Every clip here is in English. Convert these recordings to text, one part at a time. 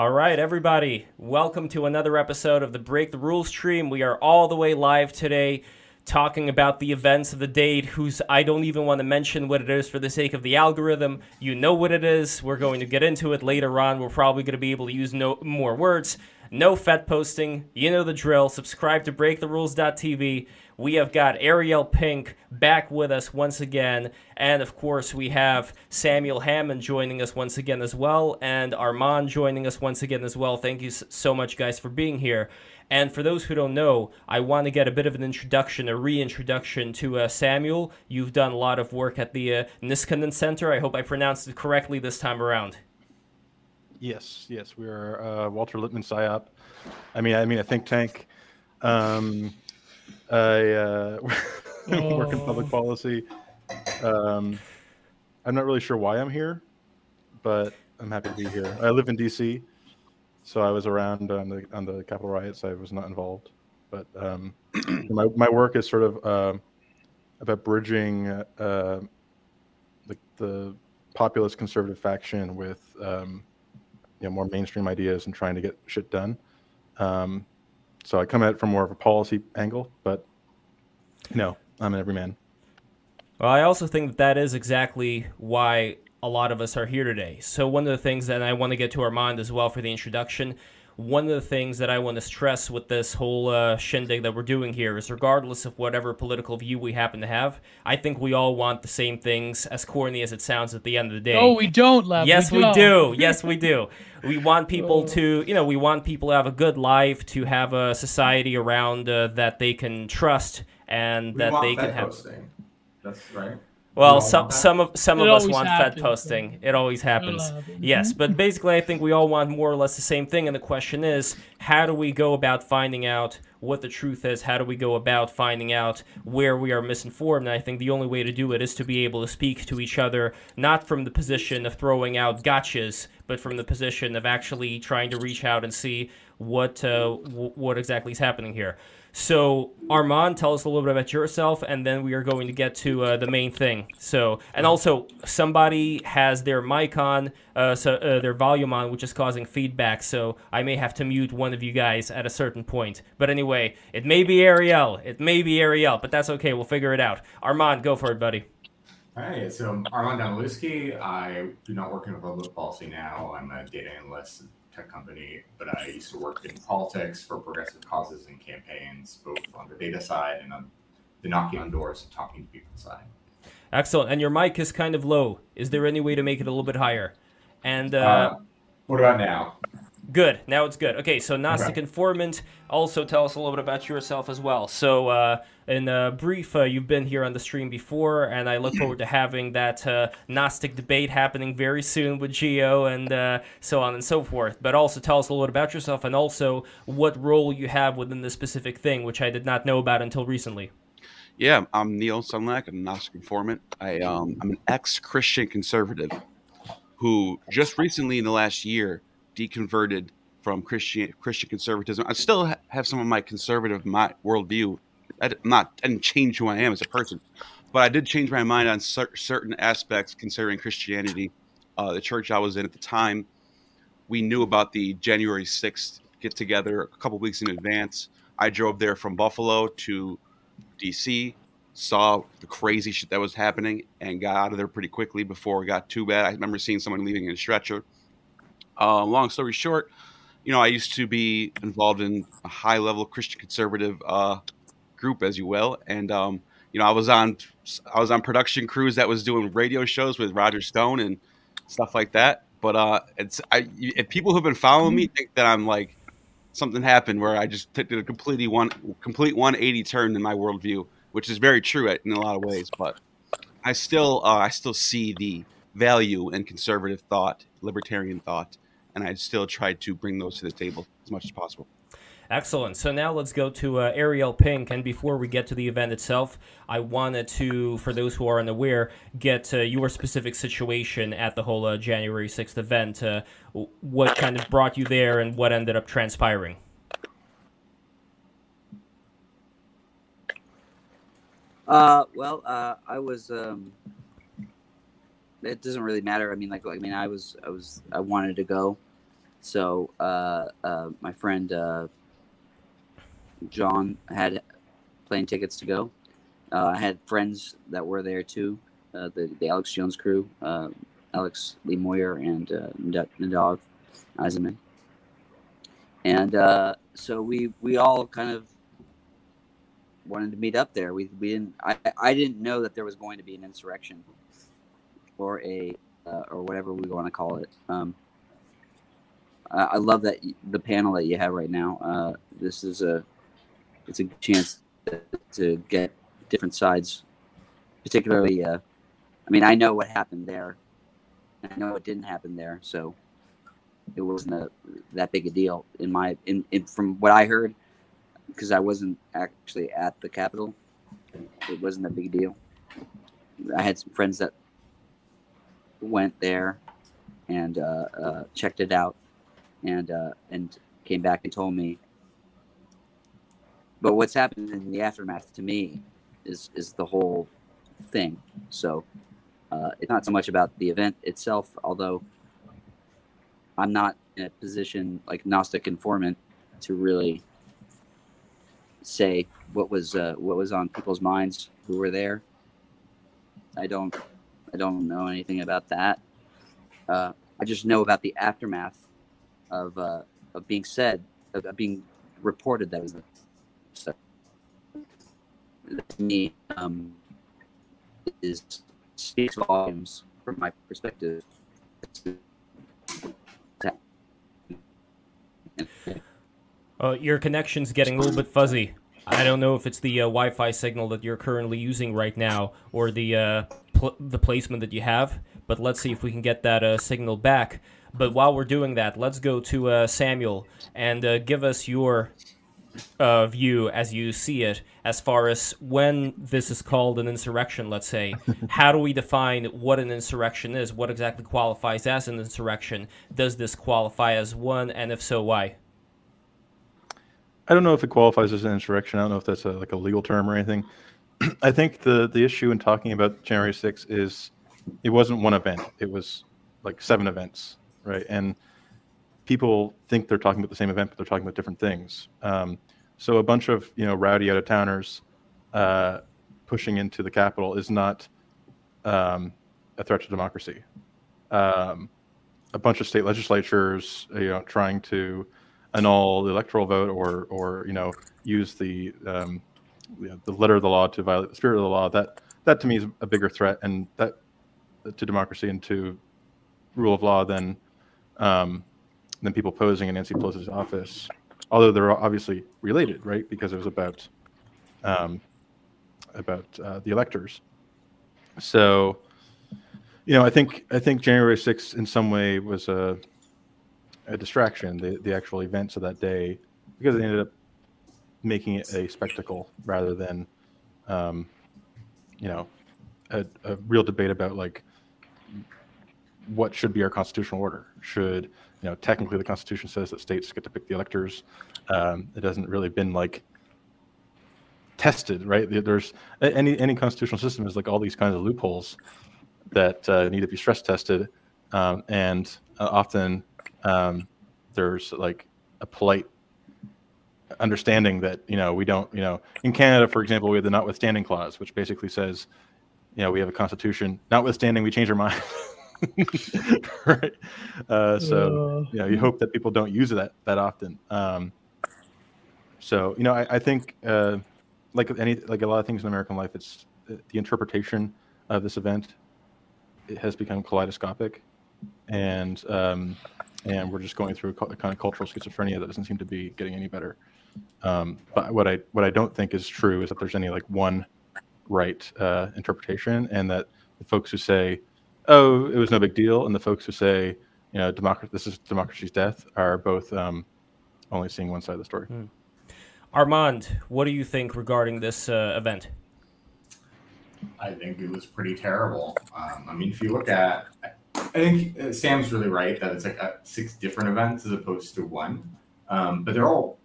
All right, everybody, welcome to another episode of the Break the Rules stream. We are all the way live today talking about the events of the date, whose I don't even want to mention what it is for the sake of the algorithm. You know what it is. We're going to get into it later on. We're probably going to be able to use no more words. No fed posting. You know the drill. Subscribe to BreakTheRules.tv. We have got Ariel Pink back with us once again. And of course, we have Samuel Hammond joining us once again as well, and Armand joining us once again as well. Thank you so much, guys, for being here. And for those who don't know, I want to get a bit of an introduction, a reintroduction to uh, Samuel. You've done a lot of work at the uh, Niskanen Center. I hope I pronounced it correctly this time around. Yes, yes, we are uh, Walter Lippmann PSYOP. I mean, I mean a think tank. Um, I uh, oh. work in public policy. Um, I'm not really sure why I'm here, but I'm happy to be here. I live in DC, so I was around on the on the Capitol riots. I was not involved, but um, my my work is sort of uh, about bridging uh, the the populist conservative faction with um, you know more mainstream ideas and trying to get shit done. Um, so I come at it from more of a policy angle, but no, I'm an everyman. Well, I also think that that is exactly why a lot of us are here today. So one of the things that I want to get to Armand as well for the introduction one of the things that I want to stress with this whole uh, shindig that we're doing here is regardless of whatever political view we happen to have, I think we all want the same things, as corny as it sounds at the end of the day. Oh, we don't, Lev. Yes, we, we do. Yes, we do. We want people oh. to, you know, we want people to have a good life, to have a society around uh, that they can trust and we that they can have. That's right. Well, some some of some it of us want happens, fed posting. It always happens. Yes, but basically, I think we all want more or less the same thing. And the question is, how do we go about finding out what the truth is? How do we go about finding out where we are misinformed? And I think the only way to do it is to be able to speak to each other, not from the position of throwing out gotchas, but from the position of actually trying to reach out and see what uh, w- what exactly is happening here. So, Armand, tell us a little bit about yourself, and then we are going to get to uh, the main thing. So, and also, somebody has their mic on, uh, so uh, their volume on, which is causing feedback. So, I may have to mute one of you guys at a certain point. But anyway, it may be Ariel, it may be Ariel, but that's okay. We'll figure it out. Armand, go for it, buddy. Hi, so I'm Armand Danilewski. I do not work in public policy now. I'm a data analyst tech company, but I used to work in politics for progressive causes and campaigns, both on the data side and on the knocking on doors and talking to people side. Excellent. And your mic is kind of low. Is there any way to make it a little bit higher? And uh, uh, what about now? Good. Now it's good. Okay, so Gnostic okay. Informant. Also, tell us a little bit about yourself as well. So, uh, in a brief, uh, you've been here on the stream before, and I look forward to having that uh, Gnostic debate happening very soon with Geo and uh, so on and so forth. But also, tell us a little bit about yourself and also what role you have within this specific thing, which I did not know about until recently. Yeah, I'm Neil Sunlack. A Gnostic Informant. I, um, I'm an ex Christian conservative who just recently, in the last year, deconverted from Christian Christian conservatism. I still have some of my conservative my worldview. I not I didn't change who I am as a person, but I did change my mind on cer- certain aspects concerning Christianity. Uh, the church I was in at the time, we knew about the January sixth get together a couple weeks in advance. I drove there from Buffalo to DC, saw the crazy shit that was happening, and got out of there pretty quickly before it got too bad. I remember seeing someone leaving in a stretcher uh, long story short, you know, I used to be involved in a high level Christian conservative uh, group, as you will, and um, you know, I was on I was on production crews that was doing radio shows with Roger Stone and stuff like that. But uh, it's I if people who've been following me think that I'm like something happened where I just did a completely one complete 180 turn in my worldview, which is very true in a lot of ways. But I still uh, I still see the value in conservative thought, libertarian thought, and I still try to bring those to the table as much as possible. Excellent. So now let's go to uh, Ariel Pink. And before we get to the event itself, I wanted to, for those who are unaware, get uh, your specific situation at the whole uh, January 6th event. Uh, what kind of brought you there and what ended up transpiring? Uh, well, uh, I was um, it doesn't really matter. I mean, like, I mean, I was, I was, I wanted to go. So uh, uh, my friend uh, John had plane tickets to go. Uh, I had friends that were there too. Uh, the the Alex Jones crew, uh, Alex Lee Moyer and uh, Nadav Eisenman, and so we we all kind of wanted to meet up there. We we didn't. I I didn't know that there was going to be an insurrection, or a or whatever we want to call it. Um, I, I love that the panel that you have right now. Uh, this is a it's a chance to, to get different sides, particularly. Uh, I mean, I know what happened there. I know what didn't happen there, so it wasn't a, that big a deal in my in, in from what I heard, because I wasn't actually at the Capitol. It wasn't a big deal. I had some friends that went there and uh, uh, checked it out, and uh, and came back and told me. But what's happened in the aftermath to me is is the whole thing. So uh, it's not so much about the event itself, although I'm not in a position like Gnostic informant to really say what was uh, what was on people's minds who were there. I don't I don't know anything about that. Uh, I just know about the aftermath of uh, of being said of, being reported that was the so to me um, is speaks volumes from my perspective. Uh, your connection's getting a little bit fuzzy. I don't know if it's the uh, Wi-Fi signal that you're currently using right now or the uh, pl- the placement that you have. But let's see if we can get that uh, signal back. But while we're doing that, let's go to uh, Samuel and uh, give us your uh, view as you see it, as far as when this is called an insurrection. Let's say, how do we define what an insurrection is? What exactly qualifies as an insurrection? Does this qualify as one, and if so, why? I don't know if it qualifies as an insurrection. I don't know if that's a, like a legal term or anything. I think the the issue in talking about January 6th is it wasn't one event. It was like seven events, right? And people think they're talking about the same event, but they're talking about different things. Um, so a bunch of you know rowdy out of towners uh, pushing into the Capitol is not um, a threat to democracy. Um, a bunch of state legislatures, you know, trying to annul the electoral vote or or you know use the um, the letter of the law to violate the spirit of the law that that to me is a bigger threat and that to democracy and to rule of law than um, than people posing in Nancy Pelosi's office. Although they're obviously related, right? Because it was about um, about uh, the electors. So, you know, I think I think January 6th in some way was a a distraction, the, the actual events of that day, because they ended up making it a spectacle rather than, um, you know, a, a real debate about like what should be our constitutional order. Should you know technically the Constitution says that states get to pick the electors. Um, it hasn't really been like tested, right? There's any any constitutional system is like all these kinds of loopholes that uh, need to be stress tested, um, and uh, often um, there's like a polite understanding that you know we don't you know in Canada for example we have the notwithstanding clause which basically says you know we have a constitution notwithstanding we change our mind right. Uh, so you know you hope that people don't use that that often. Um, so you know I, I think uh, like any like a lot of things in American life it's the interpretation of this event it has become kaleidoscopic. And um, and we're just going through a kind of cultural schizophrenia that doesn't seem to be getting any better. Um, but what I what I don't think is true is that there's any like one right uh, interpretation, and that the folks who say, "Oh, it was no big deal," and the folks who say, "You know, democracy, this is democracy's death," are both um, only seeing one side of the story. Hmm. Armand, what do you think regarding this uh, event? I think it was pretty terrible. Um, I mean, if you look at I think uh, Sam's really right that it's like a, six different events as opposed to one, um, but they're all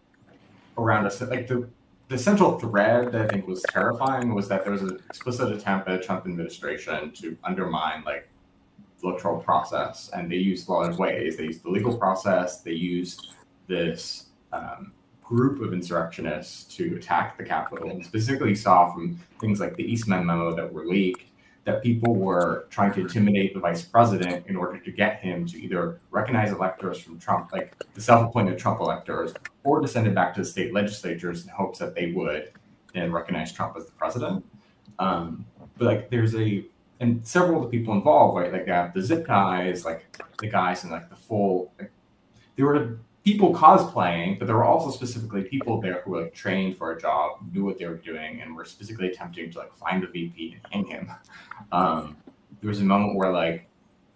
around us. Like the the central thread that I think was terrifying was that there was an explicit attempt by the Trump administration to undermine like the electoral process, and they used a lot of ways. They used the legal process. They used this um, group of insurrectionists to attack the Capitol. And specifically, saw from things like the Eastman memo that were leaked that people were trying to intimidate the vice president in order to get him to either recognize electors from Trump, like the self-appointed Trump electors, or to send it back to the state legislatures in hopes that they would then recognize Trump as the president. Um, but like, there's a and several of the people involved, right? Like uh, the zip guys, like the guys in like the full. Like, there were people cosplaying, but there were also specifically people there who were like, trained for a job, knew what they were doing, and were specifically attempting to like find the VP and hang him. Um, there was a moment where like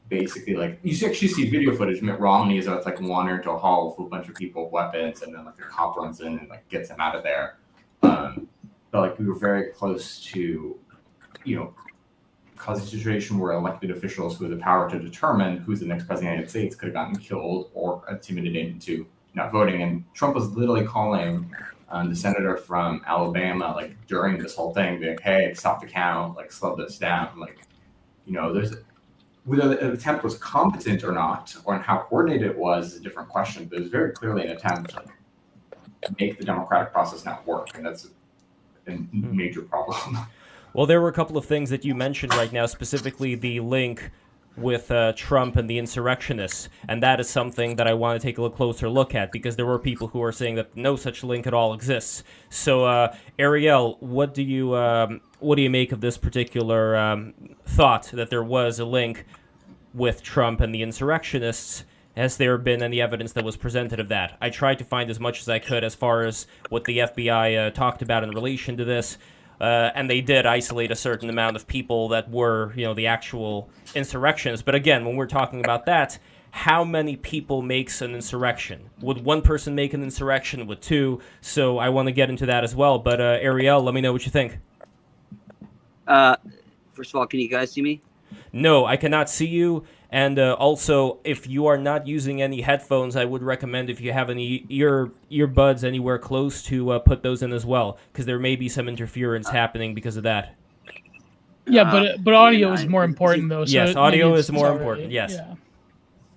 basically like you actually see video footage. Mitt Romney is uh, like wandering into a hall with a bunch of people with weapons, and then like a cop runs in and like gets him out of there. Um, but like we were very close to, you know, causing a situation where elected officials who have the power to determine who's the next president of the United States could have gotten killed or intimidated into not voting. And Trump was literally calling um, the senator from Alabama, like during this whole thing, being hey, stop the count, like slow this down. Like, you know, there's whether the attempt was competent or not, or how coordinated it was is a different question. But it was very clearly an attempt to make the democratic process not work. And that's a major problem. Well, there were a couple of things that you mentioned right now, specifically the link with uh, Trump and the insurrectionists, and that is something that I want to take a closer look at because there were people who are saying that no such link at all exists. So, uh, Ariel, what do you um, what do you make of this particular um, thought that there was a link with Trump and the insurrectionists? Has there been any evidence that was presented of that? I tried to find as much as I could as far as what the FBI uh, talked about in relation to this. Uh, and they did isolate a certain amount of people that were, you know, the actual insurrections. But again, when we're talking about that, how many people makes an insurrection? Would one person make an insurrection? Would two? So I want to get into that as well. But uh, Ariel, let me know what you think. Uh, first of all, can you guys see me? No, I cannot see you. And uh, also, if you are not using any headphones, I would recommend if you have any ear earbuds anywhere close to uh, put those in as well, because there may be some interference uh, happening because of that. Yeah, but uh, but audio is more important though. So yes, audio is more important. Yes. Yeah.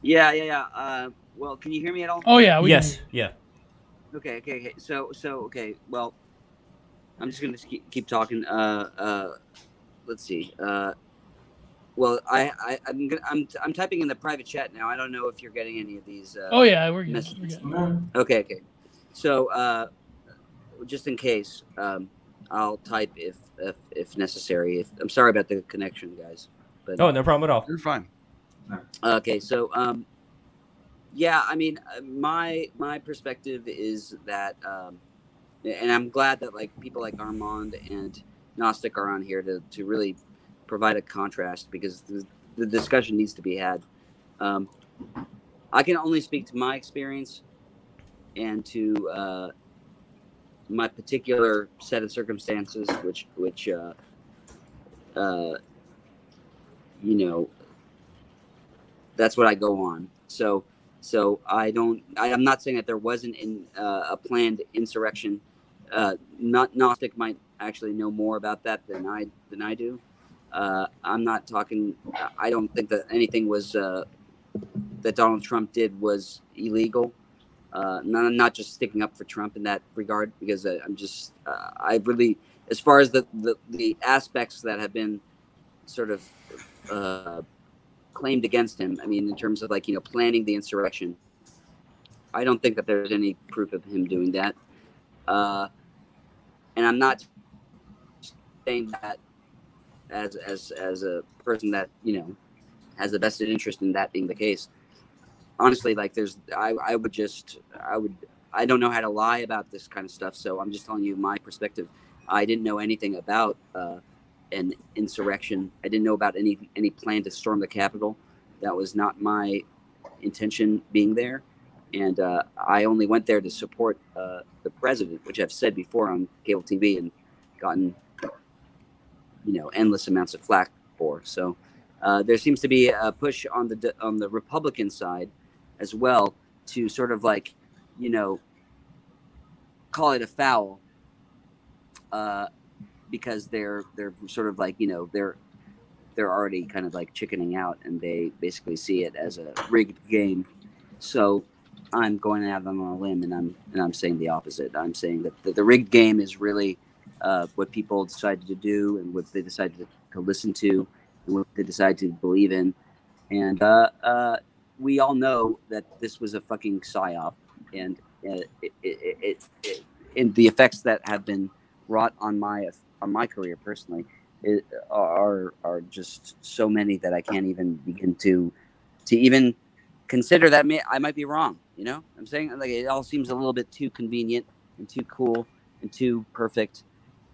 Yeah, yeah, yeah. Uh, well, can you hear me at all? Oh yeah. yes. Yeah. Okay. Okay. Okay. So so okay. Well, I'm just gonna keep, keep talking. Uh. Uh. Let's see. Uh well, I, I I'm gonna, I'm I'm typing in the private chat now. I don't know if you're getting any of these. Uh, oh yeah, we're good. We're good. Okay, okay. So uh, just in case, um, I'll type if if if necessary. If I'm sorry about the connection, guys. But oh, no problem at all. You're fine. Okay, so um, yeah, I mean, uh, my my perspective is that, um, and I'm glad that like people like Armand and Gnostic are on here to to really provide a contrast because the, the discussion needs to be had. Um, I can only speak to my experience and to uh, my particular set of circumstances, which which uh, uh, you know that's what I go on. So so I don't. I, am not saying that there wasn't in, uh, a planned insurrection. Uh, not Gnostic might actually know more about that than I than I do. Uh, I'm not talking. I don't think that anything was uh, that Donald Trump did was illegal. Uh, not, not just sticking up for Trump in that regard, because uh, I'm just uh, I really, as far as the, the, the aspects that have been sort of uh, claimed against him. I mean, in terms of like you know planning the insurrection, I don't think that there's any proof of him doing that. and I'm not saying that as as as a person that you know has a vested interest in that being the case. Honestly, like there's I I would just I would I don't know how to lie about this kind of stuff, so I'm just telling you my perspective. I didn't know anything about uh, an insurrection. I didn't know about any any plan to storm the Capitol. That was not my intention being there, and uh, I only went there to support uh, the president, which I've said before on cable TV and gotten you know endless amounts of flack for. So uh, there seems to be a push on the on the Republican side as well to sort of like you know call it a foul uh, because they're they're sort of like you know they're they're already kind of like chickening out, and they basically see it as a rigged game. So I'm going out on a limb, and I'm and I'm saying the opposite. I'm saying that the, the rigged game is really uh, what people decided to do, and what they decided to, to listen to, and what they decided to believe in. And uh, uh, we all know that this was a fucking psyop, and uh, it, it, it, it, and the effects that have been wrought on my on my career personally are are just so many that I can't even begin to to even consider that may, I might be wrong. You know, I'm saying like it all seems a little bit too convenient and too cool and too perfect.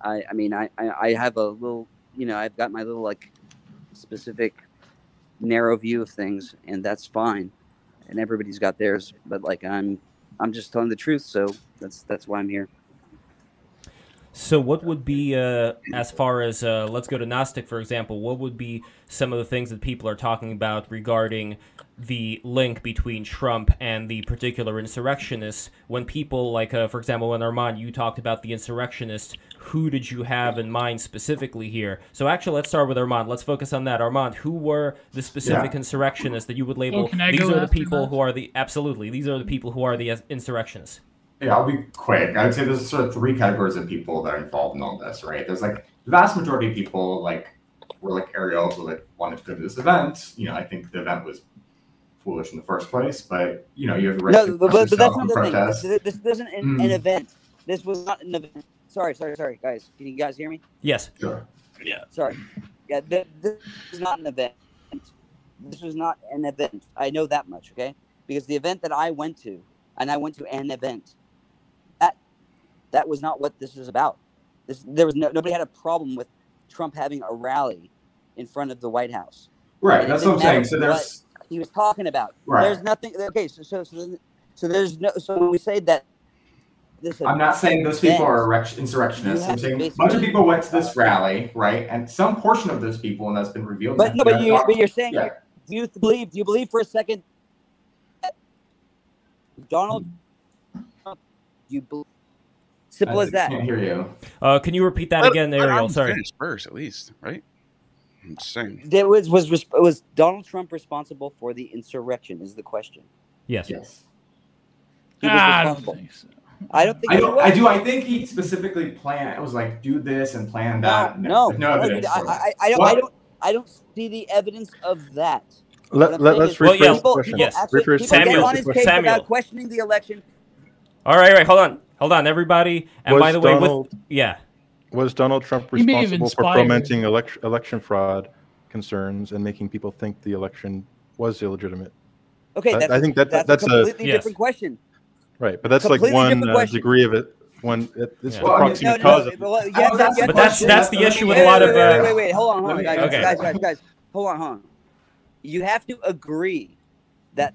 I I mean I I, have a little you know I've got my little like specific narrow view of things and that's fine and everybody's got theirs but like i'm i'm just telling the truth so that's that's why i'm here so, what would be, uh, as far as, uh, let's go to Gnostic, for example, what would be some of the things that people are talking about regarding the link between Trump and the particular insurrectionists? When people, like, uh, for example, when Armand, you talked about the insurrectionists, who did you have in mind specifically here? So, actually, let's start with Armand. Let's focus on that. Armand, who were the specific yeah. insurrectionists that you would label? Oh, these are the people who are the, absolutely, these are the people who are the insurrectionists. Yeah, I'll be quick. I would say there's sort of three categories of people that are involved in all this, right? There's like the vast majority of people, like were like Ariel, who like wanted to go to this event. You know, I think the event was foolish in the first place, but you know, you have the right no, but, but, but that's not the protest. thing. This, this isn't an, mm. an, event. This was not an event. Sorry, sorry, sorry, guys. Can you guys hear me? Yes. Sure. Yeah. Sorry. Yeah, this, this is not an event. This was not an event. I know that much, okay? Because the event that I went to, and I went to an event that that was not what this was about. This, there was no, nobody had a problem with Trump having a rally in front of the White House. Right. That's what I'm saying. So there's he was talking about. Right. There's nothing. Okay. So so so, so there's no. So when we say that. This I'm not saying those people are insurrectionists. I'm saying a bunch of people went to this rally, right? And some portion of those people, and that's been revealed. But no, but, you, but you're saying, yeah. do you believe? Do you believe for a second? Donald, do you believe Simple I as that. Can't hear you. Uh, can you repeat that again, Ariel? Sorry. First, at least, right? I'm saying. There was was was Donald Trump responsible for the insurrection? Is the question. Yes. Yes. He was ah, responsible. I don't think. I don't I, don't, I think he specifically planned. It was like do this and plan that. No, no, no evidence. I, I, I, don't. I don't. I don't see the evidence of that. Let, let, us rephrase well, yeah, the question. Yes. Actually, Samuel, Samuel. questioning the election. All right, all right, hold on. Hold on, everybody. And was by the Donald, way, with yeah, was Donald Trump responsible for fomenting election election fraud concerns and making people think the election was illegitimate? Okay, I, I think that that's, that's a completely a, different yes. question. Right, but that's completely like one uh, degree of it. One, it, it's yeah. the proximate no, cause. No, well, yeah, that's, but that's that's the issue with a lot of. Uh, wait, wait, wait, hold on, hold on, guys, okay. guys, guys, guys, hold on, hold on. You have to agree that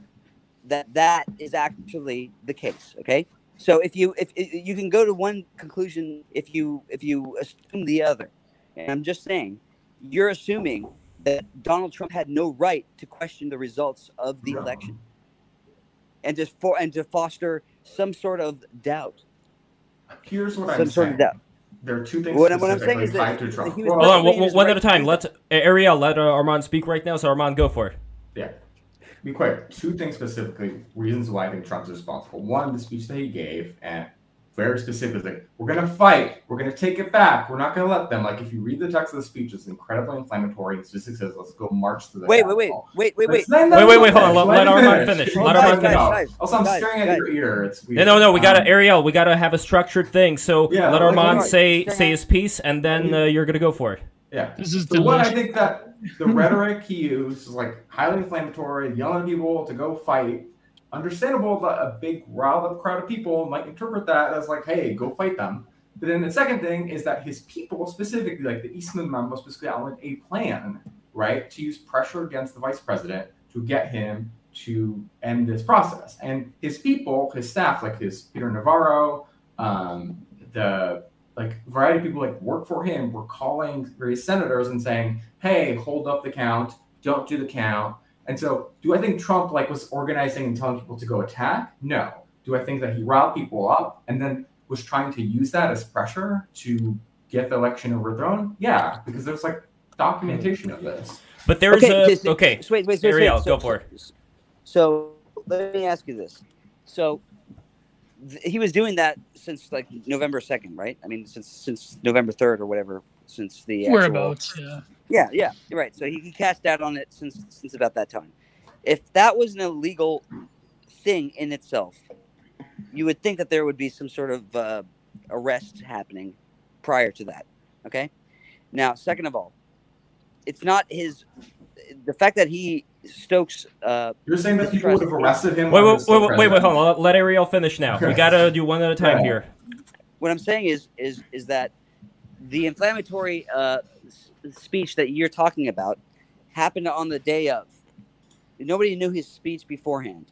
that that is actually the case. Okay, so if you if, if, you can go to one conclusion if you if you assume the other, and I'm just saying, you're assuming that Donald Trump had no right to question the results of the no. election, and just for and to foster some sort of doubt. Here's what some I'm sort saying. Of doubt. There are two things. What, what I'm saying is that hold on, one, one right at a time. Let Ariel let uh, Armand speak right now. So Armand, go for it. Yeah be quick. Two things specifically, reasons why I think Trump's responsible. One, the speech that he gave, and very specifically, we're going to fight. We're going to take it back. We're not going to let them. Like, if you read the text of the speech, it's incredibly inflammatory. It just says, let's go march to the. Wait, wait, wait, wait, wait, wait. Wait, wait, wait, hold on. Let, let Armand finish. Let Armand finish. Also, I'm staring at your ear. It's weird. No, no, we got to, um, Ariel, we got to have a structured thing. So yeah, let Armand say, say his piece, and then uh, you're going to go for it. Yeah. This is the one I think that the rhetoric he used is like highly inflammatory, yelling at people to go fight. Understandable that a big riled up crowd of people might interpret that as like, hey, go fight them. But then the second thing is that his people, specifically like the Eastman memo, specifically outlined a plan, right, to use pressure against the vice president to get him to end this process. And his people, his staff, like his Peter Navarro, um, the like variety of people like work for him were calling various senators and saying, "Hey, hold up the count. Don't do the count." And so, do I think Trump like was organizing and telling people to go attack? No. Do I think that he riled people up and then was trying to use that as pressure to get the election overthrown? Yeah, because there's like documentation of this. But there's okay, a just, okay. Wait, wait, wait, Ariel, so, go for it. So let me ask you this: so th- he was doing that since like November second, right? I mean, since since November third or whatever, since the actual, whereabouts. Yeah. Yeah, yeah, you're right. So he, he cast out on it since since about that time. If that was an illegal thing in itself, you would think that there would be some sort of uh, arrest happening prior to that. Okay. Now, second of all, it's not his. The fact that he stokes. Uh, You're saying that people would have arrested him. Wait, wait, wait, wait, wait, wait, hold on. Let Ariel finish now. We gotta do one at a time here. What I'm saying is, is, is that the inflammatory uh, speech that you're talking about happened on the day of. Nobody knew his speech beforehand,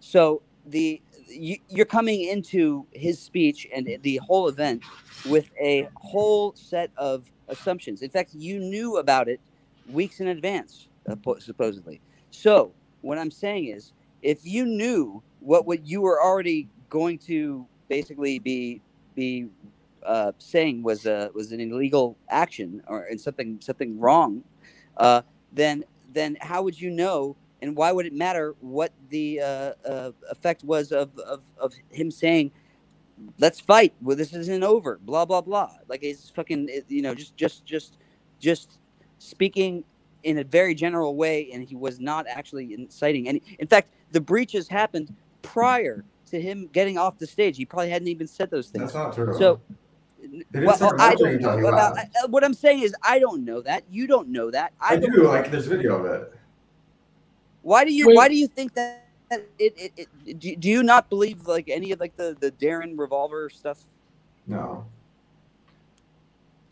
so the you, you're coming into his speech and the whole event with a whole set of assumptions. In fact, you knew about it weeks in advance, supposedly. So, what I'm saying is, if you knew what what you were already going to basically be be uh, saying was a was an illegal action or and something something wrong, uh, then then how would you know? And why would it matter what the uh, uh effect was of, of, of him saying let's fight. Well, this isn't over. Blah blah blah. Like it's fucking, you know, just just just just speaking in a very general way, and he was not actually inciting any. In fact, the breaches happened prior to him getting off the stage. He probably hadn't even said those things. That's not true. So. Well, I don't know about, uh, what I'm saying is I don't know that you don't know that I, I do like there's video of it. Why do you Wait. Why do you think that it, it, it, do, do you not believe like any of like the the Darren revolver stuff? No.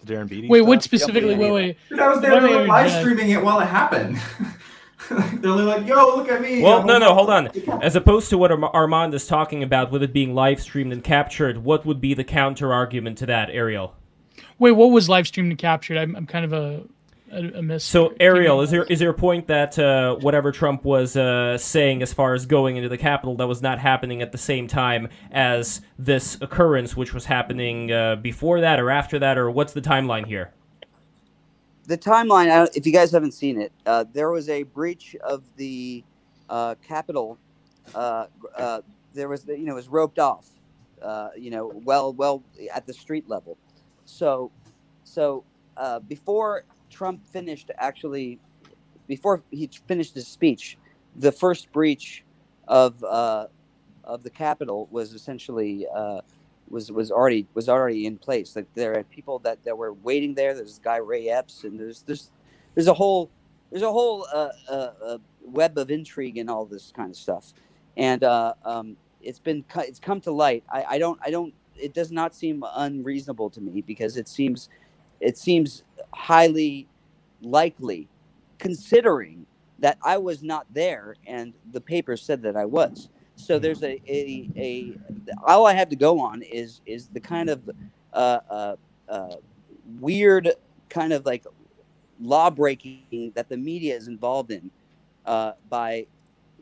The Darren Beattie. Wait, stuff? what specifically? Wait, wait. Dude, I was there like, live streaming it while it happened. They're like, "Yo, look at me." Well, no, no, hold on. As opposed to what Armand is talking about, with it being live streamed and captured, what would be the counter argument to that, Ariel? Wait, what was live streamed and captured? I'm, I'm kind of a a, miss. So Ariel, is there is there a point that uh, whatever Trump was uh, saying as far as going into the Capitol that was not happening at the same time as this occurrence, which was happening uh, before that or after that, or what's the timeline here? The timeline, if you guys haven't seen it, uh, there was a breach of the uh, Capitol. Uh, there was, you know, it was roped off, you know, well, well at the street level. So, so before Trump finished actually before he finished his speech, the first breach of uh, of the Capitol was essentially uh, was was already was already in place. Like there are people that, that were waiting there. There's this guy Ray Epps, and there's there's there's a whole there's a whole uh, uh, uh web of intrigue and all this kind of stuff. And uh, um, it's been it's come to light. I, I don't I don't it does not seem unreasonable to me because it seems it seems highly likely, considering that I was not there and the paper said that I was. So there's a, a, a all I have to go on is is the kind of uh, uh, uh, weird kind of like law breaking that the media is involved in uh, by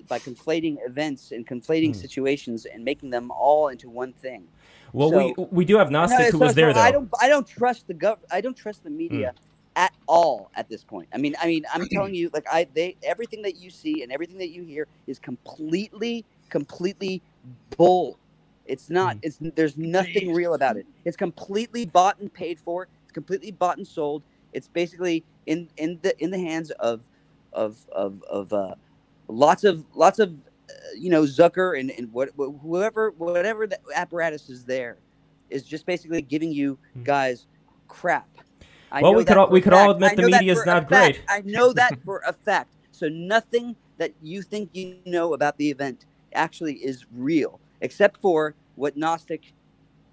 by conflating events and conflating mm. situations and making them all into one thing. Well, so, we we do have Gnostic no, who so, was there though. I don't I don't trust the gov I don't trust the media mm. at all at this point. I mean I mean I'm telling you like I they everything that you see and everything that you hear is completely completely bull. It's not. Mm. It's there's nothing real about it. It's completely bought and paid for. It's completely bought and sold. It's basically in in the in the hands of of of of uh, lots of lots of you know Zucker and, and what whoever whatever the apparatus is there is just basically giving you hmm. guys crap. I well, we could all, we could all admit the media is not great. I know that for a fact. So nothing that you think you know about the event actually is real, except for what Gnostic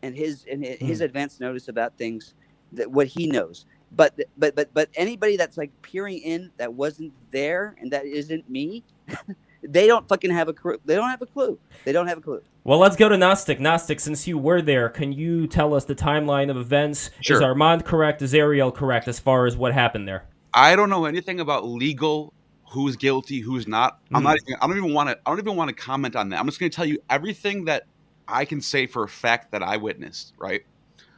and his and his hmm. advanced notice about things that what he knows. But but but but anybody that's like peering in that wasn't there and that isn't me they don't fucking have a clue. They don't have a clue. They don't have a clue. Well, let's go to Gnostic. Gnostic, since you were there, can you tell us the timeline of events? Sure. Is Armand correct? Is Ariel correct as far as what happened there? I don't know anything about legal who's guilty, who's not. I'm not. Hmm. Even, I don't even want to. I don't even want to comment on that. I'm just going to tell you everything that I can say for a fact that I witnessed. Right.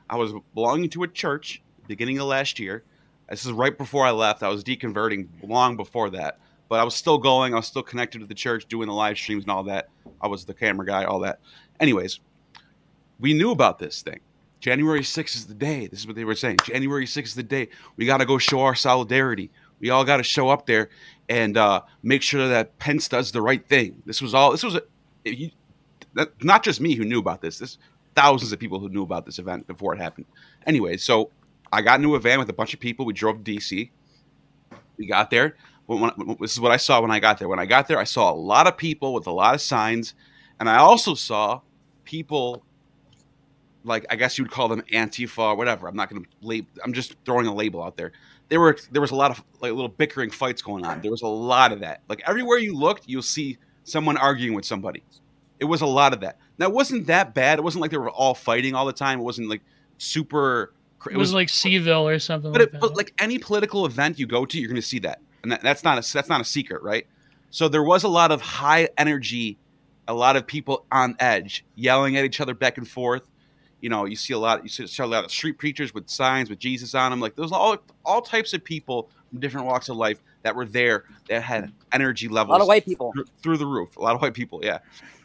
I was belonging to a church beginning of last year. This is right before I left. I was deconverting long before that, but I was still going. I was still connected to the church, doing the live streams and all that. I was the camera guy, all that. Anyways, we knew about this thing. January 6th is the day. This is what they were saying. January 6th is the day. We got to go show our solidarity. We all got to show up there and uh, make sure that Pence does the right thing. This was all. This was a, you, not just me who knew about this. This thousands of people who knew about this event before it happened. Anyway, so I got into a van with a bunch of people. We drove to DC. We got there. When, when, this is what I saw when I got there. When I got there, I saw a lot of people with a lot of signs, and I also saw people like I guess you would call them Antifa or whatever. I'm not going to label. I'm just throwing a label out there. There were there was a lot of like little bickering fights going on. There was a lot of that. Like everywhere you looked, you'll see someone arguing with somebody. It was a lot of that. Now it wasn't that bad. It wasn't like they were all fighting all the time. It wasn't like super. It, it was, was, like Seville or something. But like it, but like any political event you go to, you're going to see that, and that, that's not a that's not a secret, right? So there was a lot of high energy, a lot of people on edge, yelling at each other back and forth you know, you see a lot. You see a lot of street preachers with signs with Jesus on them. Like those all all types of people from different walks of life that were there that had energy levels. A lot of white people through, through the roof. A lot of white people, yeah.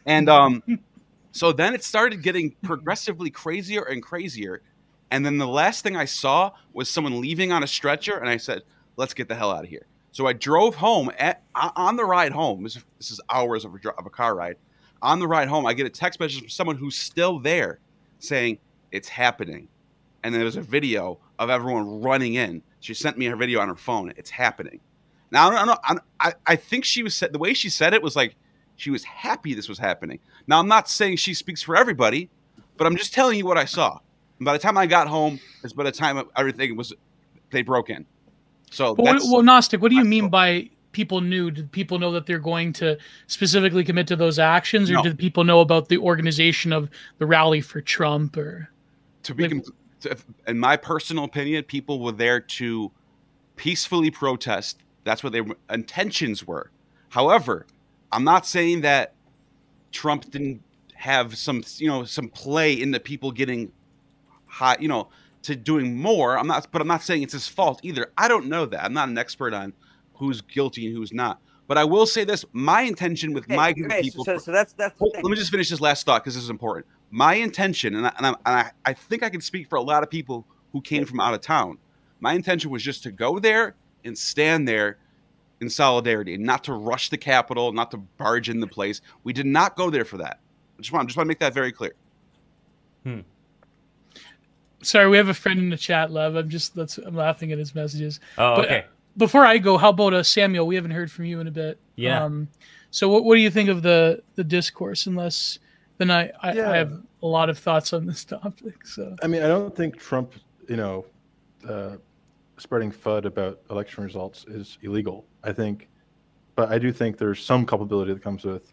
And um, so then it started getting progressively crazier and crazier. And then the last thing I saw was someone leaving on a stretcher, and I said, "Let's get the hell out of here." So I drove home. At, on the ride home, this is, this is hours of a, of a car ride. On the ride home, I get a text message from someone who's still there saying it's happening. And there was a video of everyone running in. She sent me her video on her phone. It's happening. Now I don't know. I, I think she was said the way she said it was like she was happy this was happening. Now I'm not saying she speaks for everybody, but I'm just telling you what I saw. And by the time I got home, it's by the time everything was they broke in. So well, well, Gnostic, what do you mean by people knew? Did people know that they're going to specifically commit to those actions, or no. did people know about the organization of the rally for Trump? Or to be, like, in my personal opinion, people were there to peacefully protest. That's what their intentions were. However, I'm not saying that Trump didn't have some, you know, some play in the people getting hot, you know, to doing more. I'm not, but I'm not saying it's his fault either. I don't know that. I'm not an expert on who's guilty and who's not. But I will say this: my intention with okay, my group okay, people. So, so that's that's. let me just finish this last thought because this is important. My intention, and, I, and, I, and I, I think I can speak for a lot of people who came from out of town. My intention was just to go there and stand there in solidarity, and not to rush the Capitol, not to barge in the place. We did not go there for that. I just want, just want to make that very clear. Hmm. Sorry, we have a friend in the chat, love. I'm just that's I'm laughing at his messages. Oh, but, okay before I go, how about uh, Samuel? We haven't heard from you in a bit. Yeah. Um, so what, what do you think of the the discourse? Unless then I I, yeah. I, have a lot of thoughts on this topic. So I mean, I don't think Trump, you know, uh, spreading FUD about election results is illegal. I think, but I do think there's some culpability that comes with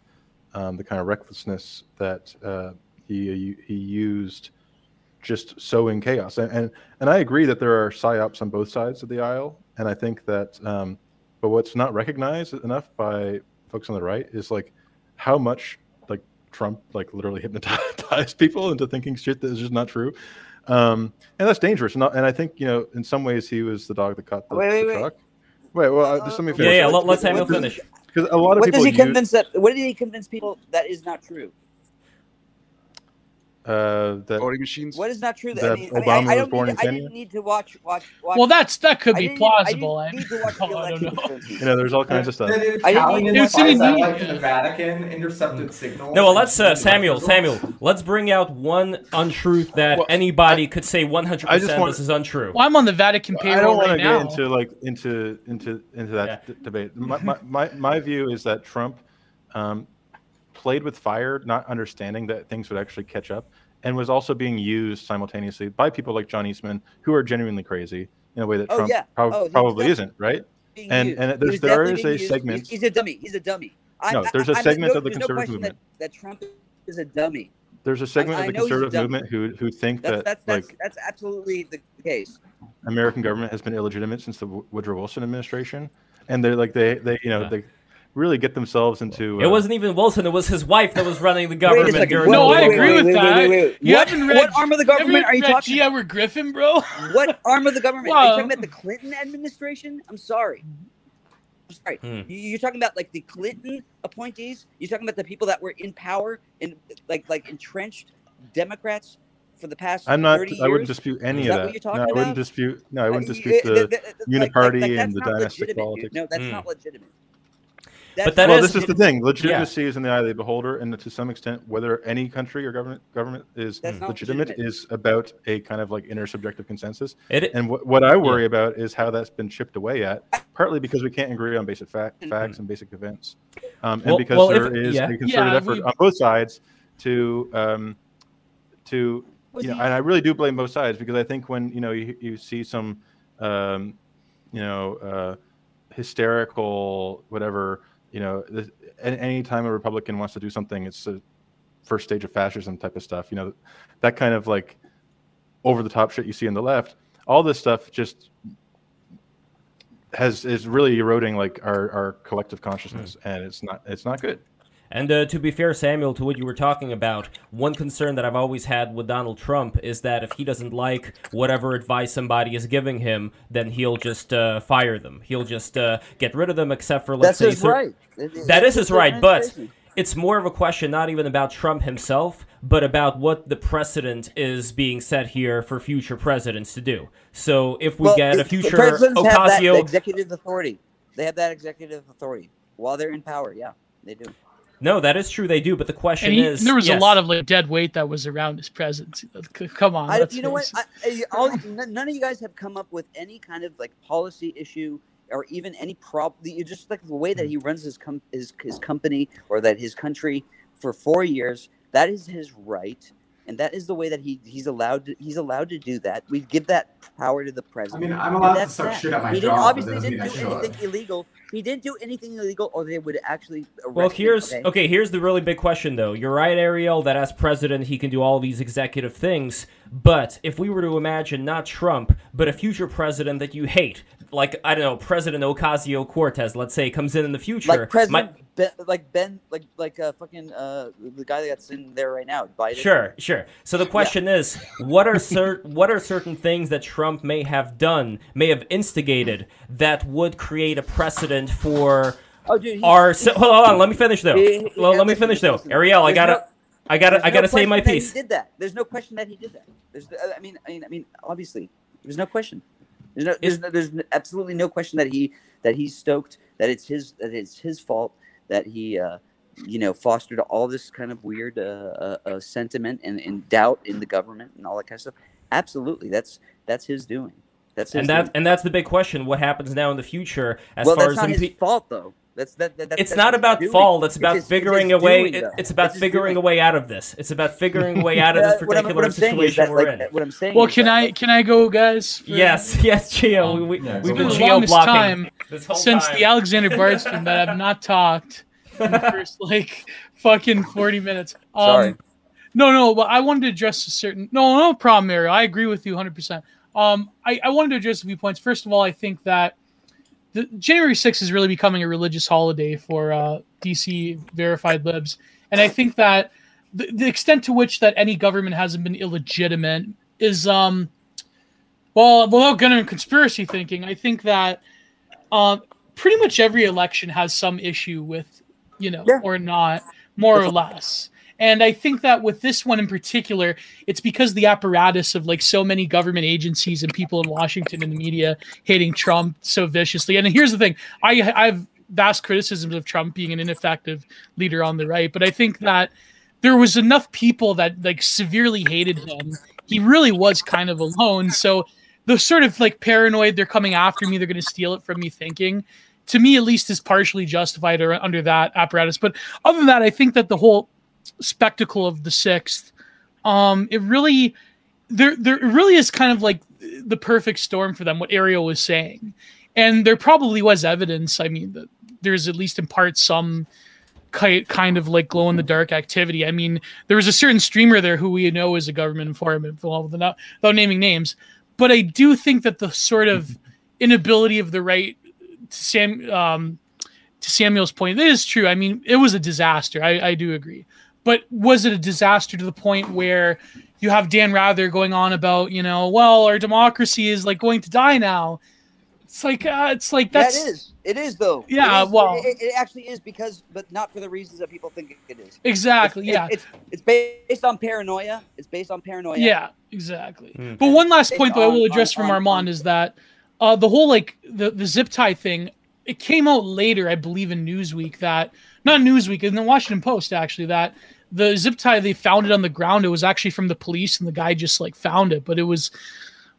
um, the kind of recklessness that uh, he he used just sowing chaos. And, and and I agree that there are psyops on both sides of the aisle, and I think that, um, but what's not recognized enough by folks on the right is like how much like Trump like literally hypnotized people into thinking shit that is just not true. Um, and that's dangerous. And, and I think you know, in some ways, he was the dog that caught the, wait, wait, the truck. Wait, well, uh, just let me finish. Yeah, yeah. Let, us Samuel finish. Because a lot of what people. What does he convince that? What did he convince people that is not true? Uh, that voting machines. What is not true? That, I mean, Obama I, mean, I, I was born to, in Kenya. I didn't need to watch, watch, watch. Well, that's that could be plausible. I, need to watch the election. know. You know, there's all kinds of stuff. I didn't need to like the Vatican intercepted signals. No, well, let's uh, Samuel. Samuel, let's bring out one untruth that well, anybody I, could say 100 percent this is untrue. Well, I'm on the Vatican payroll I don't want to get into like into into into that yeah. d- debate. My, my, my my view is that Trump. Um, played with fire, not understanding that things would actually catch up and was also being used simultaneously by people like John Eastman, who are genuinely crazy in a way that oh, Trump yeah. prob- oh, probably isn't, right? And used. and there's there is a segment. He's a dummy. He's a dummy. No, there's a segment of the conservative no movement that, that, Trump is a dummy. There's a segment I, of the conservative movement who who think that's, that that's, that's, like that's absolutely the case. American government has been illegitimate since the Woodrow Wilson administration, and they're like they they you know yeah. they really get themselves into. Uh, it wasn't even Wilson; it was his wife that was running the government. Wait during no, I agree wait, with wait, that. Wait, you what, haven't read, what arm of the government are you talking? G. Edward Griffin, bro. what arm of the government? Well, are you talking about the Clinton administration? I'm sorry. I'm sorry. Hmm. You're talking about like the Clinton appointees. You're talking about the people that were in power and like like entrenched Democrats for the past. I'm not. I wouldn't dispute any of that. that. No, I wouldn't dispute. No, I wouldn't dispute the, the, the, uniparty like, like, and the dynastic politics. No, that's mm. not legitimate. That's but that well, is, this is the thing. Legitimacy yeah. is in the eye of the beholder, and to some extent, whether any country or government government is legitimate, legitimate, is about a kind of like inner subjective consensus. It, and what, what I worry yeah. about is how that's been chipped away at, partly because we can't agree on basic fact, mm-hmm. facts and basic events, um, and well, because well, there if, is yeah. a concerted effort we, on both sides to um, to you know, and I really do blame both sides because I think when you know you, you see some um, you know uh, hysterical whatever you know, this, any time a Republican wants to do something, it's the first stage of fascism type of stuff. You know, that kind of like over the top shit you see on the left. All this stuff just has is really eroding like our, our collective consciousness, mm. and it's not it's not good. And uh, to be fair, Samuel, to what you were talking about, one concern that I've always had with Donald Trump is that if he doesn't like whatever advice somebody is giving him, then he'll just uh, fire them. He'll just uh, get rid of them, except for let's That's say. His right. That is his right, but it's more of a question not even about Trump himself, but about what the precedent is being set here for future presidents to do. So if we well, get a future Ocasio, have that executive authority. They have that executive authority while they're in power. Yeah, they do. No, that is true. They do, but the question he, is, there was yes. a lot of like dead weight that was around his presence. Come on, I, you know what? I, all, none of you guys have come up with any kind of like policy issue or even any problem. Just like the way that hmm. he runs his com- his his company or that his country for four years. That is his right and that is the way that he he's allowed to, he's allowed to do that. We give that power to the president. I mean, I'm allowed to suck shit at my he job. Obviously, didn't do anything illegal. He didn't do anything illegal, or they would actually. Arrest him. Well, here's him, okay? okay. Here's the really big question, though. You're right, Ariel, that as president he can do all these executive things. But if we were to imagine not Trump, but a future president that you hate, like I don't know, President Ocasio Cortez, let's say, comes in in the future, like President, ben, like Ben, like like uh, fucking uh, the guy that's in there right now, Biden. Sure, sure. So the question yeah. is, what are cer- what are certain things that Trump may have done, may have instigated that would create a precedent for? Oh, dude, our hold on, let me finish though. He, well, let me finish though. Ariel, I gotta. No, I gotta, I gotta no say my piece. He did that. There's no question that he did that. There's, I mean, I mean, I mean, obviously, there's no question. There's no, there's, no, there's absolutely no question that he that he's stoked that it's his that it's his fault that he uh, you know fostered all this kind of weird uh, uh, uh, sentiment and, and doubt in the government and all that kind of stuff. Absolutely, that's that's his doing. That's his and that and that's the big question: what happens now in the future as well, far as not his fault though. That's that. that it's that's not about fall. It's about it's figuring a way. Doing, it's about figuring a way out of this. It's about figuring a way out of this particular what I'm, what situation we're like, in. What I'm saying. Well, can I can I go, guys? For, yes, yes, Geo. Um, we, we, have been geo blocking time since time. the Alexander Bardson that I've not talked in the first like fucking forty minutes. Um, Sorry. No, no, but I wanted to address a certain. No, no problem, Mario. I agree with you 100. percent Um, I I wanted to address a few points. First of all, I think that the January 6th is really becoming a religious holiday for uh, DC verified libs, and I think that the, the extent to which that any government hasn't been illegitimate is um well without getting into conspiracy thinking i think that uh, pretty much every election has some issue with you know yeah. or not more or less and I think that with this one in particular, it's because the apparatus of like so many government agencies and people in Washington and the media hating Trump so viciously. And here's the thing I, I have vast criticisms of Trump being an ineffective leader on the right, but I think that there was enough people that like severely hated him. He really was kind of alone. So the sort of like paranoid, they're coming after me, they're going to steal it from me thinking to me at least is partially justified or under that apparatus. But other than that, I think that the whole spectacle of the sixth, um, it really there there really is kind of like the perfect storm for them. What Ariel was saying, and there probably was evidence. I mean, there's at least in part some kind of like glow in the dark activity. I mean, there was a certain streamer there who we know is a government informant, without, without naming names. But I do think that the sort of inability of the right, Sam, um, to Samuel's point, is true. I mean, it was a disaster. I, I do agree. But was it a disaster to the point where you have Dan Rather going on about, you know, well, our democracy is like going to die now? It's like, uh, it's like that's. Yeah, it is. It is though. Yeah, it is, well, it, it, actually is because, but not for the reasons that people think it is. Exactly. It's, yeah. It's, it's based on paranoia. It's based on paranoia. Yeah, exactly. Mm. But one last point, though, I will address on, from on, Armand on, is that uh, the whole like the the zip tie thing. It came out later, I believe, in Newsweek that not Newsweek in the Washington Post actually that the zip tie they found it on the ground. It was actually from the police, and the guy just like found it, but it was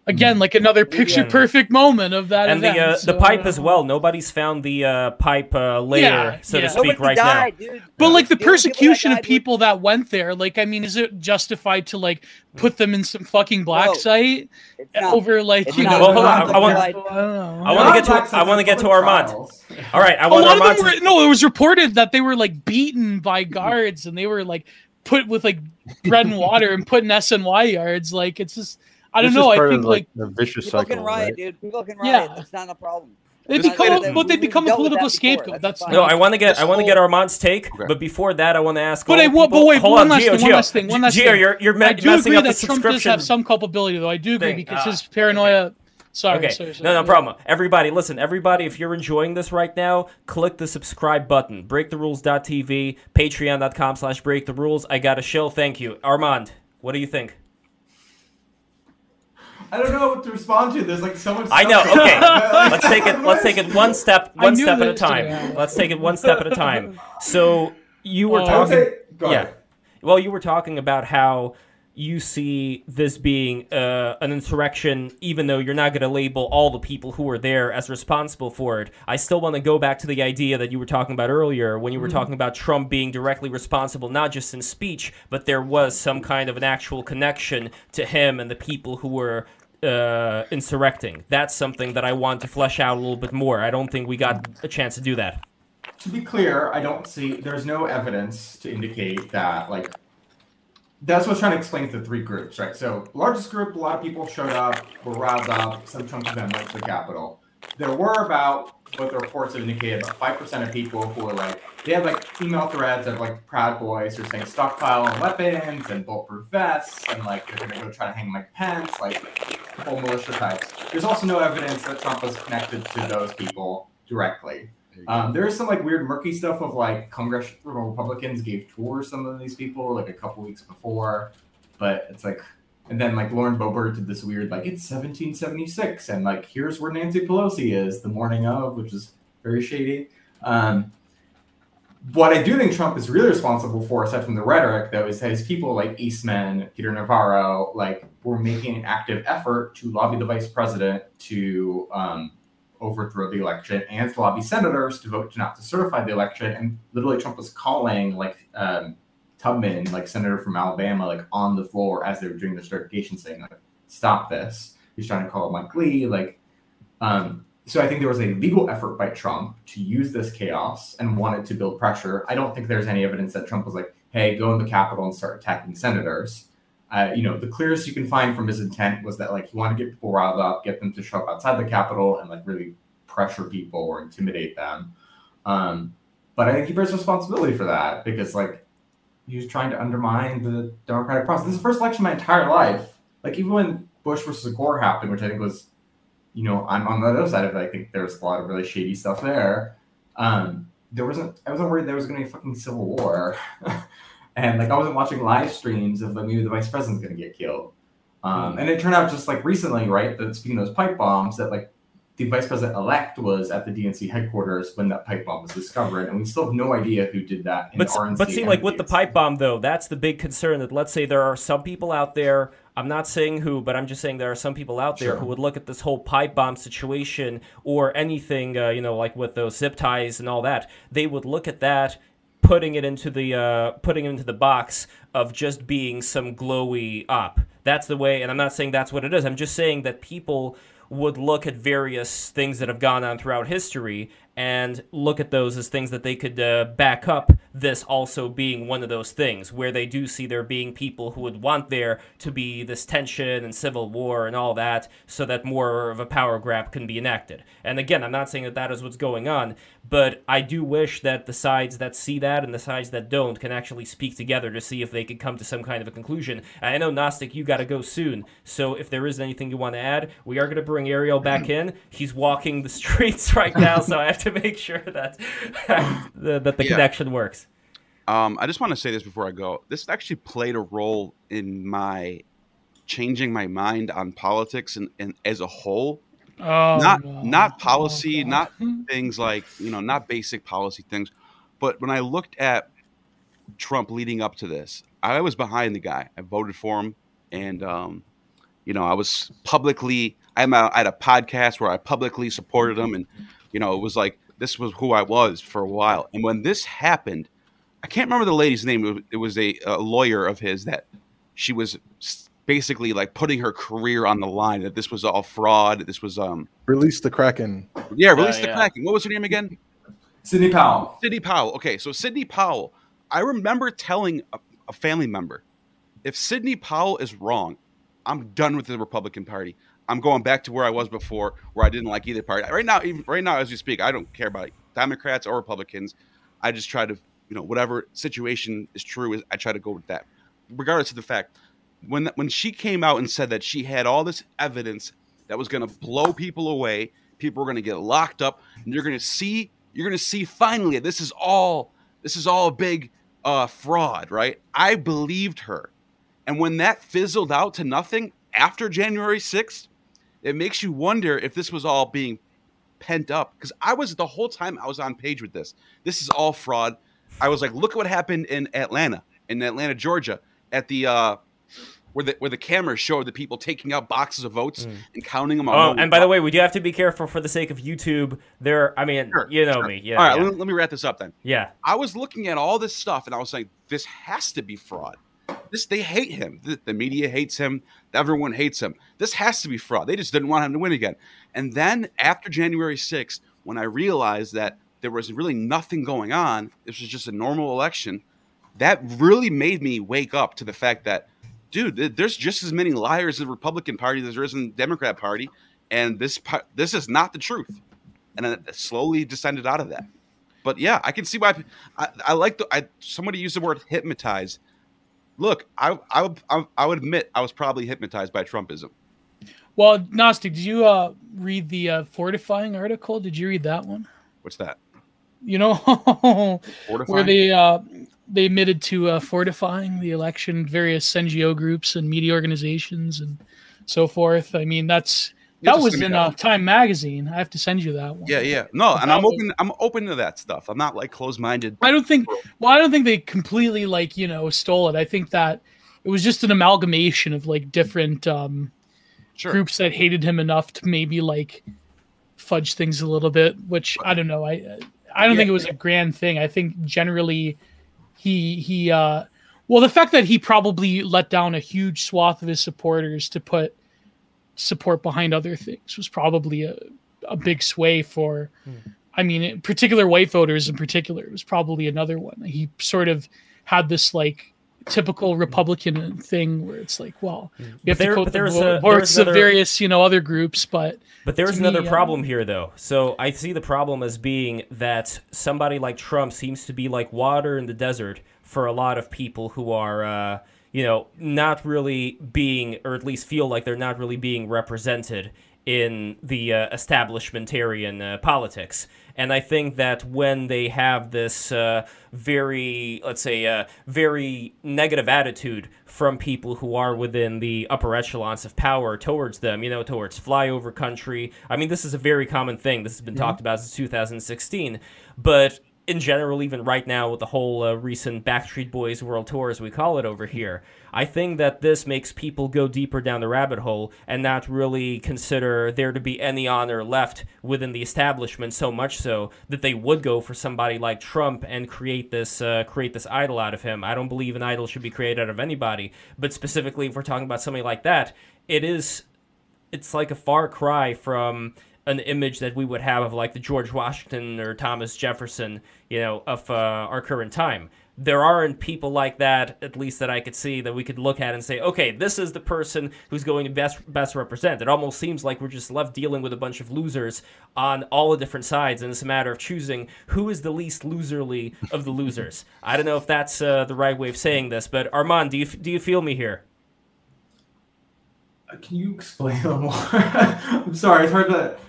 again like another picture perfect moment of that and event, the uh, so, the pipe as well nobody's found the uh, pipe uh, later yeah, so yeah. to speak Nobody right died, now dude. but like the The persecution people that of people that went there like i mean is it justified to like put them in some fucking black No. site not. over like you know Well, hold on, I want- I. I want to get to I want to get to Armand. All right, I a want lot of Armand. them to- were no it was reported that they were like beaten by guards and they were like put with like bread and water and put in sny yards like it's just i don't It's know just i think of, like the vicious People cycle. can riot, right? dude. People can Yeah. riot. It's not a problem. they It's become they- a, but they become a political that scapegoat That's that's fine. No, I want to get I want to get Armand's take, Okay. but before that, I want to ask. But all I want- but wait, hold one on, last Gio, thing, one last thing, one last Gio, thing. you're you're me- I do messing agree up the that Trump does have some culpability, though. I do agree thing. because Ah. his paranoia. Sorry, Okay. sorry, sorry. No, no problem. Everybody, listen. Everybody, if you're enjoying this right now, click the subscribe button. BreakTheRules.tv, Patreon.com slash Break the Rules. I got a shill. Thank you. Armand, what do you think? I don't know what to respond to. There's like so much. I know. Okay, let's take it. Let's take it one step, one step at a time. yeah. Let's take it one step at a time. So you were Oh. Talking. say, Yeah. ahead. Well, you were talking about how you see this being uh, an insurrection, even though you're not going to label all the people who were there as responsible for it. I still want to go back to the idea that you were talking about earlier when you were talking about Trump being directly responsible, not just in speech, but there was some kind of an actual connection to him and the people who were. Uh, insurrecting. That's something that I want to flesh out a little bit more. I don't think we got a chance to do that. to be clear, I don't see there's no evidence to indicate that like that's what's trying to explain the three groups, right? So largest group, a lot of people showed up, were riled up, some chunks of them went to the Capitol. There were about what the reports have indicated about five percent of people who are like they have like email threads of like Proud Boys who are saying stockpile on weapons and bulletproof vests and like they're gonna go try to hang Mike Pence, like whole militia types. There's also no evidence that Trump was connected to those people directly. Um, there is some like weird murky stuff of like congressional Republicans gave tours some of these people like a couple weeks before, but it's like, and then like Lauren Boebert did this weird like it's 1776 and like here's where Nancy Pelosi is the morning of, which is very shady. Um, what I do think Trump is really responsible for, aside from the rhetoric, though, is that his people like Eastman, Peter Navarro, like were making an active effort to lobby the vice president to um, overthrow the election and to lobby senators to vote to not to certify the election. And literally, Trump was calling like um, Tubman, like senator from Alabama, like on the floor as they were doing the certification, saying like, "Stop this." He's trying to call Mike Lee, like. Um, so I think there was a legal effort by Trump to use this chaos and wanted to build pressure. I don't think there's any evidence that Trump was like, "Hey, go in the Capitol and start attacking senators." Uh, you know, the clearest you can find from his intent was that like he wanted to get people riled up, get them to show up outside the Capitol, and like really pressure people or intimidate them. Um, but I think he bears responsibility for that because like he was trying to undermine the democratic process. This is the first election my entire life. Like even when Bush versus Gore happened, which I think was, you know, I'm on the other side of it. I think there's a lot of really shady stuff there. Um, there wasn't. I wasn't worried there was going to be a fucking civil war, and like I wasn't watching live streams of like maybe the vice president's going to get killed. Um, and it turned out just like recently, right? That speaking of those pipe bombs, that like the vice president elect was at the DNC headquarters when that pipe bomb was discovered, and we still have no idea who did that. In But, RNC but see, like with the pipe bomb, though, that's the big concern. That let's say there are some people out there. I'm not saying who, but I'm just saying there are some people out there Sure. who would look at this whole pipe bomb situation or anything, uh, you know, like with those zip ties and all that. They would look at that, putting it into the uh, putting it into the box of just being some glowy up. That's the way, and I'm not saying that's what it is. I'm just saying that people would look at various things that have gone on throughout history and look at those as things that they could uh, back up this also being one of those things where they do see there being people who would want there to be this tension and civil war and all that so that more of a power grab can be enacted. And again, I'm not saying that that is what's going on, but I do wish that the sides that see that and the sides that don't can actually speak together to see if they could come to some kind of a conclusion. I know, Gnostic, you got to go soon. So if there is anything you want to add, we are going to bring Ariel back in. He's walking the streets right now, so I have to make sure that, that the yeah. connection works. Um, I just want to say this before I go. This actually played a role in my changing my mind on politics and, and as a whole Oh, not no. not policy, oh, not things like you know, not basic policy things. But when I looked at Trump leading up to this, I was behind the guy. I voted for him, and um, you know, I was publicly. I'm a, I had a podcast where I publicly supported him, and you know, it was like this was who I was for a while. And when this happened, I can't remember the lady's name. It was a, a lawyer of his that she was basically like putting her career on the line that this was all fraud. This was um release the Kraken. Yeah, release uh, the yeah. Kraken. What was her name again? Sidney Powell. Sidney Powell. Okay, so Sidney Powell. I remember telling a, a family member, if Sidney Powell is wrong, I'm done with the Republican Party. I'm going back to where I was before, where I didn't like either party. Right now, even right now as you speak, I don't care about Democrats or Republicans. I just try to, you know, whatever situation is true, is I try to go with that, regardless of the fact when when she came out and said that she had all this evidence that was going to blow people away, people were going to get locked up, and you're going to see you're going to see finally this is all this is all a big uh, fraud, right? I believed her, and when that fizzled out to nothing after January 6th, it makes you wonder if this was all being pent up because I was the whole time I was on page with this. This is all fraud. I was like, look at what happened in Atlanta, in Atlanta, Georgia, at the uh, where the where the cameras showed the people taking out boxes of votes mm. and counting them. Oh, and by the way, we do have to be careful for the sake of YouTube. There, I mean, sure, you know sure. me. Yeah. All right, yeah. Let, me, let me wrap this up then. Yeah. I was looking at all this stuff and I was like, this has to be fraud. This they hate him. The, the media hates him. Everyone hates him. This has to be fraud. They just didn't want him to win again. And then after January 6th, when I realized that there was really nothing going on, this was just a normal election, that really made me wake up to the fact that dude, there's just as many liars in the Republican Party as there is in the Democrat Party, and this this is not the truth. And then it slowly descended out of that. But yeah, I can see why. I, I like the. I somebody used the word hypnotize. Look, I I would I would admit I was probably hypnotized by Trumpism. Well, Gnostic, did you uh, read the uh, fortifying article? Did you read that one? What's that? You know, where they uh, they admitted to uh, fortifying the election, various NGO groups and media organizations and so forth. I mean, that's that was in uh, Time Magazine. I have to send you that one. Yeah, yeah. No, and I'm open. I'm open to that stuff. I'm not like closed minded. I don't think. Well, I don't think they completely like you know stole it. I think that it was just an amalgamation of like different um, sure. groups that hated him enough to maybe like fudge things a little bit. Which I don't know. I I don't yeah. think it was a grand thing. I think generally he he uh well the fact that he probably let down a huge swath of his supporters to put support behind other things was probably a, a big sway for hmm. i mean particular white voters in particular was probably another one he sort of had this like typical republican thing where it's like well you have there, to quote the votes of various you know other groups but but there's another me, problem um, here though so i see the problem as being that somebody like trump seems to be like water in the desert for a lot of people who are uh, you know not really being or at least feel like they're not really being represented in the uh, establishmentarian uh, politics. And I think that when they have this uh, very, let's say, uh, very negative attitude from people who are within the upper echelons of power towards them, you know, towards flyover country. I mean, this is a very common thing. This has been mm-hmm. talked about since 2016. But in general, even right now with the whole uh, recent Backstreet Boys World Tour, as we call it over here, I think that this makes people go deeper down the rabbit hole and not really consider there to be any honor left within the establishment. So much so that they would go for somebody like Trump and create this uh, create this idol out of him. I don't believe an idol should be created out of anybody, but specifically if we're talking about somebody like that, it is it's like a far cry from an image that we would have of like the George Washington or Thomas Jefferson, you know, of uh, our current time. There aren't people like that, at least that I could see, that we could look at and say, okay, this is the person who's going to best best represent. It almost seems like we're just left dealing with a bunch of losers on all the different sides, and it's a matter of choosing who is the least loserly of the losers. I don't know if that's uh, the right way of saying this, but Armand, do you do you feel me here? Uh, can you explain more? I'm sorry, it's hard to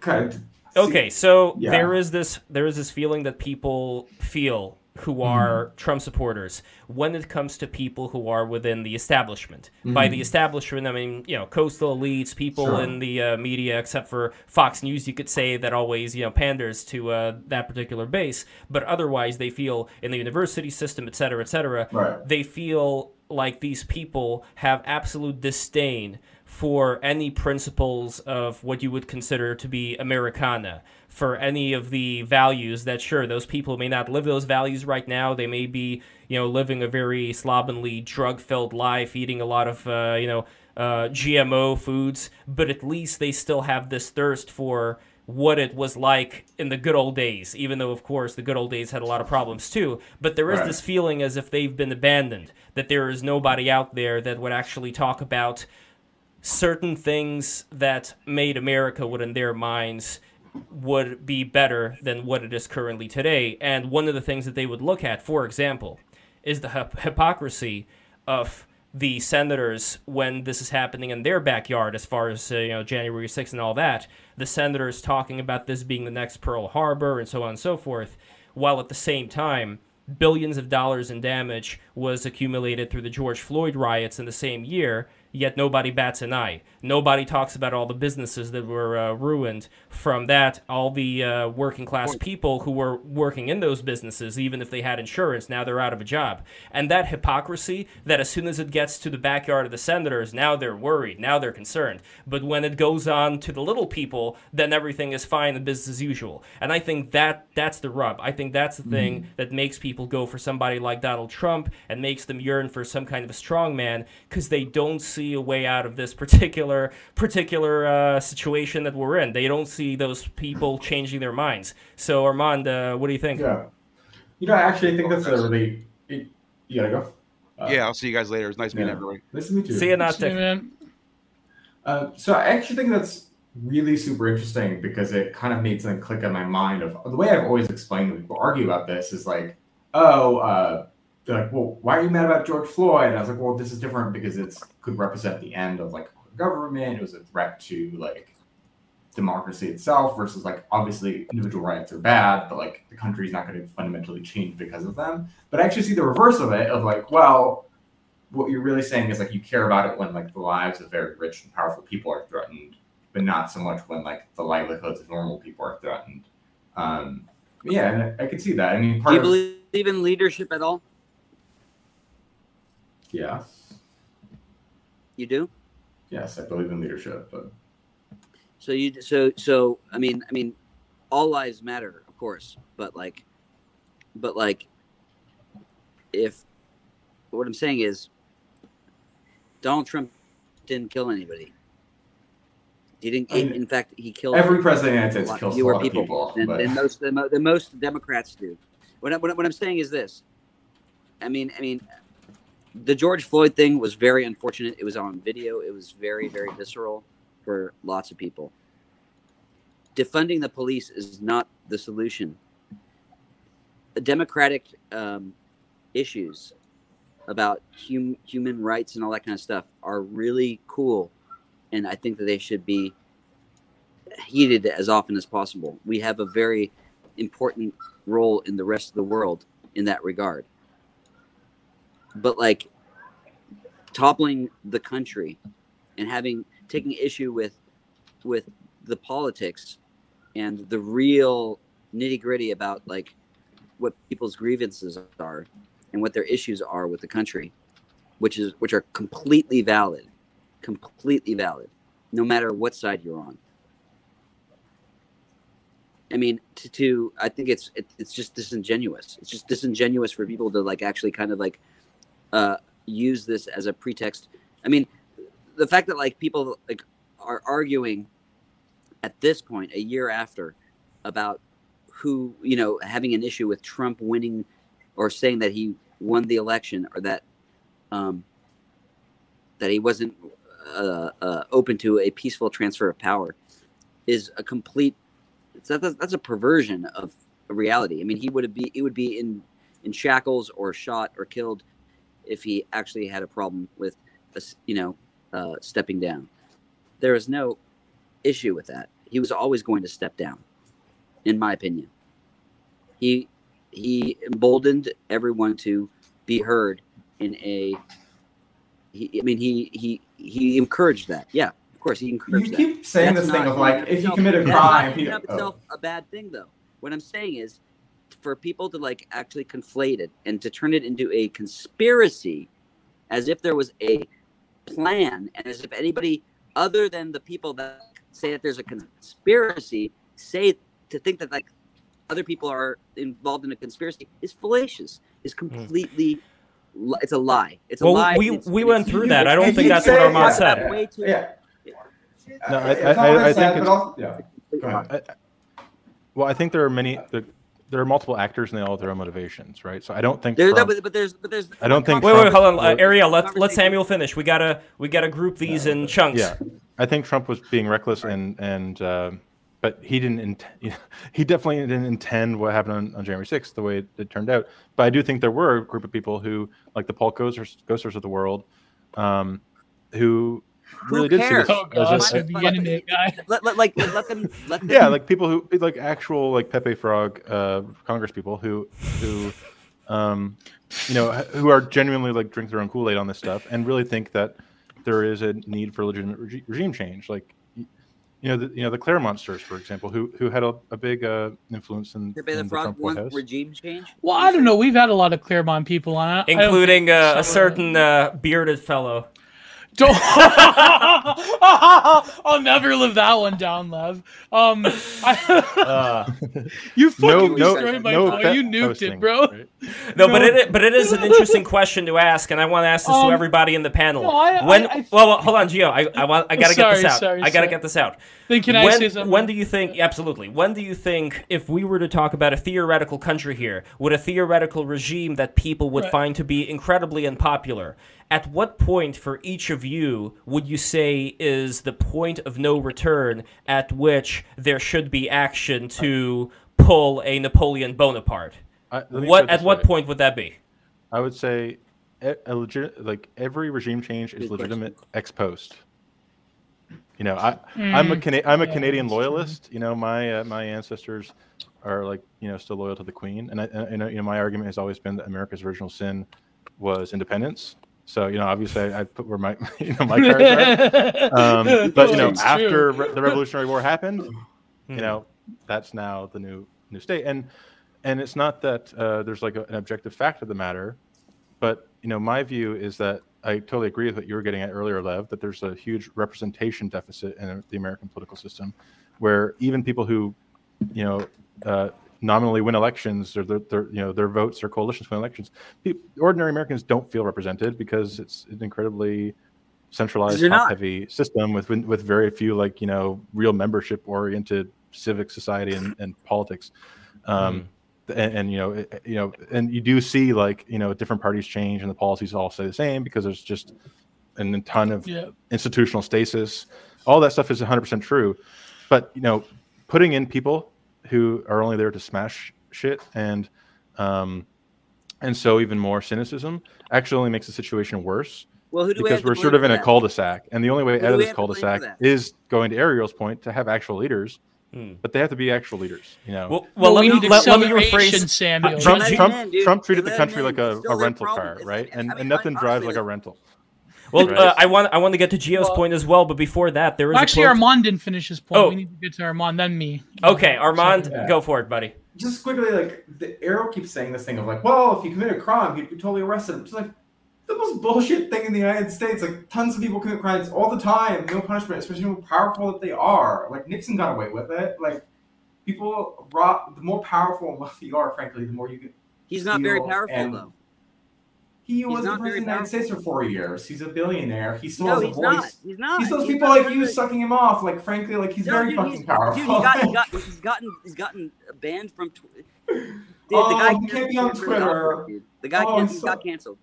kind of. Okay, so yeah. there is this there is this feeling that people feel who are mm-hmm. Trump supporters when it comes to people who are within the establishment. Mm-hmm. By the mm-hmm. establishment, I mean you know coastal elites, people sure. in the uh, media, except for Fox News, you could say that always you know panders to uh, that particular base. But otherwise, they feel in the university system, et cetera, et cetera, right. they feel like these people have absolute disdain for any principles of what you would consider to be Americana, for any of the values that, sure, those people may not live those values right now. They may be, you know, living a very slovenly, drug filled life, eating a lot of, uh, you know, uh, GMO foods, but at least they still have this thirst for what it was like in the good old days, even though, of course, the good old days had a lot of problems too. But there is right. this feeling as if they've been abandoned, that there is nobody out there that would actually talk about certain things that made America, what in their minds would be better than what it is currently today. And one of the things that they would look at, for example, is the hip- hypocrisy of the senators when this is happening in their backyard, as far as uh, you know January 6th and all that. The senators talking about this being the next Pearl Harbor and so on and so forth, while at the same time billions of dollars in damage was accumulated through the George Floyd riots in the same year yet nobody bats an eye. Nobody talks about all the businesses that were uh, ruined from that. All the uh, working class people who were working in those businesses, even if they had insurance, now they're out of a job. And that hypocrisy that as soon as it gets to the backyard of the senators, now they're worried, now they're concerned. But when it goes on to the little people, then everything is fine and business as usual. And I think that that's the rub. I think that's the thing mm. that makes people go for somebody like Donald Trump and makes them yearn for some kind of a strong man because they don't see a way out of this particular particular uh, situation that we're in. They don't see those people changing their minds. So Armand, uh, what do you think? Yeah, you know, I actually think that's a really. It, you gotta go. Uh, yeah, I'll see you guys later. It's nice meeting yeah. everyone. Nice to meet you. See you, not man. Uh, so I actually think that's really super interesting because it kind of made something click in my mind of the way I've always explained when people argue about this is like, oh, uh, they're like, well, why are you mad about George Floyd? And I was like, well, this is different because it could represent the end of like government. It was a threat to like democracy itself versus like obviously individual rights are bad, but like the country's not going to fundamentally change because of them. But I actually see the reverse of it of like, well, what you're really saying is like you care about it when like the lives of very rich and powerful people are threatened, but not so much when like the livelihoods of normal people are threatened. Um, yeah, and I, I could see that. I mean, part. do you of, believe in leadership at all? Yeah. You do? Yes, I believe in leadership, but so you so so I mean I mean all lives matter, of course, but like but like if what I'm saying is Donald Trump didn't kill anybody. He didn't. I mean, in fact, he killed every president in killed United States kills fewer people, people than, than most the, most Democrats do. What, I, what, what I'm saying is this. I mean, I mean, the George Floyd thing was very unfortunate. It was on video. It was very, very visceral for lots of people. Defunding the police is not the solution. The democratic um, issues about hum- human rights and all that kind of stuff are really cool, and I think that they should be heated as often as possible. We have a very important role in the rest of the world in that regard but like toppling the country and having taking issue with with the politics and the real nitty gritty about like what people's grievances are and what their issues are with the country, which is which are completely valid, completely valid, no matter what side you're on. I mean, to, to I think it's it, it's just disingenuous. It's just disingenuous for people to like actually kind of like uh, use this as a pretext. I mean, the fact that like people like are arguing at this point, a year after, about who you know having an issue with Trump winning or saying that he won the election or that um, that he wasn't uh, uh, open to a peaceful transfer of power is a complete that's, that's a perversion of reality. I mean, he would be it would be in in shackles or shot or killed if he actually had a problem with you know uh, stepping down. There is no issue with that. He was always going to step down, in my opinion. He he emboldened everyone to be heard in a. He, I mean, he he he encouraged that. Yeah, of course, he encouraged. You keep saying that's this thing of like, if you commit a crime, that's not itself oh. a bad thing, though. What I'm saying is, for people to like actually conflate it and to turn it into a conspiracy, as if there was a plan, and as if anybody other than the people that say that there's a conspiracy say to think that like other people are involved in a conspiracy is fallacious. Is hmm. completely. Mm. It's a lie. It's a well, lie. We we went through that. I don't think that's what Armand said. Yeah. No, I, I, I, I think it's, yeah. well, I think there are many. There are multiple actors and they all have their own motivations, right? So I don't think. There, Trump, no, but, but, there's, but there's. I don't think. Wait, Trump, wait, hold on, uh, Ariel. Let let Samuel finish. We gotta we gotta group these in chunks. Yeah, I think Trump was being reckless and and uh, but he didn't. Int- he definitely didn't intend what happened on, on January 6th the way it, it, turned out. But I do think there were a group of people who, like the Paul Gosars, Gosars of the world, um, who really did see this oh, as a, the enemy guy. Let, let, like let them, let them. Yeah, like people who like actual like Pepe Frog, uh, Congress people who who. Um, you know, who are genuinely like drink their own Kool Aid on this stuff and really think that there is a need for legitimate regi- regime change. Like, you know, the, you know the Claremontsters, for example, who who had a, a big uh, influence in, in the, the Trump White House. regime change. Well, I don't know. We've had a lot of Claremont people on it, including uh, a certain uh, bearded fellow. Don't. I'll never live that one down, Lev. Um, I, uh, you fucking no, destroyed no, my no point. You nuked posting, it, bro. Right? No, but it but it is an interesting question to ask, and I want to ask this um, to everybody in the panel. No, I, when I, well, hold on, Gio. I I want I gotta sorry, get this out. Sorry, I gotta sorry. get this out. Then can I when, say something? When do you think? Absolutely. When do you think, if we were to talk about a theoretical country here, would a theoretical regime that people would right. find to be incredibly unpopular? At what point for each of you would you say is the point of no return at which there should be action to pull a Napoleon Bonaparte? what at what point would that be? I would say a legit like every regime change is legitimate ex post. You know, I mm. I'm a Cana- I'm a Canadian loyalist. You know, my uh, my ancestors are like you know still loyal to the Queen, and I and, you know my argument has always been that America's original sin was independence. So you know, obviously, I, I put where my you know my cards are. Um, but you know, after re- the Revolutionary War happened, you hmm. know, that's now the new new state, and and it's not that uh, there's like a, an objective fact of the matter, but you know, my view is that I totally agree with what you were getting at earlier, Lev, that there's a huge representation deficit in the American political system, where even people who, you know, uh, nominally win elections or their, their, you know their votes or coalitions win elections, ordinary Americans don't feel represented because it's an incredibly centralized, top-heavy system with with very few like you know real membership-oriented civic society and, and politics. Um, mm and, and, you know you know and you do see like you know different parties change and the policies all stay the same because there's just a ton of yeah. institutional stasis. All that stuff is 100% true. But you know putting in people who are only there to smash shit and um and so even more cynicism actually only makes the situation worse well, because we are sort of in a cul-de-sac and the only way who out of this cul-de-sac is going to ariel's point to have actual leaders Hmm. But they have to be actual leaders, you know. Well, well, let, me, let, let, me rephrase. Samuel. Trump, Trump, Trump treated the country like a, a rental car, right? And, and nothing drives like a rental. Well, right. uh, I want I want to get to Gio's well, point as well, but before that, there was actually Armand didn't finish his point. Oh. We need to get to Armand, then me. Okay, Armand, yeah. go for it, buddy. Just quickly, like the arrow keeps saying this thing of like, well, if you commit a crime, you'd be totally arrested. Just like the most bullshit thing in the United States. Like tons of people commit crimes all the time, no punishment, especially how powerful that they are. Like Nixon got away with it. Like people rob the more powerful and wealthy you are, frankly, the more you can. He's not very powerful and, though. He was the president of the United States for four years. He's a billionaire. He still no, has a he's voice. Not. He's not. He still has he's people like you sucking him off. Like frankly, like he's no, very dude, fucking he's, powerful. Dude, he got, he got, he's gotten he's gotten banned from. Tw- dude, oh, the guy he can't be on Twitter. The guy oh, can't, so... got canceled.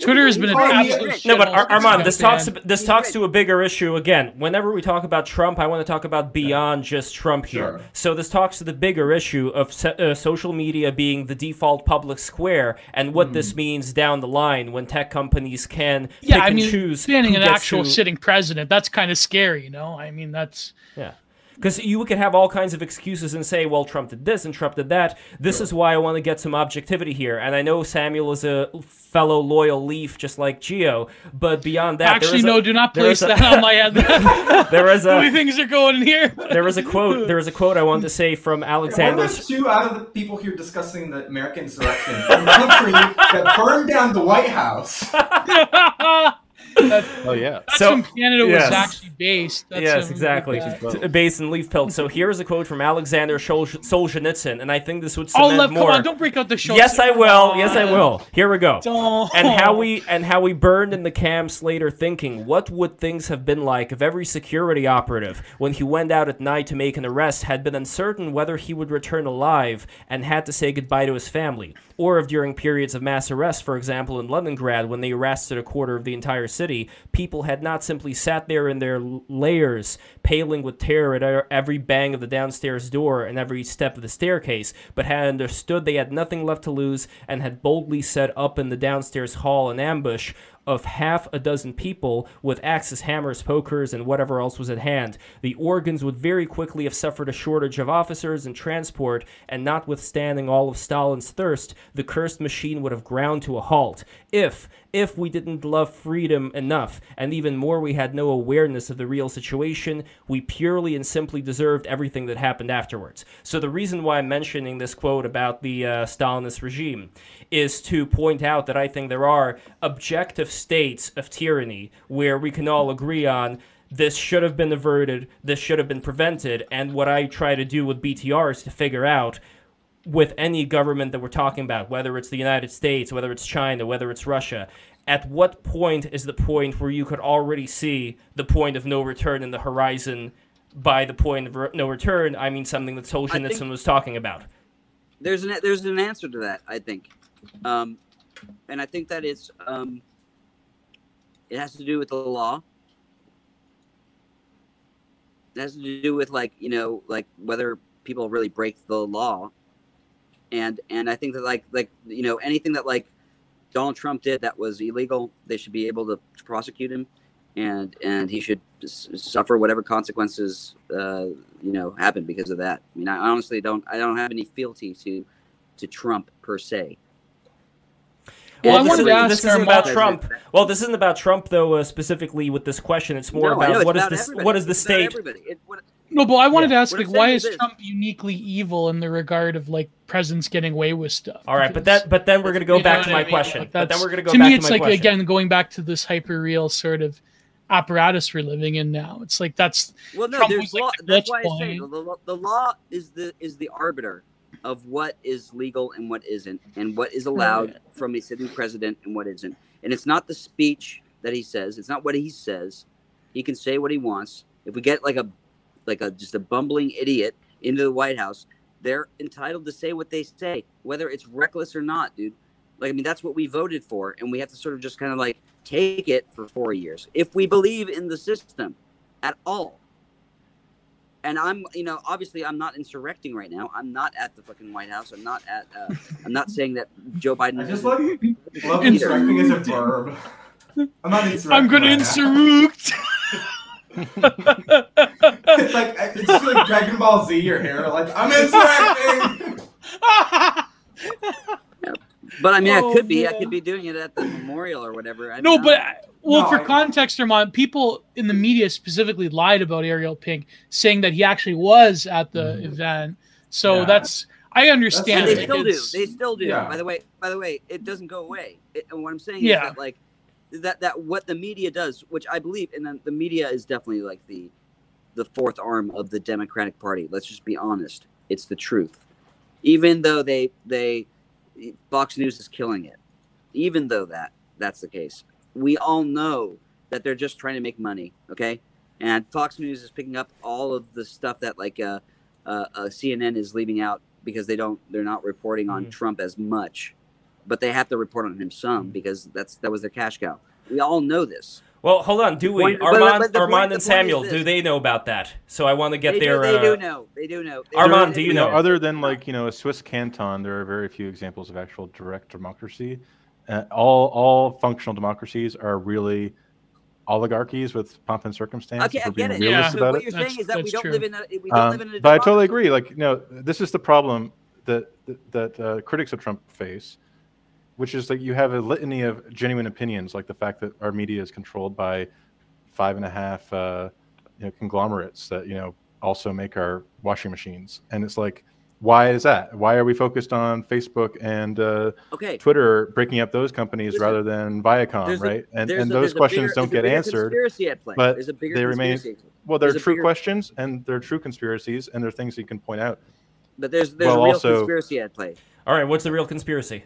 Twitter has been an absolute no, but Ar- Armand, this talks this talks to a bigger issue. Again, whenever we talk about Trump, I want to talk about beyond just Trump here. Sure. So this talks to the bigger issue of se- uh, social media being the default public square, and what mm. this means down the line when tech companies can yeah, pick I mean, and choose. Banning an actual to... sitting president, that's kind of scary, you know. I mean, that's yeah. Because you could have all kinds of excuses and say, well, Trump did this and Trump did that. This sure. is why I want to get some objectivity here. And I know Samuel is a fellow loyal Leaf, just like Geo. But beyond that, actually, no, a, do not place that on my head. there was a many things are going in here. there was a quote. There was a quote I wanted to say from Alexander. Yeah, two out of the people here discussing the American insurrection, the country that burned down the White House. oh yeah. That's so, when Canada yes. was actually based. That's yes, exactly. Based in leaf pelt. So here's a quote from Alexander Solzhenitsyn, and I think this would oh, cement oh, Lev, more. Come on, don't break out the show. Yes, I will. Yes, I will. Here we go. Don't. And how we and how we burned in the camps later, thinking, what would things have been like if every security operative, when he went out at night to make an arrest, had been uncertain whether he would return alive and had to say goodbye to his family, or if during periods of mass arrest, for example, in Leningrad, when they arrested a quarter of the entire city, people had not simply sat there in their layers, paling with terror at every bang of the downstairs door and every step of the staircase, but had understood they had nothing left to lose and had boldly set up in the downstairs hall an ambush of half a dozen people with axes, hammers, pokers, and whatever else was at hand. The organs would very quickly have suffered a shortage of officers and transport, and notwithstanding all of Stalin's thirst, the cursed machine would have ground to a halt. If, if we didn't love freedom enough, and even more, we had no awareness of the real situation, we purely and simply deserved everything that happened afterwards. So, the reason why I'm mentioning this quote about the uh, Stalinist regime is to point out that I think there are objective states of tyranny where we can all agree on this should have been averted, this should have been prevented, and what I try to do with BTR is to figure out with any government that we're talking about, whether it's the United States, whether it's China, whether it's Russia, at what point is the point where you could already see the point of no return in the horizon? By the point of no return, I mean something that Solzhenitsyn was talking about. There's an there's an answer to that, I think, um, and I think that it's um, it has to do with the law. It has to do with like you know like whether people really break the law, and and I think that like like you know anything that like Donald Trump did that was illegal, they should be able to, to prosecute him, and and he should suffer whatever consequences uh, you know happen because of that. I mean, I honestly don't I don't have any fealty to to Trump per se. Well, I wanted to ask this isn't about Trump. Well, this isn't about Trump though. Uh, specifically with this question, it's more no, about what is this? What is the it's state? It, what, no, but I wanted yeah. to ask, like, why is, is Trump uniquely evil in the regard of like presidents getting away with stuff? All right, but that, but then we're gonna go back to my I mean? question. Like but then we're gonna go. To me, it's like question. again going back to this hyper real sort of apparatus we're living in now. It's like that's well, no, Trump there's law. that's why I say the, the law is the is the arbiter of what is legal and what isn't, and what is allowed from a sitting president and what isn't. And it's not the speech that he says. It's not what he says. He can say what he wants. If we get like a like a just a bumbling idiot into the White House, they're entitled to say what they say, whether it's reckless or not, dude. Like I mean, that's what we voted for, and we have to sort of just kind of like take it for four years if we believe in the system at all and I'm, you know, obviously I'm not insurrecting right now. I'm not at the fucking White House. I'm not at. Uh, I'm not saying that Joe Biden. I just love, love insurrecting as a verb. I'm not insurrecting. I'm gonna right insurrect. it's like it's like Dragon Ball Z. Your hair, like I'm insurrecting. But I mean, oh, I could be. Man. I could be doing it at the memorial or whatever. I no, but well, no, for I, context, Armand, people in the media specifically lied about Ariel Pink, saying that he actually was at the mm. event. So yeah. that's I understand. That's, they still do. They still do. Yeah. By the way, by the way, it doesn't go away. It, and what I'm saying yeah. is that like that that what the media does, which I believe, and then the media is definitely like the the fourth arm of the Democratic Party. Let's just be honest. It's the truth. Even though they they Fox News is killing it. even though that that's the case, we all know that they're just trying to make money. Okay, and Fox News is picking up all of the stuff that like uh, uh, uh, CNN is leaving out because they don't they're not reporting on mm-hmm. Trump as much, but they have to report on him some mm-hmm. because that's that was their cash cow. We all know this. Well, hold on. Do we, point, Armand, but, but Armand point, and Samuel? Do they know about that? So I want to get they their. Do, they uh, do know. They do know. They Armand, do you know? Other than like you know a Swiss canton, there are very few examples of actual direct democracy. Uh, all all functional democracies are really oligarchies with pomp and circumstance. Okay, I get it. Yeah. So what you're saying is that we don't true. live in a we don't um, live in a. But I totally agree. Like you know, this is the problem that that, that uh, critics of Trump face, which is that you have a litany of genuine opinions, like the fact that our media is controlled by five and a half uh, you know, conglomerates that you know also make our washing machines, and it's like why is that? Why are we focused on Facebook and uh, okay. Twitter breaking up those companies there's rather a, than Viacom, right? A, and and a, those questions bigger, don't get answered. But they remain. Well, they're true bigger, questions and they're true conspiracies and they're things you can point out. But there's there's well, a real also, conspiracy at play. All right, what's the real conspiracy?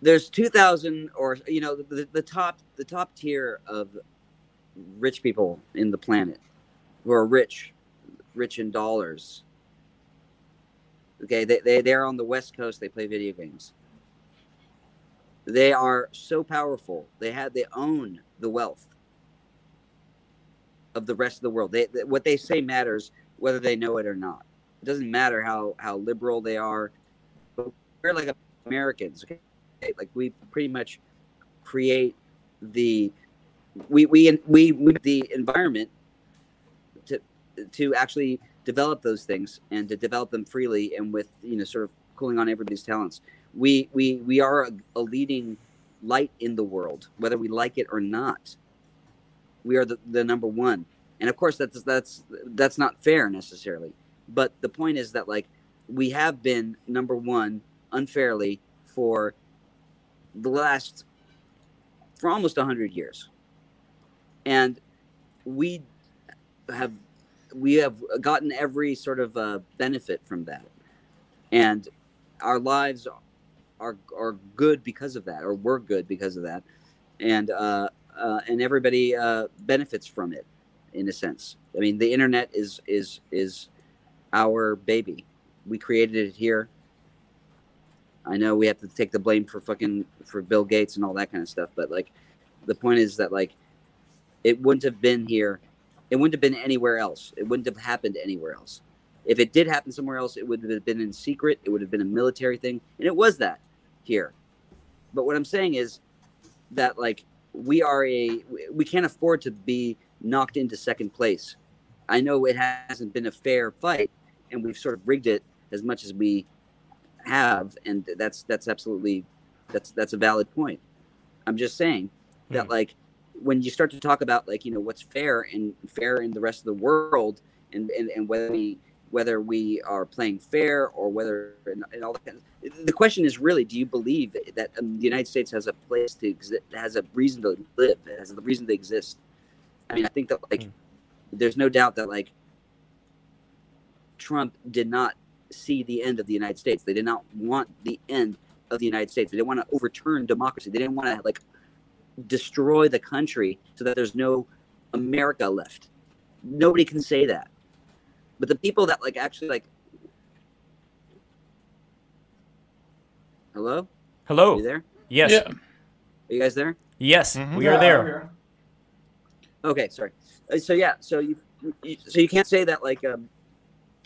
There's 2,000 or you know the, the top the top tier of rich people in the planet who are rich rich in dollars. Okay, they, they, they're on the West Coast, they play video games. They are so powerful. They have they own the wealth of the rest of the world. They, they, what they say matters whether they know it or not. It doesn't matter how how liberal they are. But we're like Americans, okay? Like we pretty much create the we we we, we the environment to actually develop those things and to develop them freely and with you know sort of cooling on everybody's talents. We we we are a, a leading light in the world, whether we like it or not. We are the, the number one, and of course that's that's that's not fair necessarily. But the point is that like we have been number one unfairly for the last for almost 100 years and we have we have gotten every sort of uh, benefit from that, and our lives are are good because of that, or we're good because of that, and uh, uh, and everybody uh, benefits from it, in a sense. I mean, the internet is is is our baby. We created it here. I know we have to take the blame for fucking for Bill Gates and all that kind of stuff, but like, the point is that like, it wouldn't have been here it wouldn't have been anywhere else. It wouldn't have happened anywhere else. If it did happen somewhere else, it would have been in secret. It would have been a military thing, and it was that here. But what I'm saying is that like we are a we can't afford to be knocked into second place. I know it hasn't been a fair fight, and we've sort of rigged it as much as we have, and that's that's absolutely that's that's a valid point. I'm just saying that mm. like when you start to talk about like you know what's fair and fair in the rest of the world and and, and whether we whether we are playing fair or whether and, and all that the question is really do you believe that um, the united states has a place to exist has a reason to live has a reason to exist? I mean i think that like mm. there's no doubt that like trump did not see the end of the united states. They did not want the end of the united states. They didn't want to overturn democracy. They didn't want to like destroy the country so that there's no America left. Nobody can say that. But the people that like actually like Hello? Hello. Are you there? Yes. Yeah. Are you guys there? Yes, mm-hmm. we yeah, are there. Okay, sorry. Uh, so yeah, so you, you, so you can't say that like um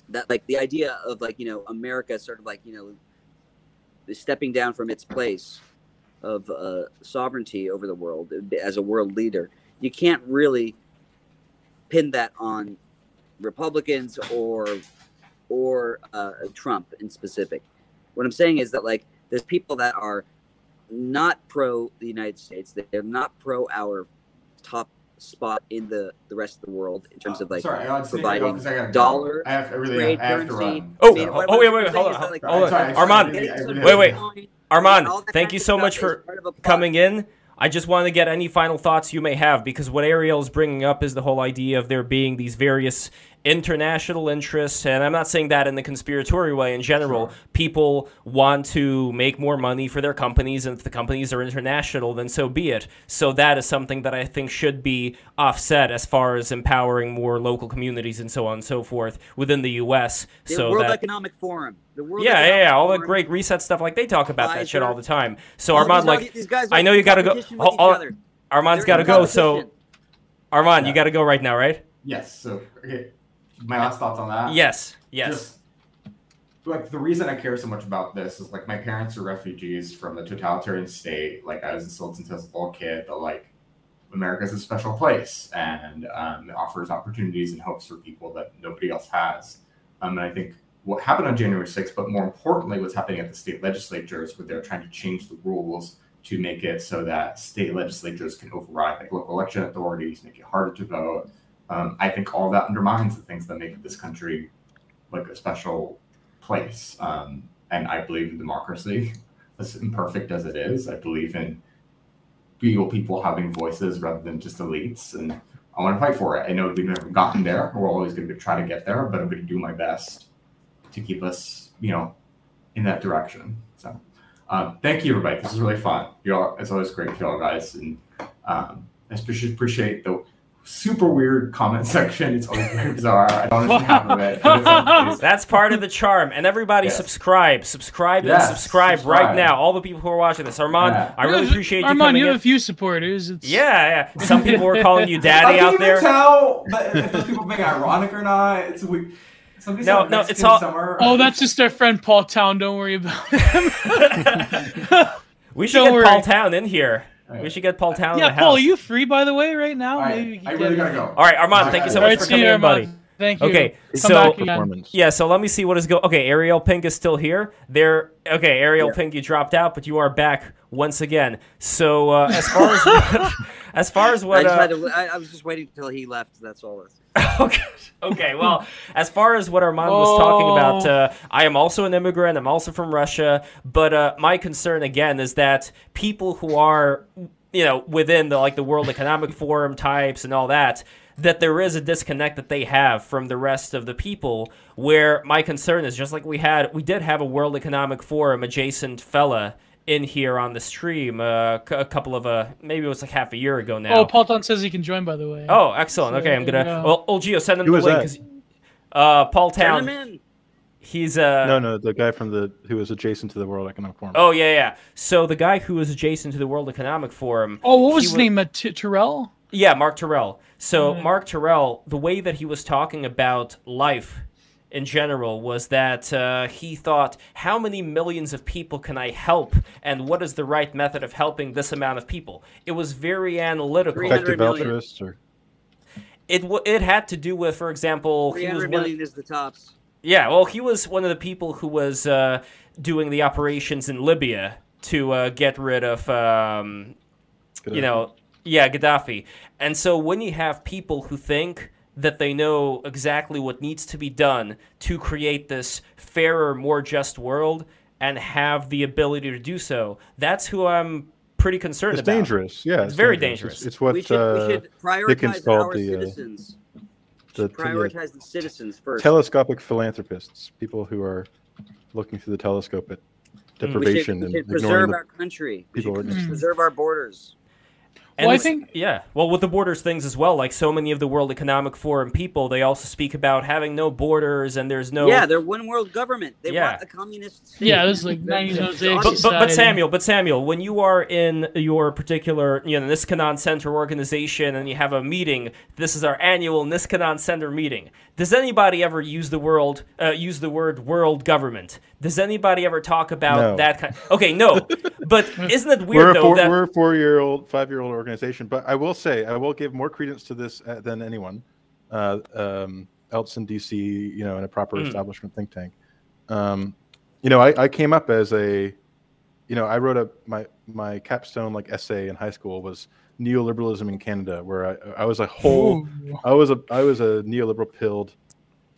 that like the idea of like, you know, America sort of like, you know, stepping down from its place of uh, sovereignty over the world as a world leader. You can't really pin that on Republicans or or uh, Trump in specific. What I'm saying is that like there's people that are not pro the United States. They're not pro our top spot in the the rest of the world in terms of like sorry, providing dollar, I have trade, currency. Oh, oh, wait, wait, hold on, hold on, Armand, wait, wait. Armand, thank you so much for coming in. I just want to get any final thoughts you may have because what Ariel is bringing up is the whole idea of there being these various international interests, and I'm not saying that in the conspiratorial way. In general, sure. people want to make more money for their companies, and if the companies are international, then so be it. So that is something that I think should be offset as far as empowering more local communities and so on and so forth within the U.S. The so World that, Economic Forum. The World yeah, Economic yeah, yeah, all Forum, the great reset stuff. Like they talk about Pfizer, that shit all the time. So all Armand, like, these guys I know you got to go. All, all, Armand's got to go. So, Armand, yeah. you got to go right now, right? Yes. So, okay. My last thoughts on that. Yes. Yes. Just, like the reason I care so much about this is like my parents are refugees from a totalitarian state. Like I was instilled since I was a little kid that like America is a special place and um, it offers opportunities and hopes for people that nobody else has. Um, and I think what happened on January 6th, but more importantly, what's happening at the state legislatures, where they're trying to change the rules to make it so that state legislatures can override like local election authorities, make it harder to vote. Um, I think all that undermines the things that make this country like a special place. Um, and I believe in democracy, as imperfect as it is. I believe in real people having voices rather than just elites. And I want to fight for it. I know we've never gotten there. We're always going to try to get there, but I'm going to do my best to keep us, you know, in that direction. So. Um, thank you, everybody. This is really fun. You all, it's always great to y'all guys, and um, I especially appreciate the super weird comment section. It's always very bizarre. I don't understand half of it. That's part of the charm. And everybody yes. subscribe, subscribe, yes, and subscribe, subscribe, right now. All the people who are watching this. Armand, yeah. I really appreciate you Armand, you have in. a few supporters. It's... Yeah, yeah. Some people were calling you daddy out there. I can't tell if those people being ironic or not. It's weird. Somebody no, no, it's all. Summer. Oh, that's just our friend Paul Town. Don't worry about him. we should Don't get worry. Paul Town in here. We should get Paul Town. Yeah, Paul, are you free by the way right now? Maybe I really gotta go. All right, Armand, thank you so much right, for coming in, buddy. Thank you. Okay, so yeah, so let me see what is go. Okay, Ariel Pink is still here. There. Okay, Ariel yeah. Pink, you dropped out, but you are back once again. So uh, as far as what, as far as what I, uh, to, I, I, was just waiting until he left. That's all. okay. Okay. Well, as far as what Armand was talking about, oh. uh, I am also an immigrant. I'm also from Russia. But uh, my concern again is that people who are, you know, within the like the World Economic Forum types and all that, that there is a disconnect that they have from the rest of the people. Where my concern is just like we had, we did have a World Economic Forum adjacent fella in here on the stream uh, a couple of uh maybe it was like half a year ago now. Oh, Paul Town says he can join by the way. Oh, excellent. So, okay, I'm gonna. Yeah. Well, Gio, send him Who the link. Uh, Paul Town. He's uh no no the guy from the who was adjacent to the World Economic Forum. Oh yeah yeah. So the guy who was adjacent to the World Economic Forum. Oh, what was his was, name? Uh, T- Terrell. Yeah, Mark Terrell. So mm. Mark Terrell, the way that he was talking about life in general was that uh, he thought, how many millions of people can I help, and what is the right method of helping this amount of people? It was very analytical. Effective altruist, or it w- it had to do with, for example, three hundred million is the tops. Yeah, well, he was one of the people who was uh, doing the operations in Libya to uh, get rid of, um, you know, yeah, Gaddafi. And so when you have people who think that they know exactly what needs to be done to create this fairer, more just world and have the ability to do so. That's who I'm pretty concerned about. it's about. dangerous. Yeah, it's, it's very dangerous. dangerous. It's, it's, what we should, uh, we should prioritize our the, uh, citizens. Uh, the, prioritize the, the citizens first. Telescopic philanthropists, people who are looking through the telescope at deprivation we should, we should and preserve our country. People we should preserve our borders. And well, I think yeah. Well, with the borders things as well, like so many of the World Economic Forum people, they also speak about having no borders and there's no. Yeah, they're one world government. They yeah. want a communist. State. Yeah, this is like but, but, but, Samuel, but Samuel, when you are in your particular, you know, Niskanen Center organization and you have a meeting, this is our annual Niskanen Center meeting. Does anybody ever use the world uh, use the word world government? Does anybody ever talk about no. that kind? Okay, no, but isn't it weird we're though four, that we're a four-year-old, five-year-old organization? But I will say, I will give more credence to this uh, than anyone uh, um, else in DC. You know, in a proper mm. establishment think tank. Um, you know, I, I came up as a, you know, I wrote a my my capstone like essay in high school was neoliberalism in Canada, where I, I was a whole, Ooh. I was a, I was a neoliberal pilled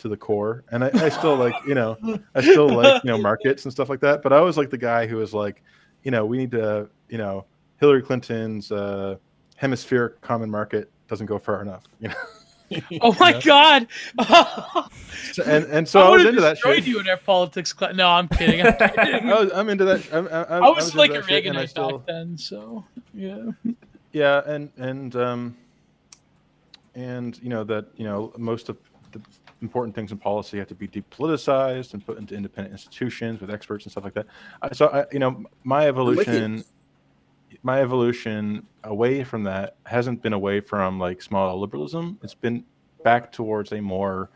to the core, and I, I still like, you know, I still like, you know, markets and stuff like that. But I was like the guy who was like, you know, we need to, you know, Hillary Clinton's uh, hemispheric common market doesn't go far enough, you know. oh my god! so, and and so I, I was into that shit. you in our politics class. No, I'm kidding. I'm, kidding. I was, I'm into that. I'm, I'm, i was, was like a Reaganite still... back then, so yeah. Yeah, and and um, and you know that you know most of the important things in policy. Have to be depoliticized and put into independent institutions with experts and stuff like that. So I, you know, my evolution my evolution away from that hasn't been away from like small liberalism. It's been back towards a more,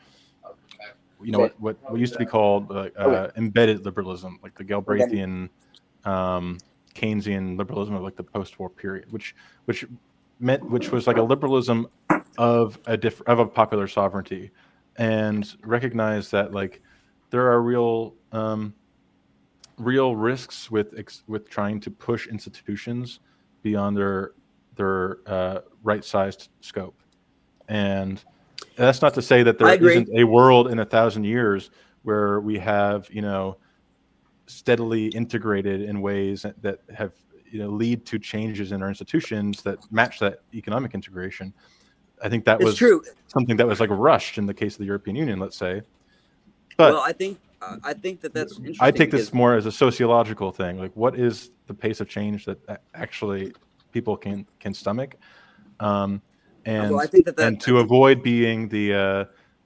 you know, what what, what used to be called uh, uh, embedded liberalism, like the Galbraithian, um, Keynesian liberalism of like the post-war period, which which meant which was like a liberalism of a diff- of a popular sovereignty, and recognize that like there are real um, real risks with ex- with trying to push institutions beyond their their uh, right sized scope, and that's not to say that there isn't a world in a thousand years where we have you know steadily integrated in ways that have you know lead to changes in our institutions that match that economic integration. I think that it's was true. something that was like rushed in the case of the European Union, let's say. But well, I think uh, I think that that's interesting. I take this more as a sociological thing. Like, what is the pace of change that actually people can can stomach? Um, and well, I think that, that and to avoid being the uh,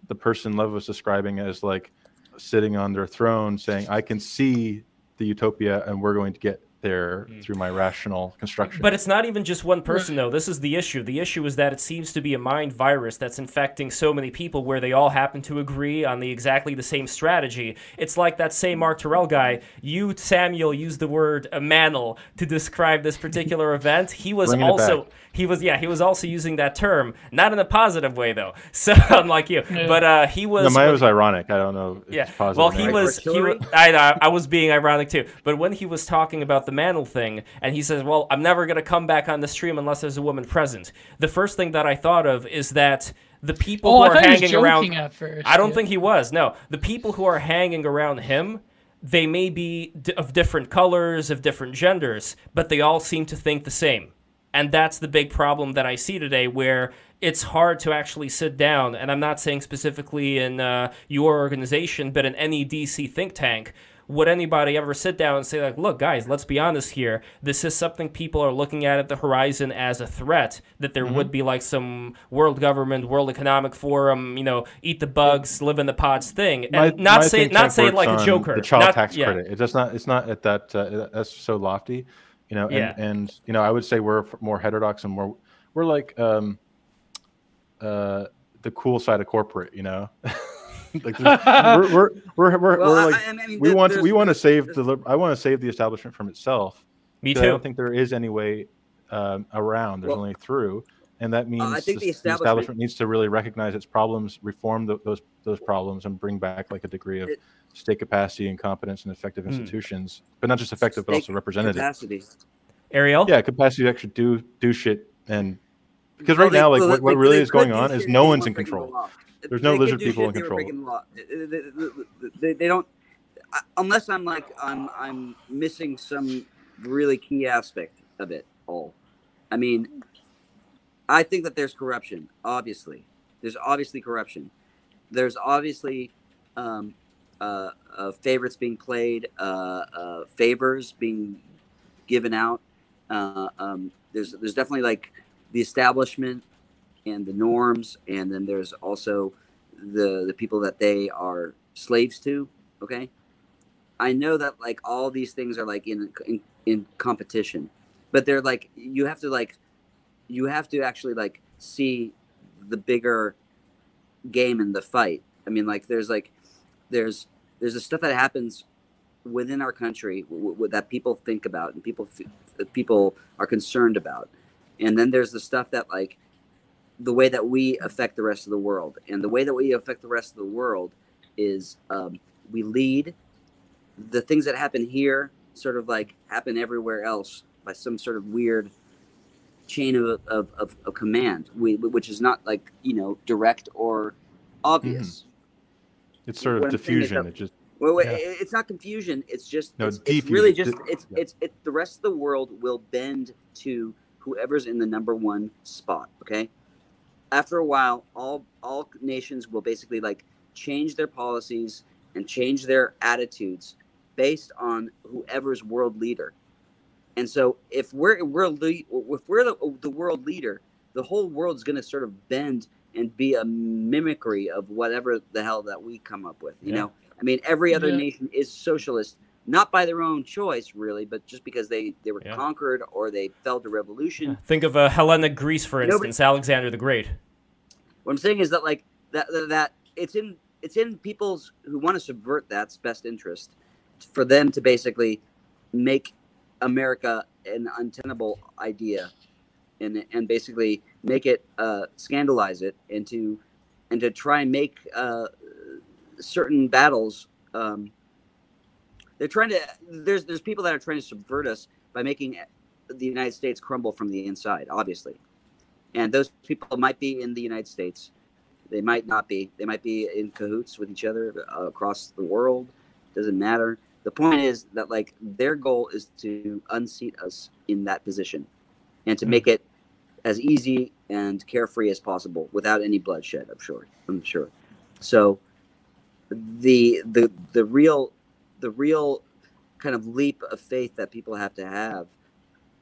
the person Lev was describing as like sitting on their throne, saying, "I can see the utopia, and we're going to get there mm. through my rational construction. But it's not even just one person, though. This is the issue. The issue is that it seems to be a mind virus that's infecting so many people where they all happen to agree on the exactly the same strategy. It's like that same Mark Terrell guy. You, Samuel, used the word "manel" to describe this particular event. He was also he was yeah he was also using that term, not in a positive way though. So unlike you, yeah. but uh, he was. No, mine was ironic. I don't know. yeah. well, he was. He was I, I was being ironic too. But when he was talking about the manel thing, and he says, "Well, I'm never gonna come back on the stream unless there's a woman present." The first thing that I thought of is that the people oh, who are hanging around. First, I don't yeah. think he was. No, the people who are hanging around him they may be of different colors, of different genders, but they all seem to think the same. And that's the big problem that I see today, where it's hard to actually sit down. And I'm not saying specifically in uh, your organization, but in any DC think tank. Would anybody ever sit down and say, like, look, guys, let's be honest here. This is something people are looking at at the horizon as a threat, that there mm-hmm. would be like some world government, world economic forum, you know, eat the bugs, live in the pods thing. And my, not my say not say it like a joker. The child not, tax yeah. credit. It does not it's not at that uh, that's so lofty you know, and, yeah. and you know, I would say we're more heterodox and more we're like um, uh, the cool side of corporate, you know. like we're, we're, we're, we're, well, we're like I, I mean, we want to, we want to save the I want to save the establishment from itself. Me too. I don't think there is any way um, around. There's well, only through, and that means uh, I think the, establishment, the, establishment, needs to really recognize its problems, reform the, those those problems, and bring back like a degree of it, state capacity and competence and effective hmm. institutions, but not just effective, but also representative. Capacity. Ariel? Yeah, capacity to actually do do shit and because right well, now, like well, what, what really is going on is no one's in control. There's no lizard people in control. They, they, don't unless I'm like I'm I'm missing some really key aspect of it all. I mean, I think that there's corruption. Obviously, there's obviously corruption. There's obviously um, uh, uh, favorites being played, uh, uh, favors being given out. Uh, um, there's there's definitely like the establishment and the norms, and then there's also the the people that they are slaves to. Okay, I know that like all these things are like in in, in competition, but they're like you have to like you have to actually like see the bigger game in the fight. I mean, like there's like there's there's the stuff that happens within our country w- w- that people think about and people f- people are concerned about, and then there's the stuff that like the way that we affect the rest of the world, and the way that we affect the rest of the world is um, we lead the things that happen here sort of like happen everywhere else by some sort of weird chain of, of, of, of command, we, which is not like you know direct or obvious. Mm-hmm. It's sort of diffusion. It just well, yeah. it's not confusion. It's just no, it's, it's really just it's yeah. it's it, the rest of the world will bend to whoever's in the number one spot. Okay, after a while, all all nations will basically like change their policies and change their attitudes based on whoever's world leader. And so, if we're we're if we're the, the world leader, the whole world's going to sort of bend and be a mimicry of whatever the hell that we come up with. You yeah. know, I mean, every other yeah. nation is socialist, not by their own choice, really, but just because they they were yeah. conquered or they felt a revolution. Think of uh, Hellenic Greece, for instance, Nobody, Alexander the Great. What I'm saying is that like that that it's in it's in people's who want to subvert that's best interest for them to basically make America an untenable idea and and basically make it uh, scandalize it and to and to try and make uh, certain battles. Um, they're trying to. There's there's people that are trying to subvert us by making the United States crumble from the inside, obviously, and those people might be in the United States. They might not be. They might be in cahoots with each other uh, across the world. Doesn't matter. The point is that like their goal is to unseat us in that position, and to hmm. make it as easy and carefree as possible without any bloodshed. I'm sure. I'm sure. So the the the real the real kind of leap of faith that people have to have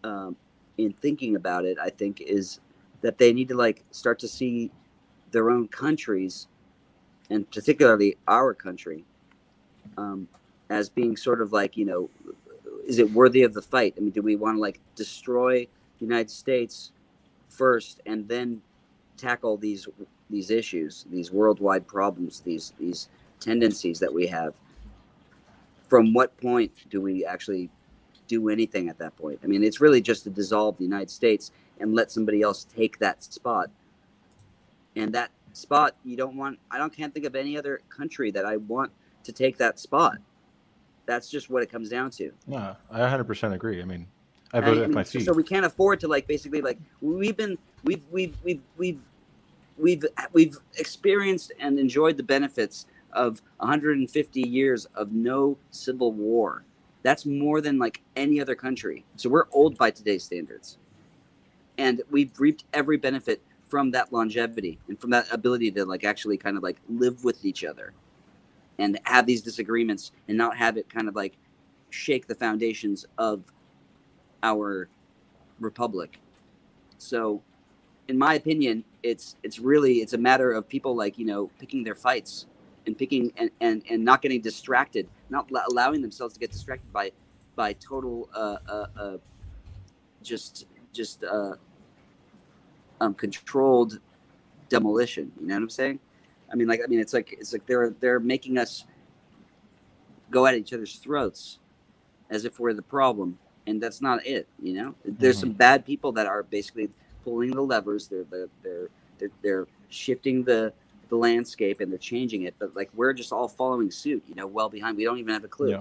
um, in thinking about it, I think, is that they need to like start to see their own countries, and particularly our country, um, as being sort of like you know, is it worthy of the fight? I mean, do we want to like destroy the United States? first and then tackle these these issues, these worldwide problems, these these tendencies that we have. From what point do we actually do anything at that point? I mean, it's really just to dissolve the United States and let somebody else take that spot. And that spot, you don't want. I don't can't think of any other country that I want to take that spot. That's just what it comes down to. No, I 100% agree. I mean, I voted I mean, my feet. So we can't afford to like basically like we've been we've we've we've we've we've we've experienced and enjoyed the benefits of 150 years of no civil war. That's more than like any other country. So we're old by today's standards. And we've reaped every benefit from that longevity and from that ability to like actually kind of like live with each other and have these disagreements and not have it kind of like shake the foundations of our republic. So, in my opinion, it's it's really it's a matter of people like you know picking their fights and picking and and, and not getting distracted, not allowing themselves to get distracted by by total uh, uh, uh just just uh, um, controlled demolition. You know what I'm saying? I mean, like I mean, it's like it's like they're they're making us go at each other's throats as if we're the problem and that's not it. You know, there's mm-hmm. some bad people that are basically pulling the levers. They're they're they're they're, they're shifting the the landscape and they're changing it. But like we're just all following suit. You know, well behind. We don't even have a clue. Yeah.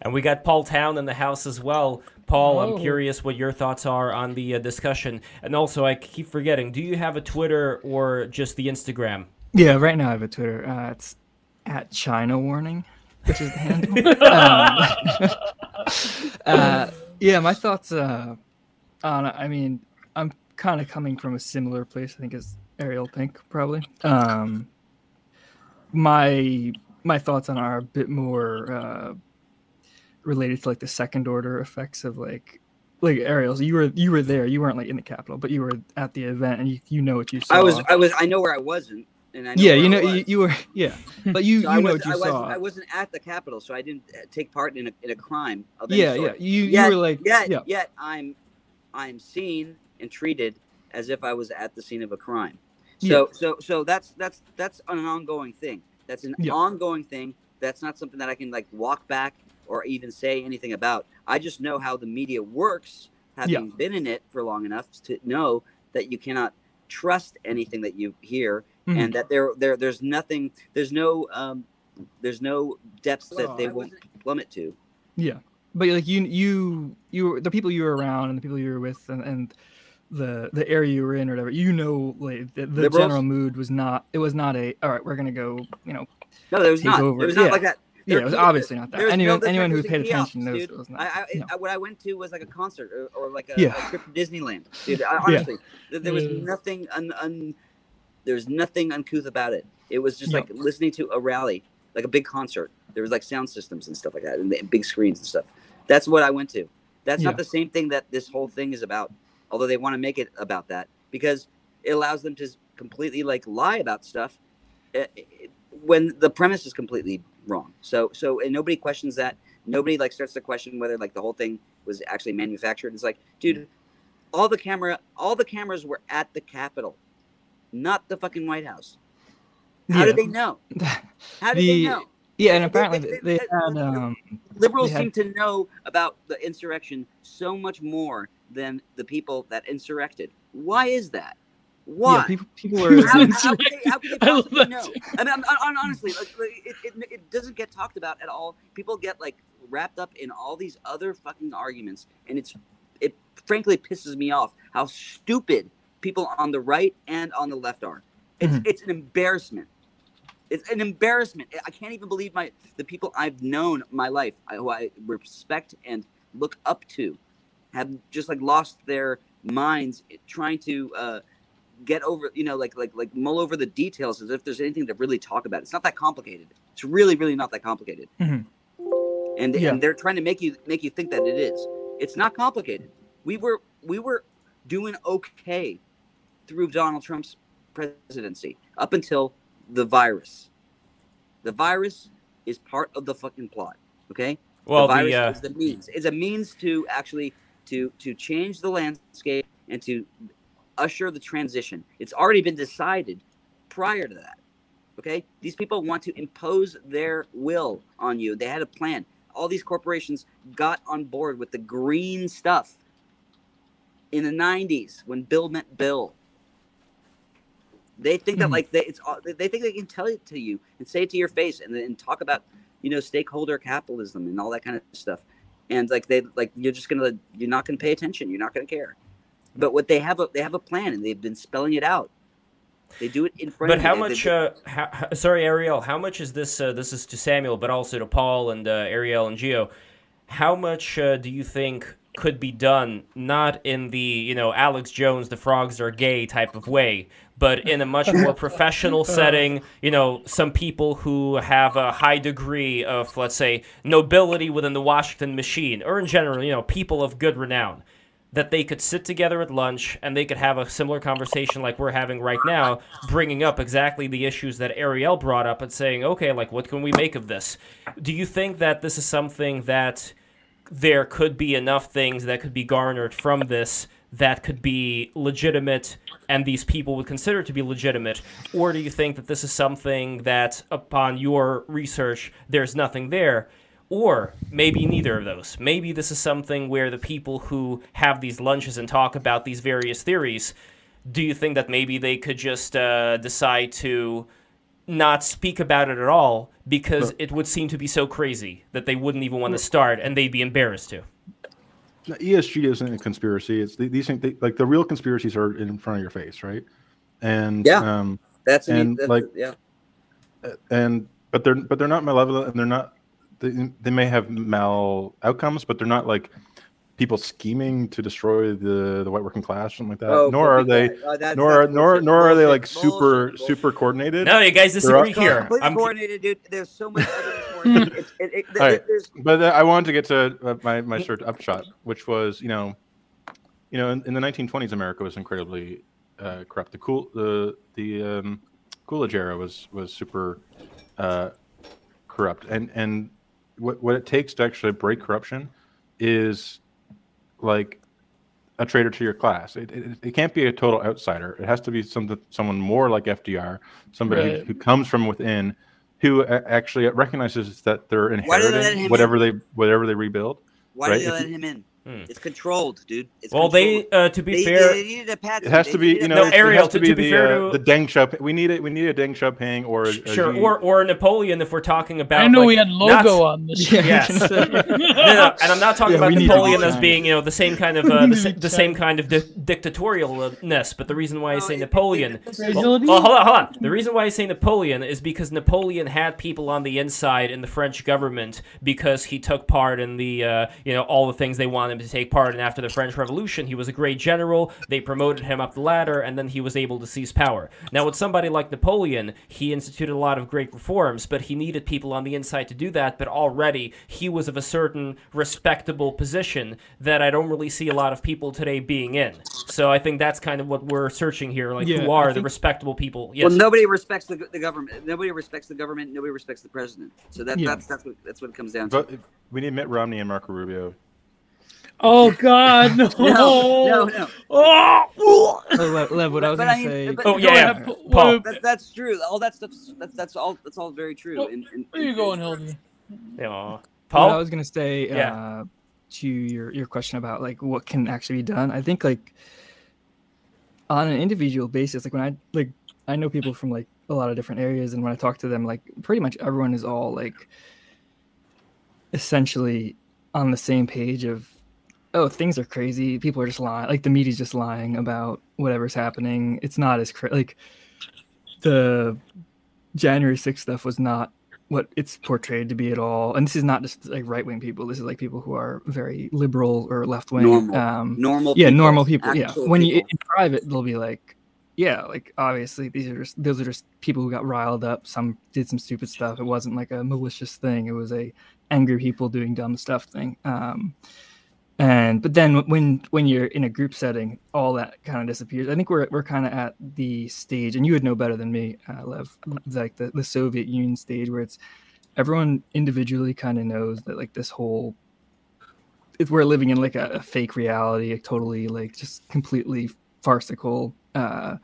And we got Paul Town in the house as well. Paul, oh. I'm curious what your thoughts are on the uh, discussion. And also, I keep forgetting, do you have a Twitter or just the Instagram? Yeah, right now I have a Twitter. Uh, it's at China Warning which is the handle. um, uh, yeah, my thoughts uh, on. I mean, I'm kind of coming from a similar place. I think as Ariel Pink probably. Um, my my thoughts on are a bit more uh, related to like the second order effects of like like Ariel, so you were you were there. You weren't like in the Capitol, but you were at the event, and you, you know what you saw. I was I was I know where I wasn't and yeah, you know, you, you, were, yeah, but you, so you know was, what you I saw. I wasn't at the Capitol, so I didn't uh, take part in a, in a crime. yeah, yeah, you, yet, you were like, yet, yeah. yet I'm, I'm seen and treated as if I was at the scene of a crime. So, yeah. so, so that's that's that's an ongoing thing. That's an yeah. ongoing thing. That's not something that I can like walk back or even say anything about. I just know how the media works, having yeah. been in it for long enough to know that you cannot trust anything that you hear mm-hmm. and that there there there's nothing there's no um there's no depths that they won't plummet to yeah but like you you you the people you were around and the people you were with and, and the the area you were in or whatever you know like the, the general mood was not it was not a all right we're gonna go you know no there was not over. it was not yeah. like that yeah, it was obviously not that. Anyone, no, anyone who paid attention knows dude. it was not. I, I, no. what I went to was like a concert or, or like a, yeah. a, trip to Disneyland, dude. I, honestly, yeah. there was mm. nothing un, un, there was nothing uncouth about it. It was just like listening to a rally, like a big concert. There was like sound systems and stuff like that, and big screens and stuff. That's what I went to. That's not the same thing that this whole thing is about. Although they want to make it about that because it allows them to completely like lie about stuff eh, eh, when the premise is completely wrong. So so and nobody questions that. Nobody like starts to question whether like the whole thing was actually manufactured. It's like, dude, all the camera all the cameras were at the Capitol, not the fucking White House. How yeah. did they know? How did the, they know? Yeah, and apparently they, they, they had um, liberals had, seem to know about the insurrection so much more than the people that insurrected. Why is that? Why? Yeah, people, people are. how, how, they, how they possibly know? I mean, I'm, I'm, honestly, like, it, it, it doesn't get talked about at all. People get like wrapped up in all these other fucking arguments, and it's it frankly pisses me off how stupid people on the right and on the left are. It's mm-hmm. it's an embarrassment. It's an embarrassment. I can't even believe my the people I've known my life, who I respect and look up to, have just like lost their minds trying to uh, get over, you know, like like like mull over the details as if there's anything to really talk about. It's not that complicated. It's really really not that complicated. Mm-hmm. And yeah. and they're trying to make you make you think that it is. It's not complicated. We were we were doing okay through Donald Trump's presidency up until the virus. The virus is part of the fucking plot. Okay. Well, the virus the, uh... is the means. It's a means to actually to to change the landscape and to usher the transition. It's already been decided prior to that. Okay? These people want to impose their will on you. They had a plan. All these corporations got on board with the green stuff in the 90s when Bill met Bill. They think that mm-hmm. like they, it's they think they can tell it to you and say it to your face and then talk about you know stakeholder capitalism and all that kind of stuff. And like they like you're just gonna you're not gonna pay attention. You're not gonna care. But what they have a they have a plan and they've been spelling it out. They do it in front. Of But how much? Uh, how, sorry, Ariel. How much is this? Uh, this is to Samuel, but also to Paul and uh, Ariel and Geo. How much uh, do you think could be done? Not in the you know Alex Jones, the frogs are gay type of way, but in a much more professional setting. You know, some people who have a high degree of, let's say, nobility within the Washington machine, or in general, you know, people of good renown that they could sit together at lunch and they could have a similar conversation like we're having right now, bringing up exactly the issues that Ariel brought up and saying, okay, like, what can we make of this? Do you think that this is something that there could be enough things that could be garnered from this that could be legitimate and these people would consider to be legitimate? Or do you think that this is something that, upon your research, there's nothing there? Or maybe neither of those. Maybe this is something where the people who have these lunches and talk about these various theories, do you think that maybe they could just uh, decide to not speak about it at all because but, it would seem to be so crazy that they wouldn't even want to start and they'd be embarrassed to? ESG isn't a conspiracy. It's these things, they, like the real conspiracies are in front of your face, right? And yeah, um, that's and that's, like yeah, and but they're but they're not malevolent and they're not they, they may have mal outcomes, but they're not like people scheming to destroy the the white working class, something like that. Oh, nor are they, uh, that's, nor that's nor nor are they like bullshit, super bullshit. super coordinated. No, you guys disagree here. I'm coordinated, dude. There's so much evidence for it. it, it, right. But uh, I wanted to get to uh, my my sort of upshot, which was you know, you know, in, in the 1920s, America was incredibly uh, corrupt. The cool the the um, Coolidge era was was super uh, corrupt, and and what, what it takes to actually break corruption is like a traitor to your class. It, it, it, can't be a total outsider. It has to be some, someone more like FDR, somebody right. who, who, comes from within, who actually recognizes that they're inheriting they whatever in? they whatever they rebuild. Why right? did they let him in? Hmm. It's controlled, dude. It's well, controlled. they uh, to be they, fair, they needed a patch. It has to be, you know, No, Ariel, it has to- to be to be the, fair uh, to- the Deng Xiaoping. We need it. We need a Deng Xiaoping or a, sure, Xi- or or Napoleon if we're talking about. I know like, we had not- logo on this. Yeah, Yes. I was gonna say. no, no, and I'm not talking Yeah, about Napoleon as being, you know, the same kind of uh, the, sa- the same kind of di- dictatorialness. But the reason why I say Napoleon, well, well, hold on, hold on. The reason why I say Napoleon is because Napoleon had people on the inside in the French government because he took part in the, uh, you know, all the things they wanted him to take part in after the French Revolution. He was a great general. They promoted him up the ladder, and then he was able to seize power. Now, with somebody like Napoleon, he instituted a lot of great reforms, but he needed people on the inside to do that. But already, he was of a certain respectable position that I don't really see a lot of people today being in. So I think that's kind of what we're searching here. Like, Yeah, who I are the respectable people? Yes. Well, nobody respects the, the government. Nobody respects the government. Nobody respects the president. So that, Yeah. that's that's what that's what it comes down to. But we need Mitt Romney and Marco Rubio. Oh God, no! No, no, no. Oh, Oh, Lev, Lev, what I was But gonna I mean- say. but- Oh, yeah, yeah. Paul. Paul. That, that's true. All that stuff's that's that's all that's all very true. Oh, And, and, Where you going, Hildy? Yeah. What Paul? I was gonna say Yeah. uh, to your your question about like what can actually be done. I think like on an individual basis, like when I like I know people from like a lot of different areas, and when I talk to them, like pretty much everyone is all like essentially on the same page of oh things are crazy. People are just lying like the media's just lying about whatever's happening. It's not as cra- like the january 6th stuff was not what it's portrayed to be at all. And this is not just like right-wing people. This is like people who are very liberal or left-wing. Normal. um normal. yeah people, normal people. Yeah. When you in private they'll be like yeah like obviously these are just those are just people who got riled up. Some did some stupid stuff. It wasn't like a malicious thing. It was a angry people doing dumb stuff thing. Um and but then when when you're in a group setting all that kind of disappears i think we're we're kind of at the stage and you would know better than me uh, lev like the, the soviet union stage where it's everyone individually kind of knows that like this whole if we're living in like a, a fake reality, a totally like just completely farcical. Uh,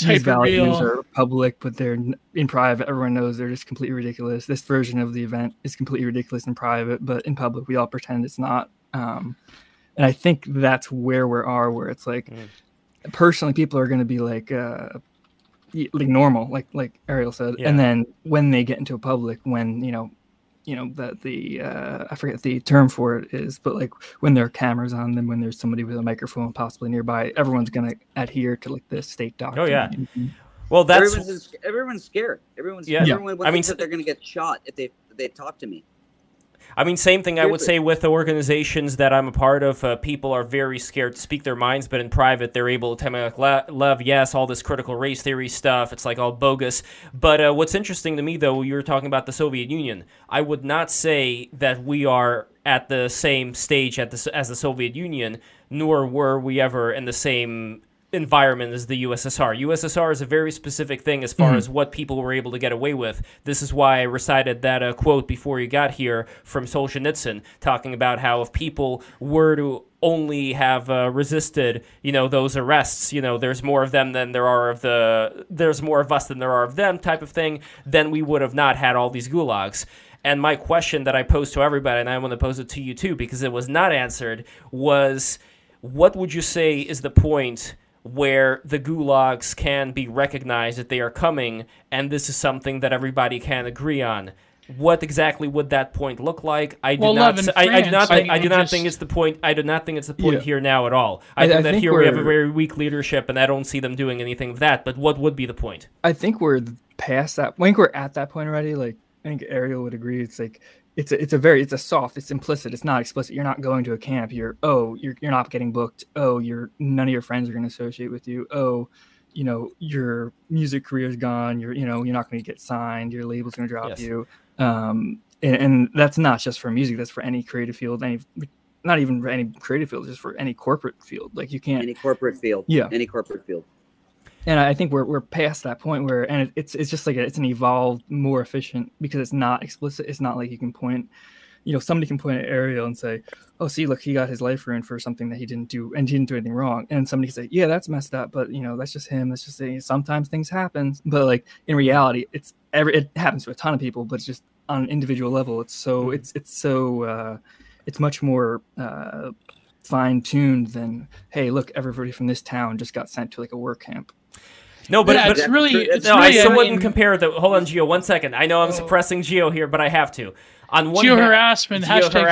these values are public, but they're in private. Everyone knows they're just completely ridiculous. This version of the event is completely ridiculous in private, but in public, we all pretend it's not. Um, and I think that's where we are, where it's like, Mm. personally, people are going to be like, uh, like normal, like like Ariel said, Yeah. and then when they get into a public, when you know, you know that the uh, I forget the term for it is, but like when there are cameras on them, when there's somebody with a microphone possibly nearby, everyone's going to adhere to like the state doctrine. Oh, yeah. Mhm. Well, that's everyone's everyone's scared. Everyone's Yeah. everyone I mean, that they're going to get shot if they if they talk to me. I mean, same thing I would say with the organizations that I'm a part of. Uh, people are very scared to speak their minds, but in private, they're able to tell me, like, love, yes, all this critical race theory stuff. It's like all bogus. But uh, what's interesting to me, though, you were talking about the Soviet Union. I would not say that we are at the same stage at the, as the Soviet Union, nor were we ever in the same environment as the USSR. USSR is a very specific thing as far as what people were able to get away with. This is why I recited that uh, quote before you got here from Solzhenitsyn, talking about how if people were to only have uh, resisted, you know, those arrests, you know, there's more of them than there are of the, there's more of us than there are of them type of thing, then we would have not had all these gulags. And my question that I posed to everybody, and I want to pose it to you too, because it was not answered, was what would you say is the point where the gulags can be recognized that they are coming, and this is something that everybody can agree on? What exactly would that point look like? I do Well, not. Lev, in s- I, I do not think. I I do not just- think it's the point. I do not think it's the point Yeah. here now at all. I, I- think I that think here we have a very weak leadership, and I don't see them doing anything of that. But what would be the point? I think we're past that. I think we're at that point already. Like I think Ariel would agree. It's like it's a, it's a very it's a soft. It's implicit. It's not explicit. You're not going to a camp. You're oh you're you're not getting booked. Oh you're none of your friends are going to associate with you. Oh you know your music career is gone. You're you know you're not going to get signed. Your label's going to drop Yes. you. Um and, and that's not just for music. That's for any creative field. Any not even for any creative field. Just for any corporate field. Like you can't Any corporate field. Yeah. Any corporate field. And I think we're we're past that point where and it, it's it's just like a, it's an evolved, more efficient because it's not explicit. It's not like you can point, you know, somebody can point at Ariel and say, "Oh, see, look, he got his life ruined for something that he didn't do, and he didn't do anything wrong." And somebody can say, "Yeah, that's messed up, but you know, that's just him. That's just sometimes things happen." But like in reality, it's every it happens to a ton of people, but it's just on an individual level. It's so it's it's so uh, it's much more uh, fine tuned than hey, look, everybody from this town just got sent to like a work camp. No, but, Yeah, but it's really it's no, really, I still I wouldn't mean, compare the. Hold on, Geo, one second. I know I'm Oh. suppressing Geo here, but I have to. On one Geo hand, harassment, Geo harassment.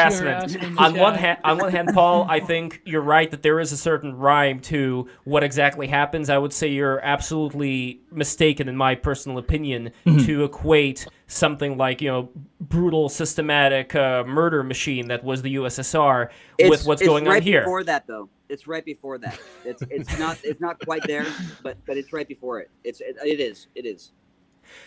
harassment in the On one hand, on one hand, Paul, I think you're right that there is a certain rhyme to what exactly happens. I would say you're absolutely mistaken, in my personal opinion, Mm-hmm. to equate something like you know brutal, systematic uh, murder machine that was the USSR with what's it's going right on here. Before that, though, it's right before that. It's it's not it's not quite there, but but it's right before it. It's it, it is it is.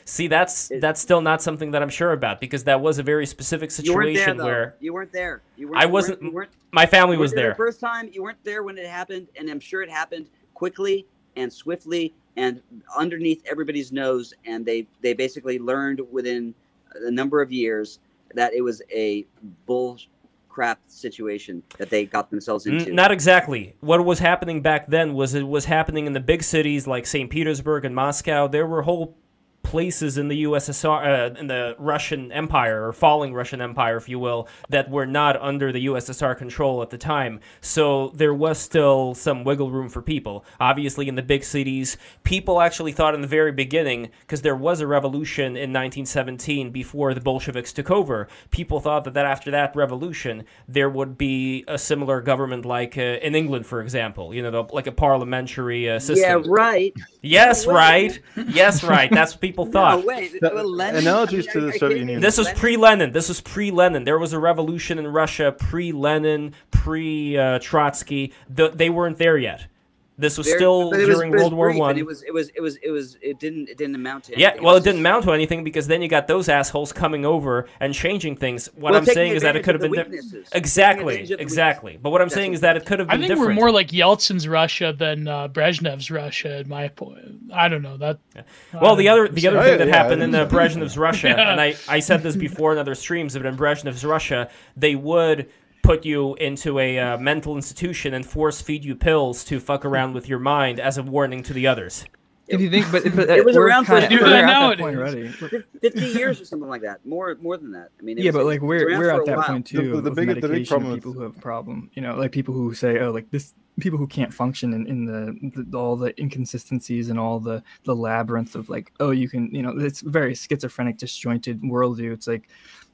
See, that's It- that's still not something that I'm sure about because that was a very specific You there situation where You weren't there. You weren't. I wasn't- You weren't, my family was there. The first time you weren't there when it happened, and I'm sure it happened quickly and swiftly and underneath everybody's nose. And they they basically learned within a number of years that it was a bull crap situation that they got themselves into. Not exactly. What was happening back then was it was happening in the big cities like St. Petersburg and Moscow. There were whole places in the USSR, uh, in the Russian Empire or falling Russian Empire, if you will, that were not under the USSR control at the time. So there was still some wiggle room for people. Obviously, in the big cities, people actually thought in the very beginning, because there was a revolution in 1917 before the Bolsheviks took over. People thought that, that after that revolution, there would be a similar government like uh, in England, for example. You know, the, like a parliamentary uh, system. yeah, right. Yes, right. Yes, right. That's what people thought. No, wait. The- well, Lenin, analogies I to the are you Soviet? Union. This was pre-Lenin. This was pre-Lenin. There was a revolution in Russia pre-Lenin, pre-Trotsky. Uh, the, they weren't there yet. This was There- still but it was- during it was World War brief, and One. It was, it was, it was, it was, it didn't, it didn't amount to. Yeah, well, it was didn't just- amount to anything because then you got those assholes coming over and changing things. What Well, I'm saying is that it could have been the di- weaknesses. Taking exactly, advantage of the exactly. But what I'm That's saying what- is that it could have been I been think different. we're more like Yeltsin's Russia than uh, Brezhnev's Russia. At my point, I don't know that. Well, the other the other thing that yeah, happened in think uh, Brezhnev's Russia, Yeah. and I, I said this before in other streams, but in Brezhnev's Russia, they would put you into a uh, mental institution and force feed you pills to fuck around with your mind as a warning to the others. If you think, but, but It was around for- kinda- Do that nowadays. that point already. Fif- Fifty years or something like that. More, more than that. I mean, yeah, was- but like we're we're at that while. point too the- the of big- the big problem of with- people who have a problem. You know, like people who say, oh, like this, people who can't function in, in the, the all the inconsistencies and all the the labyrinth of like, oh, you can, you know, it's very schizophrenic, disjointed worldview. It's like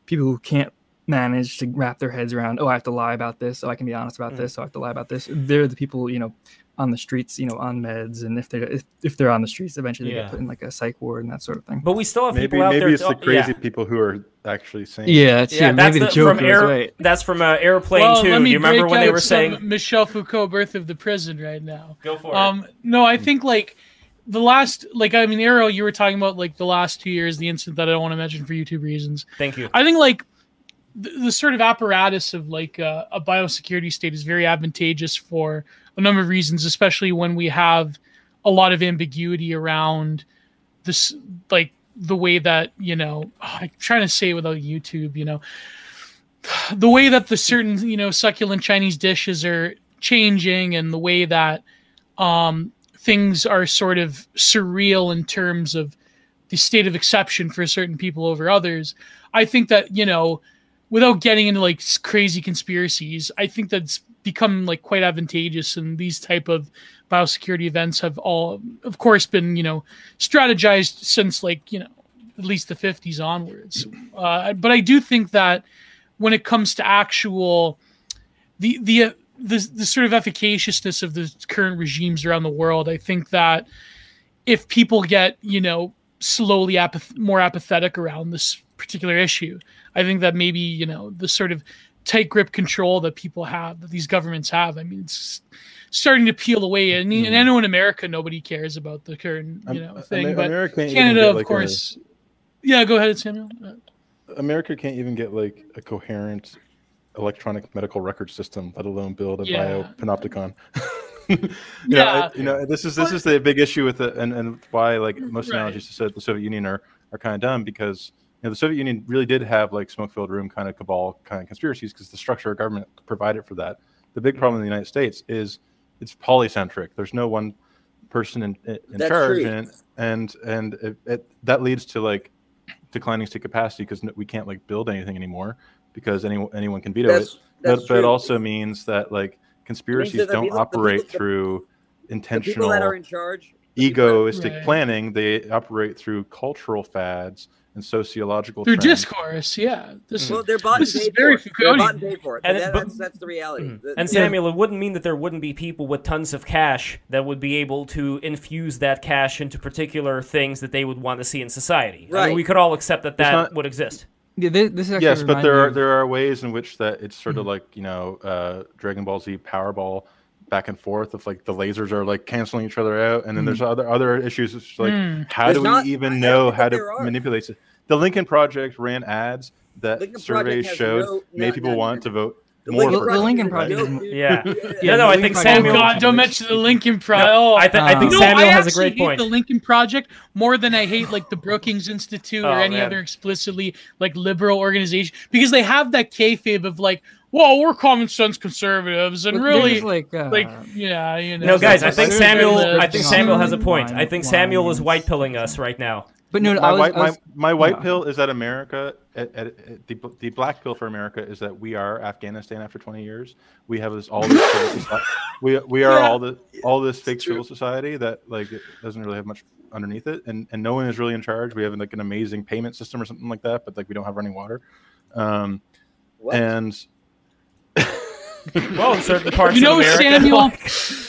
people who can't manage to wrap their heads around, oh, I have to lie about this, so I can be honest about Mm. this, so I have to lie about this. They're the people, you know, on the streets, you know, on meds, and if they're if, if they're on the streets, eventually they get put in like a psych ward and that sort of thing. But we still have maybe people out maybe there. it's the crazy yeah. people who are actually saying. Yeah, it's Yeah, yeah, that's maybe the, the, joke from air, right. That's from uh, Airplane well, Two. Do you remember when they were saying? Michel Foucault, Birth of the Prison, right now. Go for it. Um, no, I think like the last, like I mean, Ariel, you were talking about like the last two years, the incident that I don't want to mention for YouTube reasons. Thank you. I think like the, the sort of apparatus of like uh, a biosecurity state is very advantageous for a number of reasons, especially when we have a lot of ambiguity around this, like the way that you know, I'm trying to say it without YouTube, you know, the way that the certain you know succulent Chinese dishes are changing, and the way that um, things are sort of surreal in terms of the state of exception for certain people over others. I think that you know, without getting into like crazy conspiracies, I think that's become like quite advantageous, and these type of biosecurity events have all, of course, been you know strategized since like you know at least the 50s onwards. Uh, but I do think that when it comes to actual the the uh, the, the sort of efficaciousness of the current regimes around the world, I think that if people get you know slowly apath- more apathetic around this particular issue, I think that maybe you know the sort of tight grip control that people have, that these governments have. I mean, it's starting to peel away. And, and I hmm. know in America nobody cares about the current you know thing, Amer- but America Canada, of like, a- course. Yeah, go ahead, Samuel. America can't even get like a coherent electronic medical record system, let alone build a Yeah. biopanopticon. you know, Yeah. I- you know, this is this is the big issue with it, and, and why like most Right. analogies to the Soviet Union are are kind of dumb because you know the Soviet Union really did have like smoke filled room kind of cabal kind of conspiracies because the structure of government provided for that. The big problem in the United States is it's polycentric. There's no one person in, in charge, true. and and and it, it, that leads to like declining state capacity because we can't like build anything anymore because anyone anyone can veto That's it. that's But, but it also means that like conspiracies don't people, operate people, through intentional. people that are in charge. Egoistic right. planning. They operate through cultural fads and sociological through trends. discourse. Yeah, this well, they're bought this and paid for. It. They're bought and paid for it. And, that, but, that's, that's the reality. Mm-hmm. and Samuel, it wouldn't mean that there wouldn't be people with tons of cash that would be able to infuse that cash into particular things that they would want to see in society. Right. I mean, we could all accept that that not, would exist. Yeah, this, is yes, but there are of... there are ways in which that it's sort mm-hmm. of like you know uh, Dragon Ball Z Powerball back and forth of like the lasers are like canceling each other out, and then mm. there's other other issues. It's like mm. how there's do not, we even know how to manipulate it? The Lincoln Project ran ads that Lincoln surveys showed no, made people no, want to vote the more Lincoln, the Lincoln Project. Yeah. yeah. yeah. No, I think Samuel. Oh God, don't mention the Lincoln Project. No, I, th- I think Samuel has a great point. the Lincoln Project more than I hate like the Brookings Institute oh, or any man. other explicitly like liberal organization because they have that kayfabe of like, well, we're common sense conservatives, and really, like, uh, like, yeah, you know. No, guys, I think Samuel. I think Samuel has a point. I think Samuel is white pilling us right now. But no, my, was, white, was, my, my white pill is that America, at, at, at the, the black pill for America is that we are Afghanistan after 20 years. We have this all this we we are yeah, all the all this fake civil society that like it doesn't really have much underneath it, and and no one is really in charge. We have like an amazing payment system or something like that, but like we don't have running water. Um, what? and well, in certain parts you know, of Samuel,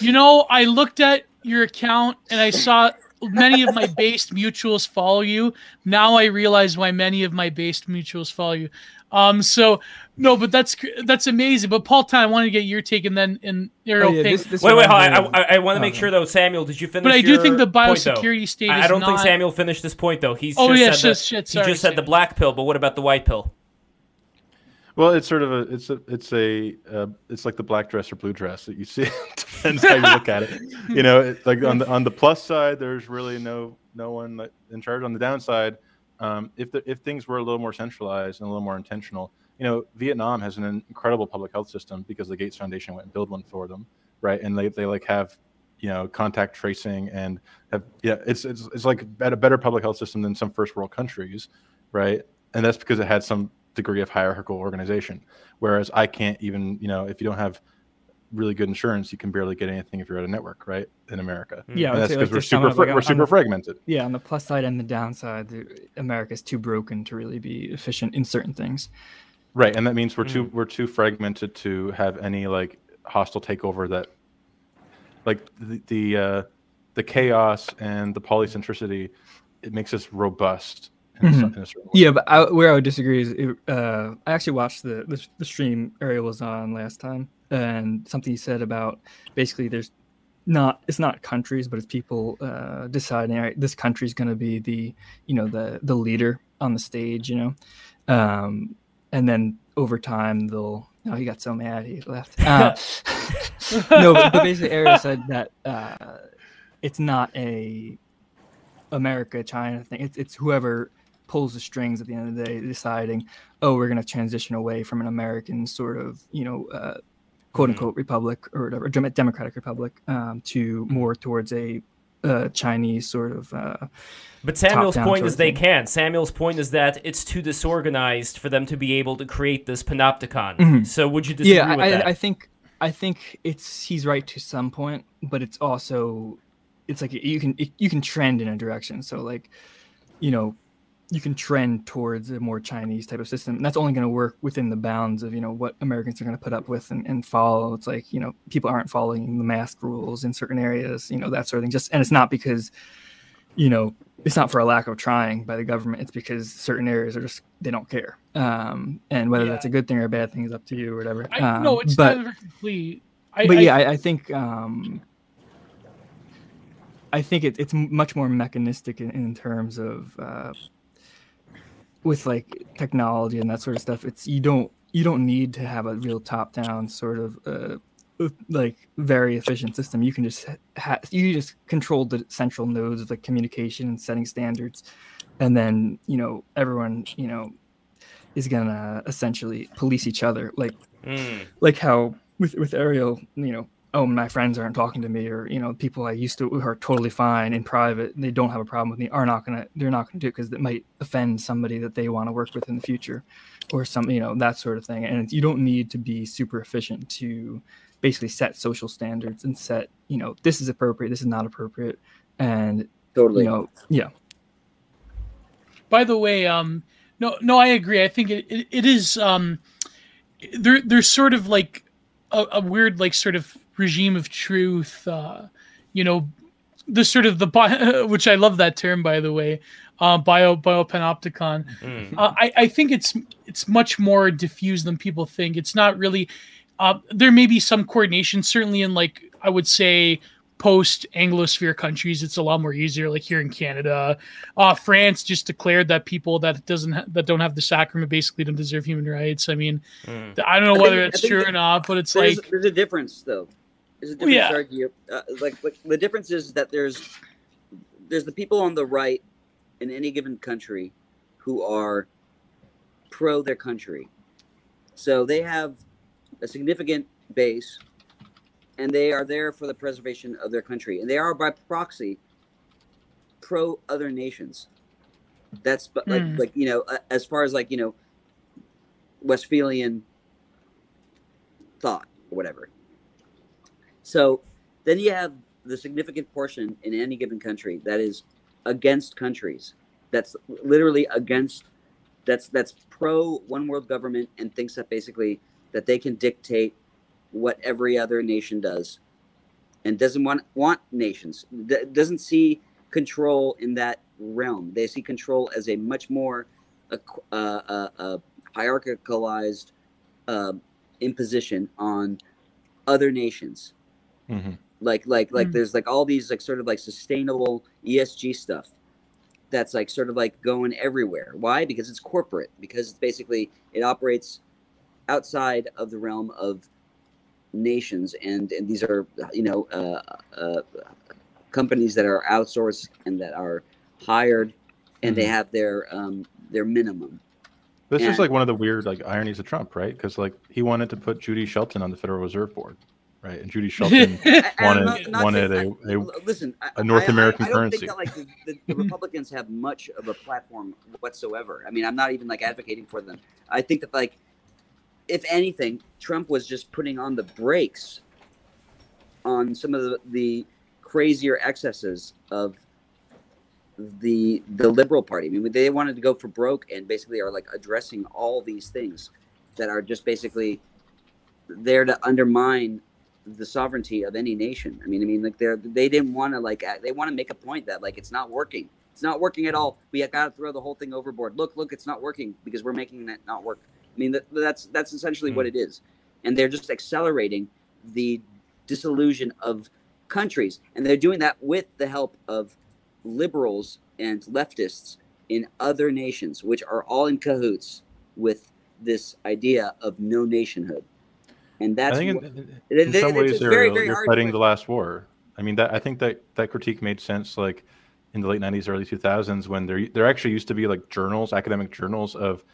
you know, I looked at your account and I saw many of my based mutuals follow you. Now I realize why many of my based mutuals follow you. Um, so no, but that's that's amazing. But Paul, Time, I wanted to get your take, and then in Ariel. Oh, yeah, this, this wait, wait, I, I, I, want to make sure though, Samuel, did you finish? But I do think the biosecurity state. I, don't not... think Samuel finished this point though. He's oh just yeah, said shit, the, shit, sorry, he just said the black pill, but what about the white pill? Well, it's sort of a it's a it's a uh, it's like the black dress or blue dress that you see. depends how you look at it. You know, it, like on the on the plus side, there's really no no one in charge. On the downside, um, if the, if things were a little more centralized and a little more intentional, you know, Vietnam has an incredible public health system because the Gates Foundation went and built one for them, right? And they they like have you know contact tracing and have yeah, it's it's it's like a better public health system than some first world countries, right? And that's because it had some degree of hierarchical organization. Whereas I can't even, you know, if you don't have really good insurance, you can barely get anything if you're at a network, right? In America, yeah, that's because like we're super like we're super fragmented. Yeah, on the plus side and the downside, America's too broken to really be efficient in certain things. Right, and that means we're mm. too we're too fragmented to have any like hostile takeover that, like the the, uh, the chaos and the polycentricity, it makes us robust Mm-hmm. yeah, but I, where I would disagree is it, uh, I actually watched the, the, the stream Ariel was on last time, and something he said about basically there's not it's not countries, but it's people uh, deciding all right, this country's going to be the you know the the leader on the stage, you know, um, and then over time they'll. Oh, he got so mad he left. Uh, no, but, but basically, Ariel said that uh, it's not a America China thing. It's it's whoever pulls the strings at the end of the day, deciding, oh, we're going to transition away from an American sort of, you know, uh, quote mm-hmm. unquote mm-hmm. republic or whatever, democratic republic, um, to more towards a uh, Chinese sort of. Uh, but Samuel's point is they can. Samuel's point is that it's too disorganized for them to be able to create this panopticon. Mm-hmm. So would you disagree yeah, with I, that? I think I think it's he's right to some point, but it's also it's like you can you can trend in a direction. So like, you know, you can trend towards a more Chinese type of system. And that's only going to work within the bounds of, you know, what Americans are going to put up with and, and follow. It's like, you know, people aren't following the mask rules in certain areas, you know, that sort of thing. Just, and it's not because, you know, it's not for a lack of trying by the government. It's because certain areas are just, they don't care. Um, and whether yeah. that's a good thing or a bad thing is up to you or whatever. I, um, no, it's but, not complete. I, but I, yeah, I, I think, um, I think it, it's much more mechanistic in, in terms of uh, with like technology and that sort of stuff it's you don't you don't need to have a real top down sort of uh, like very efficient system you can just ha- you just control the central nodes of the communication and setting standards and then you know everyone you know is gonna essentially police each other like mm. like how with with ariel you know oh my friends aren't talking to me or you know people i used to who are totally fine in private they don't have a problem with me are not gonna they're not gonna do it because it might offend somebody that they want to work with in the future or some you know that sort of thing and you don't need to be super efficient to basically set social standards and set you know this is appropriate, this is not appropriate, and totally you know yeah. By the way, um, no, no, I agree. I think it, it, it is um, there. There's sort of like a, a weird like sort of regime of truth. Uh, you know, the sort of the which I love that term by the way, uh, bio biopanopticon. Mm. Uh, I I think it's it's much more diffused than people think. It's not really. Uh, there may be some coordination, certainly in like I would say post Anglosphere countries, it's a lot more easier. Like here in Canada, uh, France just declared that people that doesn't ha- that don't have the sacrament basically don't deserve human rights. I mean, mm. I don't know whether think, it's true or not, but it's there's, like there's a difference though. There's a difference. Yeah. Uh, like, like the difference is that there's there's the people on the right in any given country who are pro their country. So they have a significant base and they are there for the preservation of their country, and they are by proxy pro other nations. That's but like mm. like you know as far as like you know Westphalian thought or whatever. So then you have the significant portion in any given country that is against countries. That's literally against. That's that's pro one world government and thinks that basically that they can dictate what every other nation does and doesn't want want nations doesn't see control in that realm they see control as a much more uh, uh, uh, hierarchicalized imposition on other nations mm-hmm. like like like mm-hmm. there's like all these like sort of like sustainable esg stuff that's like sort of like going everywhere why because it's corporate because it's basically it operates outside of the realm of nations, and, and these are you know uh, uh, companies that are outsourced and that are hired, and mm-hmm. they have their um, their minimum. This and, is like one of the weird like ironies of Trump, right? Because like he wanted to put Judy Shelton on the Federal Reserve Board, right? And Judy Shelton wanted not, not wanted a, a, listen a North I, American I, I, currency. Think that, like the, the, the Republicans have much of a platform whatsoever. I mean, I'm not even like advocating for them. I think that like if anything, Trump was just putting on the brakes on some of the, the crazier excesses of the the liberal party. I mean, they wanted to go for broke and basically are like addressing all these things that are just basically there to undermine the sovereignty of any nation. I mean, I mean, like they're they didn't want to like they want to make a point that like it's not working. It's not working at all. We got to throw the whole thing overboard. Look, look, it's not working because we're making that not work. I mean, that, that's that's essentially mm. what hmm. it is, and they're just accelerating the disillusion of countries, and they're doing that with the help of liberals and leftists in other nations, which are all in cahoots with this idea of no nationhood. And that's I think in, in, in some ways they're, very, very they're fighting the last war. I mean, that I think that that critique made sense, like in the late '90s, early 2000s, when there there actually used to be like journals, academic journals of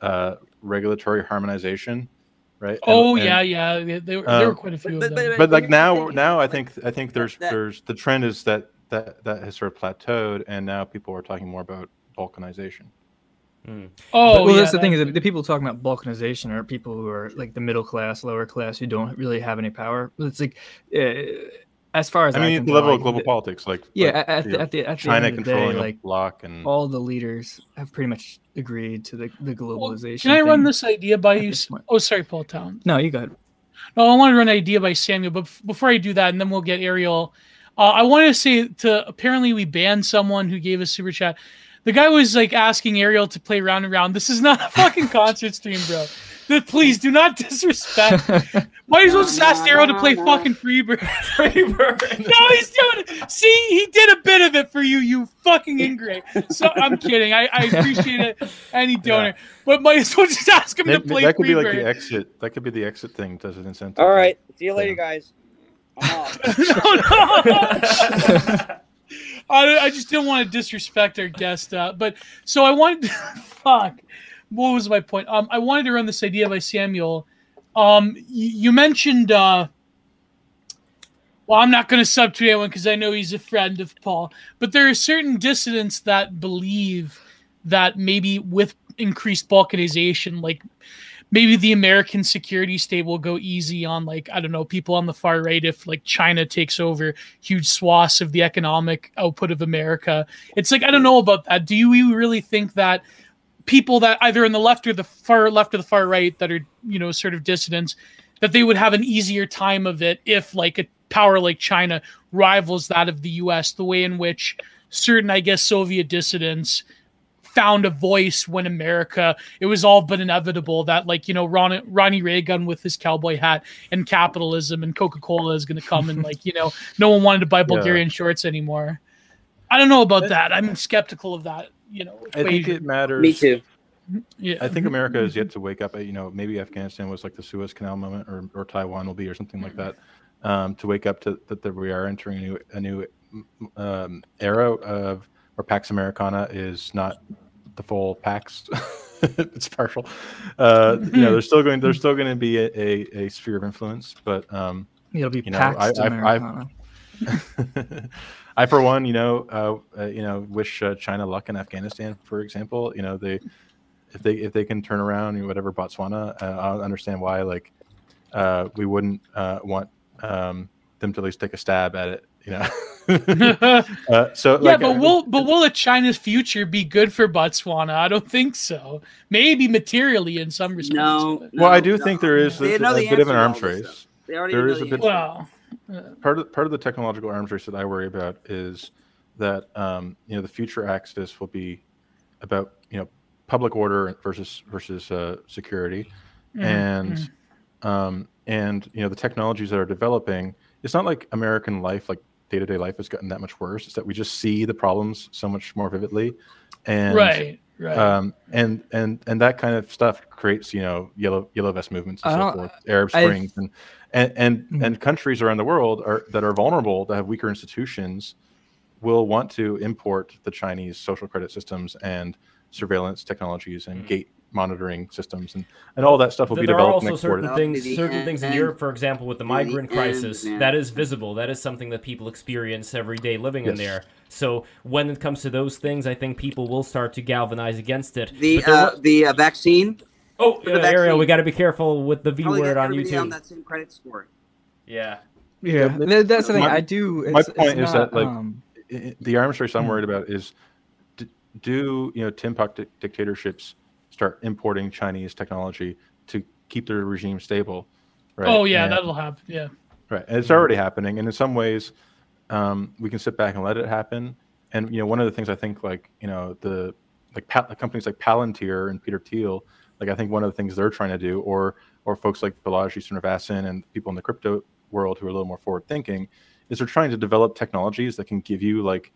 uh, regulatory harmonization, right? Oh and, yeah, yeah. There, there were um, quite a few but, of them. But, but like now, now I think I think there's that, there's the trend is that that that has sort of plateaued, and now people are talking more about balkanization. Mm. Oh, well, yeah, that's the thing is the people talking about balkanization are people who are like the middle class, lower class, who don't really have any power. It's like. Uh, as far as I mean, the level of global politics, like yeah, like, at, the, at the at China the controlling day, like block and all the leaders have pretty much agreed to the, the globalization. Well, can I run this idea by you? Oh, sorry, Paul Town. No, you go it. No, I want to run an idea by Samuel, but f- before I do that, and then we'll get Ariel. Uh, I want to say to apparently we banned someone who gave us super chat. The guy was like asking Ariel to play round and round. This is not a fucking concert stream, bro. Please do not disrespect. Might as well just ask Ariel to play fucking Freebird. Freebird. no, he's doing it. See, he did a bit of it for you, you fucking ingrate. So I'm kidding. I, I appreciate it. Any donor, yeah. but might as well just ask him that, to play. That could Freebird. be like the exit. That could be the exit thing. Does it incentive? All right. See you later, guys. no, no. I, I just didn't want to disrespect our guest, uh, but so I wanted. To, fuck what was my point? Um, I wanted to run this idea by Samuel. Um, y- you mentioned. Uh, well, I'm not going to sub to anyone because I know he's a friend of Paul. But there are certain dissidents that believe that maybe with increased balkanization, like maybe the American security state will go easy on like I don't know people on the far right if like China takes over huge swaths of the economic output of America. It's like I don't know about that. Do you really think that people that either in the left or the far left or the far right that are you know sort of dissidents that they would have an easier time of it if like a power like China rivals that of the US the way in which certain I guess Soviet dissidents found a voice when America, it was all but inevitable that like, you know, Ron, Ronnie Reagan with his cowboy hat and capitalism and Coca-Cola is going to come and like, you know, no one wanted to buy Bulgarian yeah. shorts anymore. I don't know about that. I'm skeptical of that, you know. Equation. I think it matters. Me too. Yeah. I think America is yet to wake up. You know, maybe Afghanistan was like the Suez Canal moment, or, or Taiwan will be, or something like that, um, to wake up to that, that we are entering a new a new um, era of where Pax Americana is not the full Pax. it's partial. Uh, you know, there's still going there's still going to be a, a, a, sphere of influence, but um, it'll be you know, I, I, I, I, for one, you know, uh, uh, you know, wish uh, China luck in Afghanistan, for example. You know, they if they if they can turn around you whatever Botswana, uh, I understand why like uh, we wouldn't uh, want um, them to at least take a stab at it you know. uh, so yeah, like, but will but will a China's future be good for Botswana? I don't think so. Maybe materially in some respects. No. But... Well, I do no. think there is a, a bit of an arms race. There is a bit. Well, part of part of the technological arms race that I worry about is that um, you know the future axis will be about you know public order versus versus uh, security, mm-hmm. and mm-hmm. um, and you know the technologies that are developing. It's not like American life, like day to day life has gotten that much worse. It's that we just see the problems so much more vividly, and right, right, um, and and and that kind of stuff creates you know yellow yellow vest movements and so forth, Arab Springs, I've, and and and, mm-hmm. and countries around the world are that are vulnerable that have weaker institutions will want to import the Chinese social credit systems and surveillance technologies and mm-hmm. gate monitoring systems and, and all that stuff will there be developed. There are also certain things, certain things in Europe, for example, with the migrant crisis, that is visible. That is something that people experience every day living yes. in there. So when it comes to those things, I think people will start to galvanize against it. The uh, the uh, vaccine. Oh, uh, Ariel, we got to be careful with the V word on YouTube. On that same credit score. Yeah. Yeah, that's the thing. My, I do. my point is not, that like um, the arms race I'm worried about is do you know Timpak dictatorships start importing Chinese technology to keep their regime stable. Right? Oh yeah, and, that'll happen. Yeah. Right, and it's already happening, and in some ways, um, we can sit back and let it happen. And you know, one of the things I think, like you know, the like pa- companies like Palantir and Peter Thiel, like I think one of the things they're trying to do, or or folks like Balaji Srinivasan and people in the crypto world who are a little more forward thinking, is they're trying to develop technologies that can give you like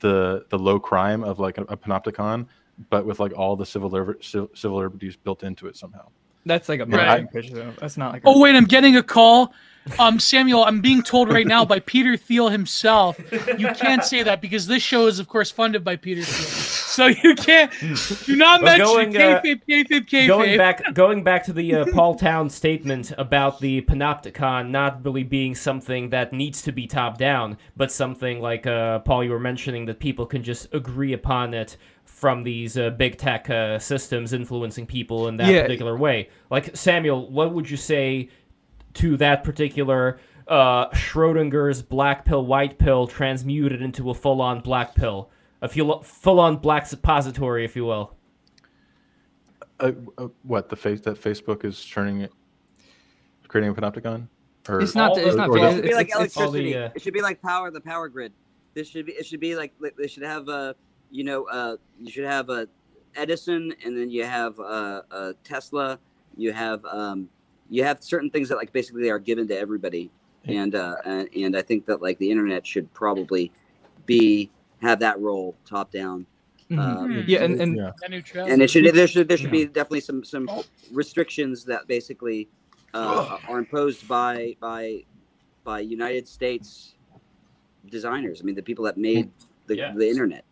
the the low crime of like a, a panopticon but with like all the civil civil liberties built into it somehow. That's like a right. picture though. That's not like. Oh wait, I'm getting a call. Um, Samuel, I'm being told right now by Peter Thiel himself. You can't say that because this show is, of course, funded by Peter Thiel. So you can't. Do not mention going, uh, kayfabe, kayfabe, kayfabe. Going back, going back to the uh, Paul Town statement about the Panopticon not really being something that needs to be top down, but something like uh, Paul, you were mentioning that people can just agree upon it from these uh, big tech uh, systems influencing people in that yeah. particular way. Like Samuel, what would you say to that particular uh, Schrodinger's black pill, white pill transmuted into a full-on black pill, a full-on black suppository, if you will? Uh, uh, what the face that Facebook is turning it, creating a panopticon? Or, it's not. it's not. it should be like electricity. The, uh, it should be like power. The power grid. This should be. It should be like. They should have a you know, uh, you should have a Edison, and then you have a, a Tesla. You have um, you have certain things that like basically are given to everybody, and uh, and, and I think that like the internet should probably be have that role top down. Mm-hmm. Um, yeah, and and, yeah. and it should there should there should be definitely some some restrictions that basically uh, are imposed by by by United States designers. I mean, the people that made the, yeah. the internet.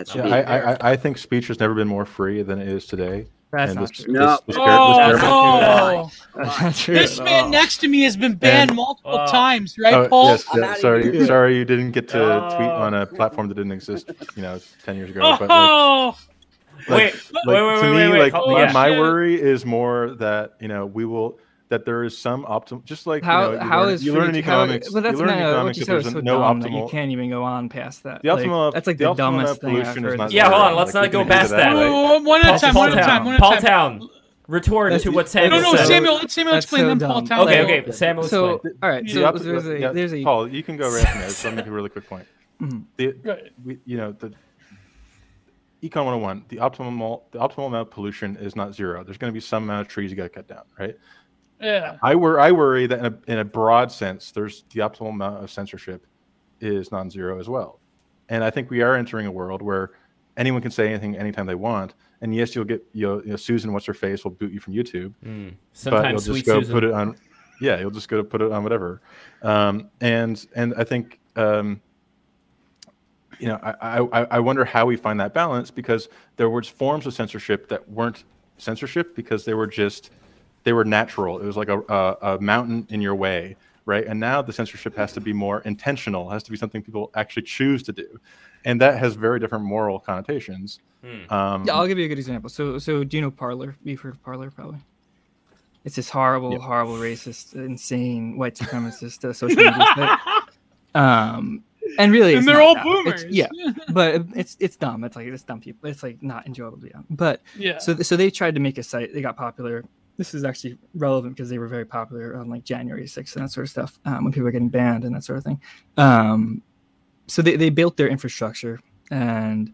That's yeah, I, I, I think speech has never been more free than it is today. That's and not this, true. No. This, this, oh, oh. this man next to me has been banned and, multiple uh, times, right, oh, Paul? Yes, yeah, sorry, sorry, you didn't get to tweet on a platform that didn't exist, you know, ten years ago. But like, wait, like, wait, wait, to me, like oh, my, my worry is more that you know we will that there is some optimal, just like how you, know, you how learn, is you learn in free- how- economics. But that's you learn in not, economics what you that said there's so no dumb optimal. you can't even go on past that. The Like, optimal- that's like the the, dumbest thing I've pollution is heard. not Yeah, hold on. Let's Like, not go past that. that, right? Whoa, whoa, One at a time. Paul One at a time. Town. One at a Paul. Town. Retort That's- to what No, Samuel no, said. Samuel. Let Samuel That's explain. so then Paul. Town. Okay, will- okay. Samuel, So explain. all right, so The there's a yeah, there's a Paul, you can go right from there. So let me make a really quick point. Mhm. The, we, you know, the Econ 101, the optimal the optimal amount of pollution is not zero. There's going to be some amount of trees you got to cut down, right? Yeah. I wor- I worry that in a, in a broad sense, there's the optimal amount of censorship is non-zero as well, and I think we are entering a world where anyone can say anything anytime they want. And yes, you'll get you know, you know Susan, what's her face, will boot you from YouTube, Mm. but Sometimes you'll sweet just go Susan. put it on. Yeah, you'll just go to put it on whatever, um, and and I think um, you know I, I I wonder how we find that balance because there were forms of censorship that weren't censorship because they were just they were natural. It was like a, a, a mountain in your way, right? And now the censorship has to be more intentional. Has to be something people actually choose to do, and that has very different moral connotations. Hmm. Um, Yeah, I'll give you a good example. So, so do you know Parler? You've heard of Parler, probably. It's this horrible, Yep. horrible, racist, insane, white supremacist uh, social media site. Um, and really, And they're all that. boomers. It's, yeah, but it's it's dumb. It's like it's dumb people. It's like not enjoyable to be on. But Yeah. so so they tried to make a site. They got popular. This is actually relevant because they were very popular on like January 6th and that sort of stuff um, when people were getting banned and that sort of thing. Um, so they, they built their infrastructure and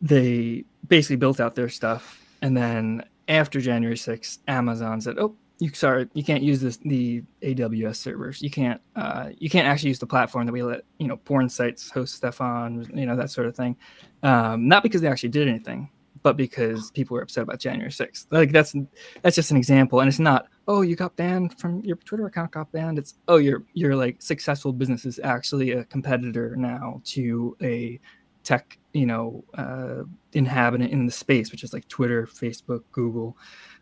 they basically built out their stuff. And then after January 6th, Amazon said, "Oh, you sorry, you can't use this the AWS servers. You can't uh, you can't actually use the platform that we let you know porn sites host stuff on. You know that sort of thing. Um, not because they actually did anything, but because people were upset about January 6th. Like that's that's just an example, and it's not oh you got banned from your Twitter account got banned. It's oh your your like successful business is actually a competitor now to a tech you know uh, inhabitant in the space, which is like Twitter, Facebook, Google,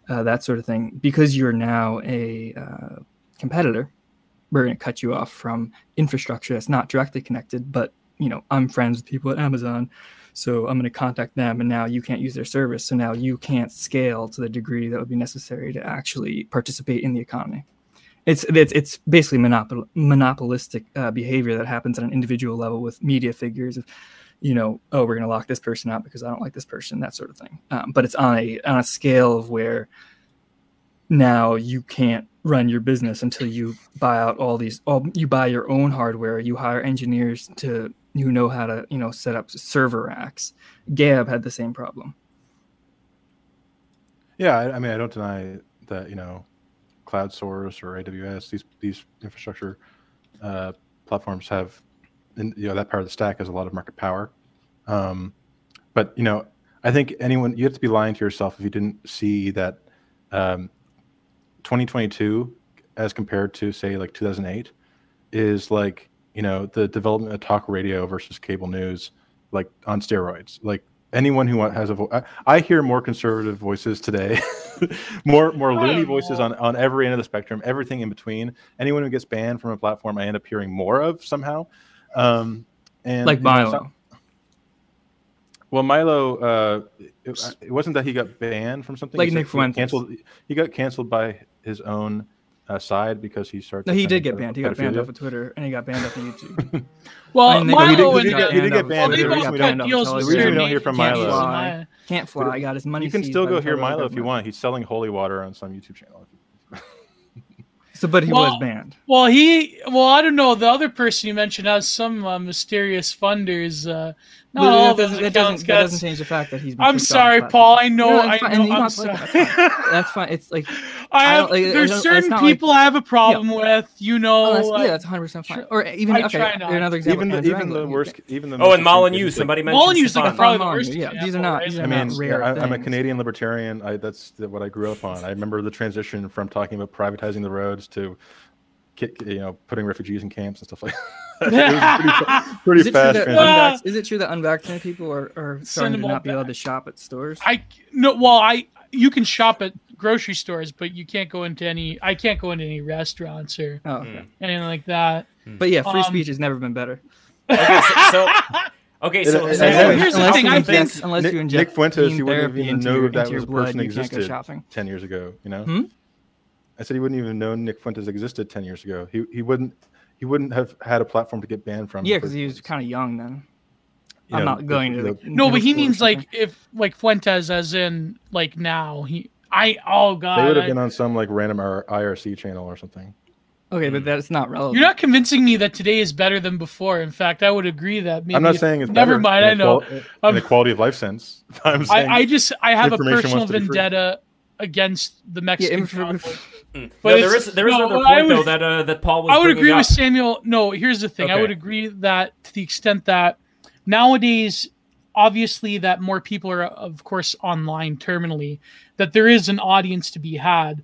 uh, that sort of thing. Because you're now a uh, competitor, we're going to cut you off from infrastructure that's not directly connected, but you know I'm friends with people at Amazon so I'm going to contact them, and now you can't use their service. So now you can't scale to the degree that would be necessary to actually participate in the economy. It's it's, it's basically monopol- monopolistic uh, behavior that happens at an individual level with media figures. Of, you know, oh, we're going to lock this person out because I don't like this person, that sort of thing. Um, but it's on a on a scale of where now you can't run your business until you buy out all these all you buy your own hardware you hire engineers to who know how to you know set up server racks gab had the same problem Yeah, I, I mean, I don't deny that you know, cloud source or AWS, these these infrastructure uh, platforms have, and you know, that part of the stack has a lot of market power. Um, but you know, I think anyone you have to be lying to yourself if you didn't see that um, 2022 as compared to say like 2008 is like you know the development of talk radio versus cable news like on steroids. Like anyone who has a voice I, hear more conservative voices today more more loony voices on on every end of the spectrum everything in between. Anyone who gets banned from a platform i end up hearing more of somehow. Um and like you know, Milo. well milo uh it, it wasn't that he got banned from something. Like He Nick said he Fuentes. canceled he got canceled by his own uh, side because he started no he did get banned. He got banned off of twitter and he got banned off of youtube. Well, I mean, he did- Milo he and did get- he did get banned, Well, they but the both we cut don't- deals the with reason we don't hear from can't Milo- fly can't fly. i got his money you can still go the hear milo if you want. He's selling holy water on some youtube channel. So but he Well, was banned. Well, he. Well, I don't know. The other person you mentioned has some uh, mysterious funders. Uh, not But that doesn't, that doesn't, that doesn't change the fact that he's been I'm kicked off sorry. Paul. I know. No, I know. I'm don't like sorry. that. that's fine it's like I I have. don't- like, I there's don't- certain not like- people I have a problem with. You know. Oh, that's, like- yeah, that's 100 percent fine. Or even I okay, try not another example. even the, Andrew even the Anglin, worst even the Oh, and extreme Molyneux. Somebody mentioned Molyneux's like Stefan. probably the Molyneux, worst. yeah, these are not- right? these are I mean, I, I'm a. Canadian libertarian. I, that's what I grew up on. I remember the transition from talking about privatizing the roads to, ki- you know, putting refugees in camps and stuff like that. it pretty, pretty is true fast that unvac- is it true that unvaccinated people are, are starting to all not be able to shop at stores? I no. Well, I you can shop at grocery stores, but you can't go into any. I can't go into any restaurants or oh, okay. anything like that. But yeah, free Um, speech has never been better. Okay, so, so Okay, so, It- it- So it- here's the unless thing. you I think unless Nick, you inject Nick Fuentes, he gene wouldn't therapy even into know your, that was a blood, person you can't go existed shopping. ten years ago. You know, Hmm? I said he wouldn't even know Nick Fuentes existed ten years ago. He he wouldn't he wouldn't have had a platform to get banned from. Yeah, because he was kind of young then. You I'm know, not going to. the- no, but he means like if like Fuentes, as in like now. He, I, oh god, They would have I- been on some like random IRC channel or something. Okay, but that's not relevant. You're not convincing me that today is better than before. In fact, I would agree that maybe. I'm not saying it's Never better mind. I I a know. qual- in Um, a quality of life sense. I'm saying I, I just I have a personal wants free. vendetta against the Yeah, Mexican. inf- conflict. Mm. But no, there is there is no, another point though that uh, that Paul was. I would agree up. with Samuel. No, here's the thing. I would agree that to the extent that nowadays, obviously, that more people are, of course, online terminally, that there is an audience to be had.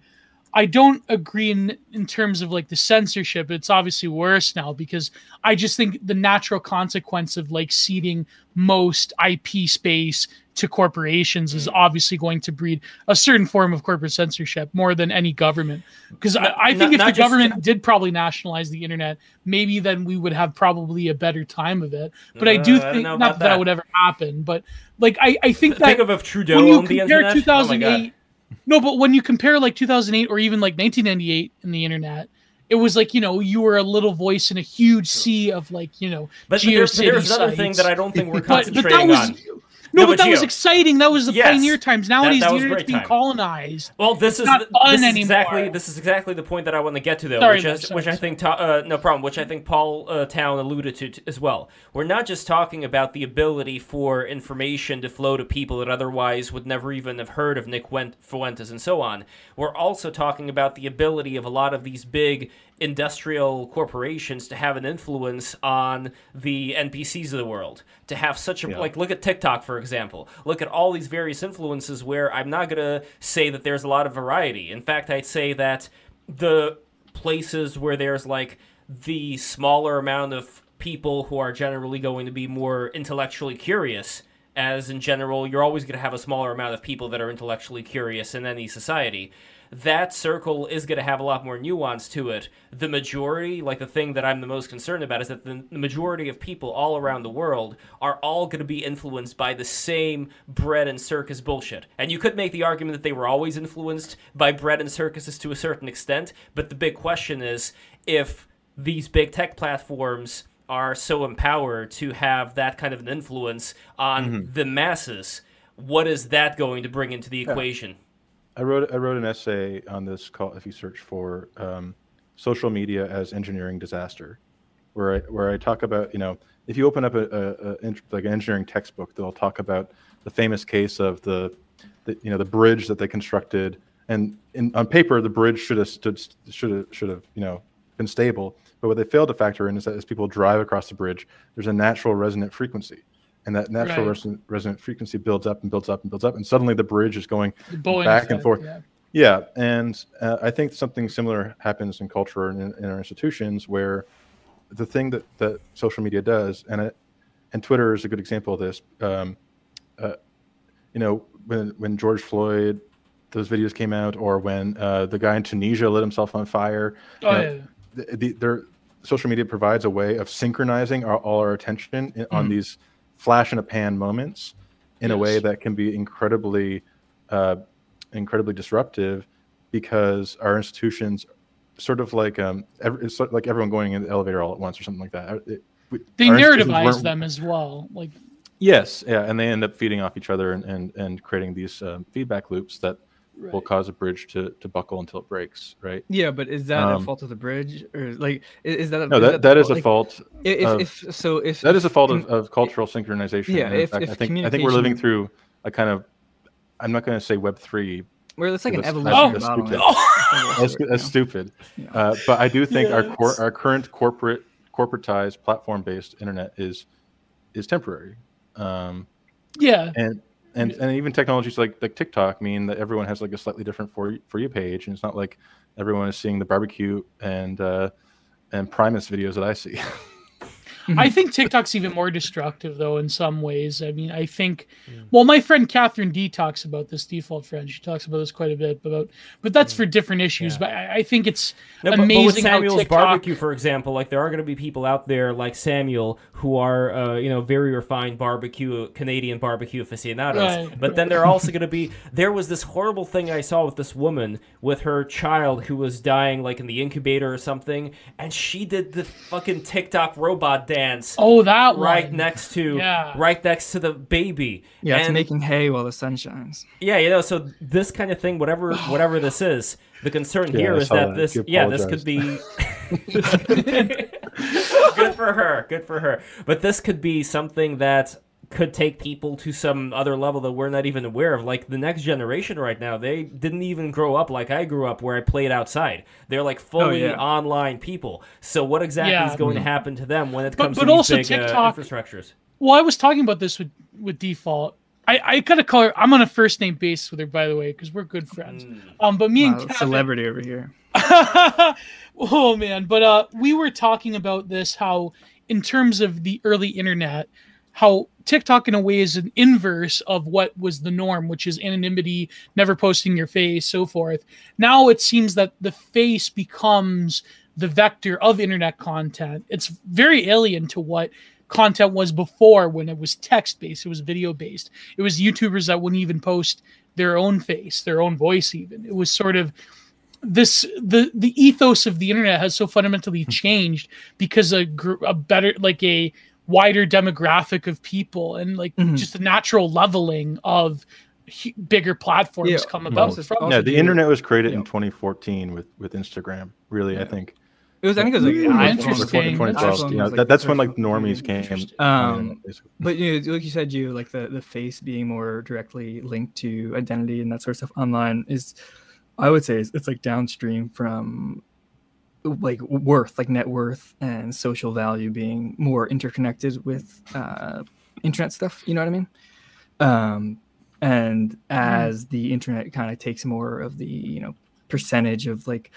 I don't agree in in terms of like the censorship. It's obviously worse now because I just think the natural consequence of like ceding most IP space to corporations is obviously going to breed a certain form of corporate censorship more than any government. Because I, I not- think if not the government did probably nationalize the internet, maybe then we would have probably a better time of it. But I do Uh, I don't think know not that, that would ever happen. But like I, I think that Think of if Trudeau when you compare internet. Oh 2008 no but when you compare like 2008 or even like 1998 in the internet it was like you know you were a little voice in a huge sea of like you know But, but there's, GeoCity there's another thing that I don't think we're but, but concentrating that was on. No, No, but, but that was exciting that was the Yes. pioneer times nowadays that the internet's great being time. colonized Well, this is not the- this is anymore. exactly this is exactly the point that I want to get to though, Sorry, which is, which I think uh, no problem, which I think Paul uh, Town alluded to t- as well. We're not just talking about the ability for information to flow to people that otherwise would never even have heard of Nick Fuentes and so on. We're also talking about the ability of a lot of these big industrial corporations to have an influence on the NPCs of the world. To have such a Yeah. like look at TikTok for example. Look at all these various influences where I'm not going to say that there's a lot of variety. In fact, I'd say that the places where there's like the smaller amount of people who are generally going to be more intellectually curious as in general you're always going to have a smaller amount of people that are intellectually curious in any society that circle is going to have a lot more nuance to it. The majority, like the thing that I'm the most concerned about, is that the, the majority of people all around the world are all going to be influenced by the same bread and circus bullshit. And you could make the argument that they were always influenced by bread and circuses to a certain extent, but the big question is if these big tech platforms are so empowered to have that kind of an influence on mm-hmm. the masses, what is that going to bring into the equation? I wrote I wrote an essay on this called if you search for um, social media as engineering disaster, where I where I talk about you know if you open up a, a, a like an engineering textbook, they'll talk about the famous case of the, the you know the bridge that they constructed, and in, on paper the bridge should have stood should have should have you know been stable, but what they failed to factor in is that as people drive across the bridge, there's a natural resonant frequency. And that natural Right. resonant, resonant frequency builds up and builds up and builds up, and suddenly the bridge is going back and forth. yeah. Yeah, and uh, I think something similar happens in culture and in, in our institutions where the thing that, that social media does, and it, and Twitter is a good example of this. Um, uh, you know, when when George Floyd, those videos came out, or when uh, the guy in Tunisia lit himself on fire. you Oh, know, yeah. the, the, their social media provides a way of synchronizing our, all our attention in, on Mhm. these flash in a pan moments in a way that can be incredibly uh, incredibly disruptive because our institutions sort of like um every, it's like everyone going in the elevator all at once or something like that It- we- They narrativize them as well. Like yes yeah and they end up feeding off each other and and, and creating these um, feedback loops that will cause a bridge to, to buckle until it breaks right Yeah, but is that Um, a fault of the bridge, or like is that a, no is that, the that is a fault If, of- if so, if that is a fault of, of cultural synchronization. Yeah, if- fact, if I think I think we're living through a kind of I'm not going to say Web three. where it's like an evolution that's stupid. bottlenecks. That's, that's stupid. Uh, but I do think our cor- our current corporate corporatized platform based internet is is temporary. Um, yeah, and and and even technologies like like TikTok mean that everyone has like a slightly different for you- for you page, and it's not like everyone is seeing the barbecue and uh, and Primus videos that I see. Mm-hmm. I think TikTok's even more destructive though in some ways. I mean, I think well, my friend Katherine Dee talks about this default friend. She talks about this quite a bit about but that's for different issues. Yeah. But I, I, think it's no, amazing but, but Samuel's TikTok... barbecue, for example, like there are going to be people out there like Samuel who are uh, you know very refined barbecue Canadian barbecue aficionados. Right. But then there are also going to be there was this horrible thing I saw with this woman with her child who was dying like in the incubator or something, and she did the fucking TikTok robot dance. Oh, that right one. next to yeah. right next to the baby. Yeah, and, it's making hay while the sun shines. Yeah, you know, so this kind of thing, whatever whatever this is, the concern yeah, here is that, that this yeah, this could be good for her, good for her. But this could be something that could take people to some other level that we're not even aware of. Like the next generation right now, they didn't even grow up like I grew up where I played outside. They're like oh, fully oh, yeah. online people. So what exactly yeah. is going mm-hmm. to happen to them when it comes but, but to also big uh, TikTok, uh, infrastructures? Well, I was talking about this with with default. I, I gotta call her. I'm on a first name basis with her, by the way, because we're good friends. Mm. Um, but me wow, and Kevin, celebrity over here. oh man, but uh, we were talking about this how in terms of the early internet, how TikTok in a way is an inverse of what was the norm, which is anonymity, never posting your face, so forth. Now it seems that the face becomes the vector of internet content. It's very alien to what content was before when it was text based, it was video based. It was YouTubers that wouldn't even post their own face, their own voice even. It was sort of this the the ethos of the internet has so fundamentally hmm. changed because a a better like a wider demographic of people and like mm-hmm. just a natural leveling of bigger platforms yeah. come about well, from. Yeah, the internet was created yeah. in 2014 with with Instagram. Really, yeah. I think. It was. I think it was like mm, interesting. 2012. Yeah, that, that's when like normies came. Um, but you know, like you said, you like the the face being more directly linked to identity and that sort of stuff online is, I would say, it's, it's like downstream from like worth, like net worth and social value being more interconnected with uh, internet stuff. You know what I mean? Um, and mm-hmm. as the internet kind of takes more of the you know percentage of like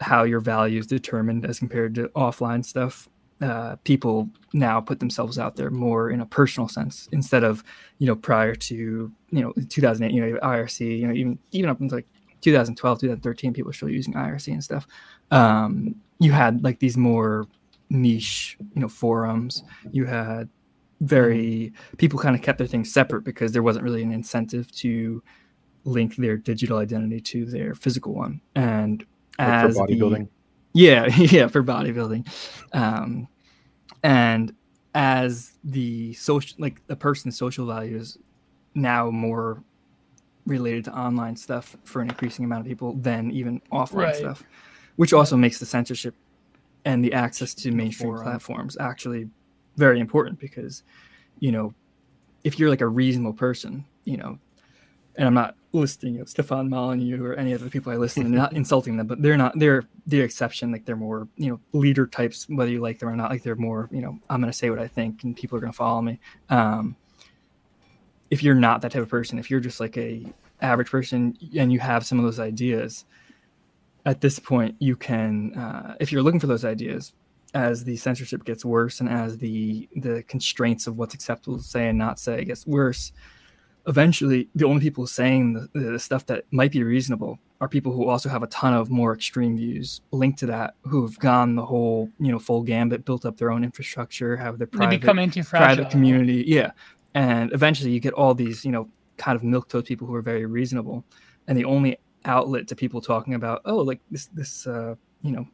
how your value is determined as compared to offline stuff, uh, people now put themselves out there more in a personal sense instead of you know prior to you know 2008 you know IRC you know even even up until like 2012 2013 people are still using IRC and stuff um, you had like these more niche, you know, forums. You had very people kind of kept their things separate because there wasn't really an incentive to link their digital identity to their physical one. And like as for bodybuilding, the, yeah, yeah, for bodybuilding, um, and as the social, like the person's social values now more related to online stuff for an increasing amount of people than even offline right. stuff which also makes the censorship and the access to mainstream platforms actually very important because you know if you're like a reasonable person you know and i'm not listing you know, stefan molyneux or any of the people i listen to not insulting them but they're not they're the exception like they're more you know leader types whether you like them or not like they're more you know i'm going to say what i think and people are going to follow me. Um if you're not that type of person if you're just like a average person and you have some of those ideas at this point you can uh, if you're looking for those ideas as the censorship gets worse and as the the constraints of what's acceptable to say and not say gets worse eventually the only people saying the, the stuff that might be reasonable are people who also have a ton of more extreme views linked to that who have gone the whole you know full gambit built up their own infrastructure have their private, private community. Yeah. And eventually you get all these you know kind of milk toast people who are very reasonable. And the only outlet to people talking about oh like this this uh, you know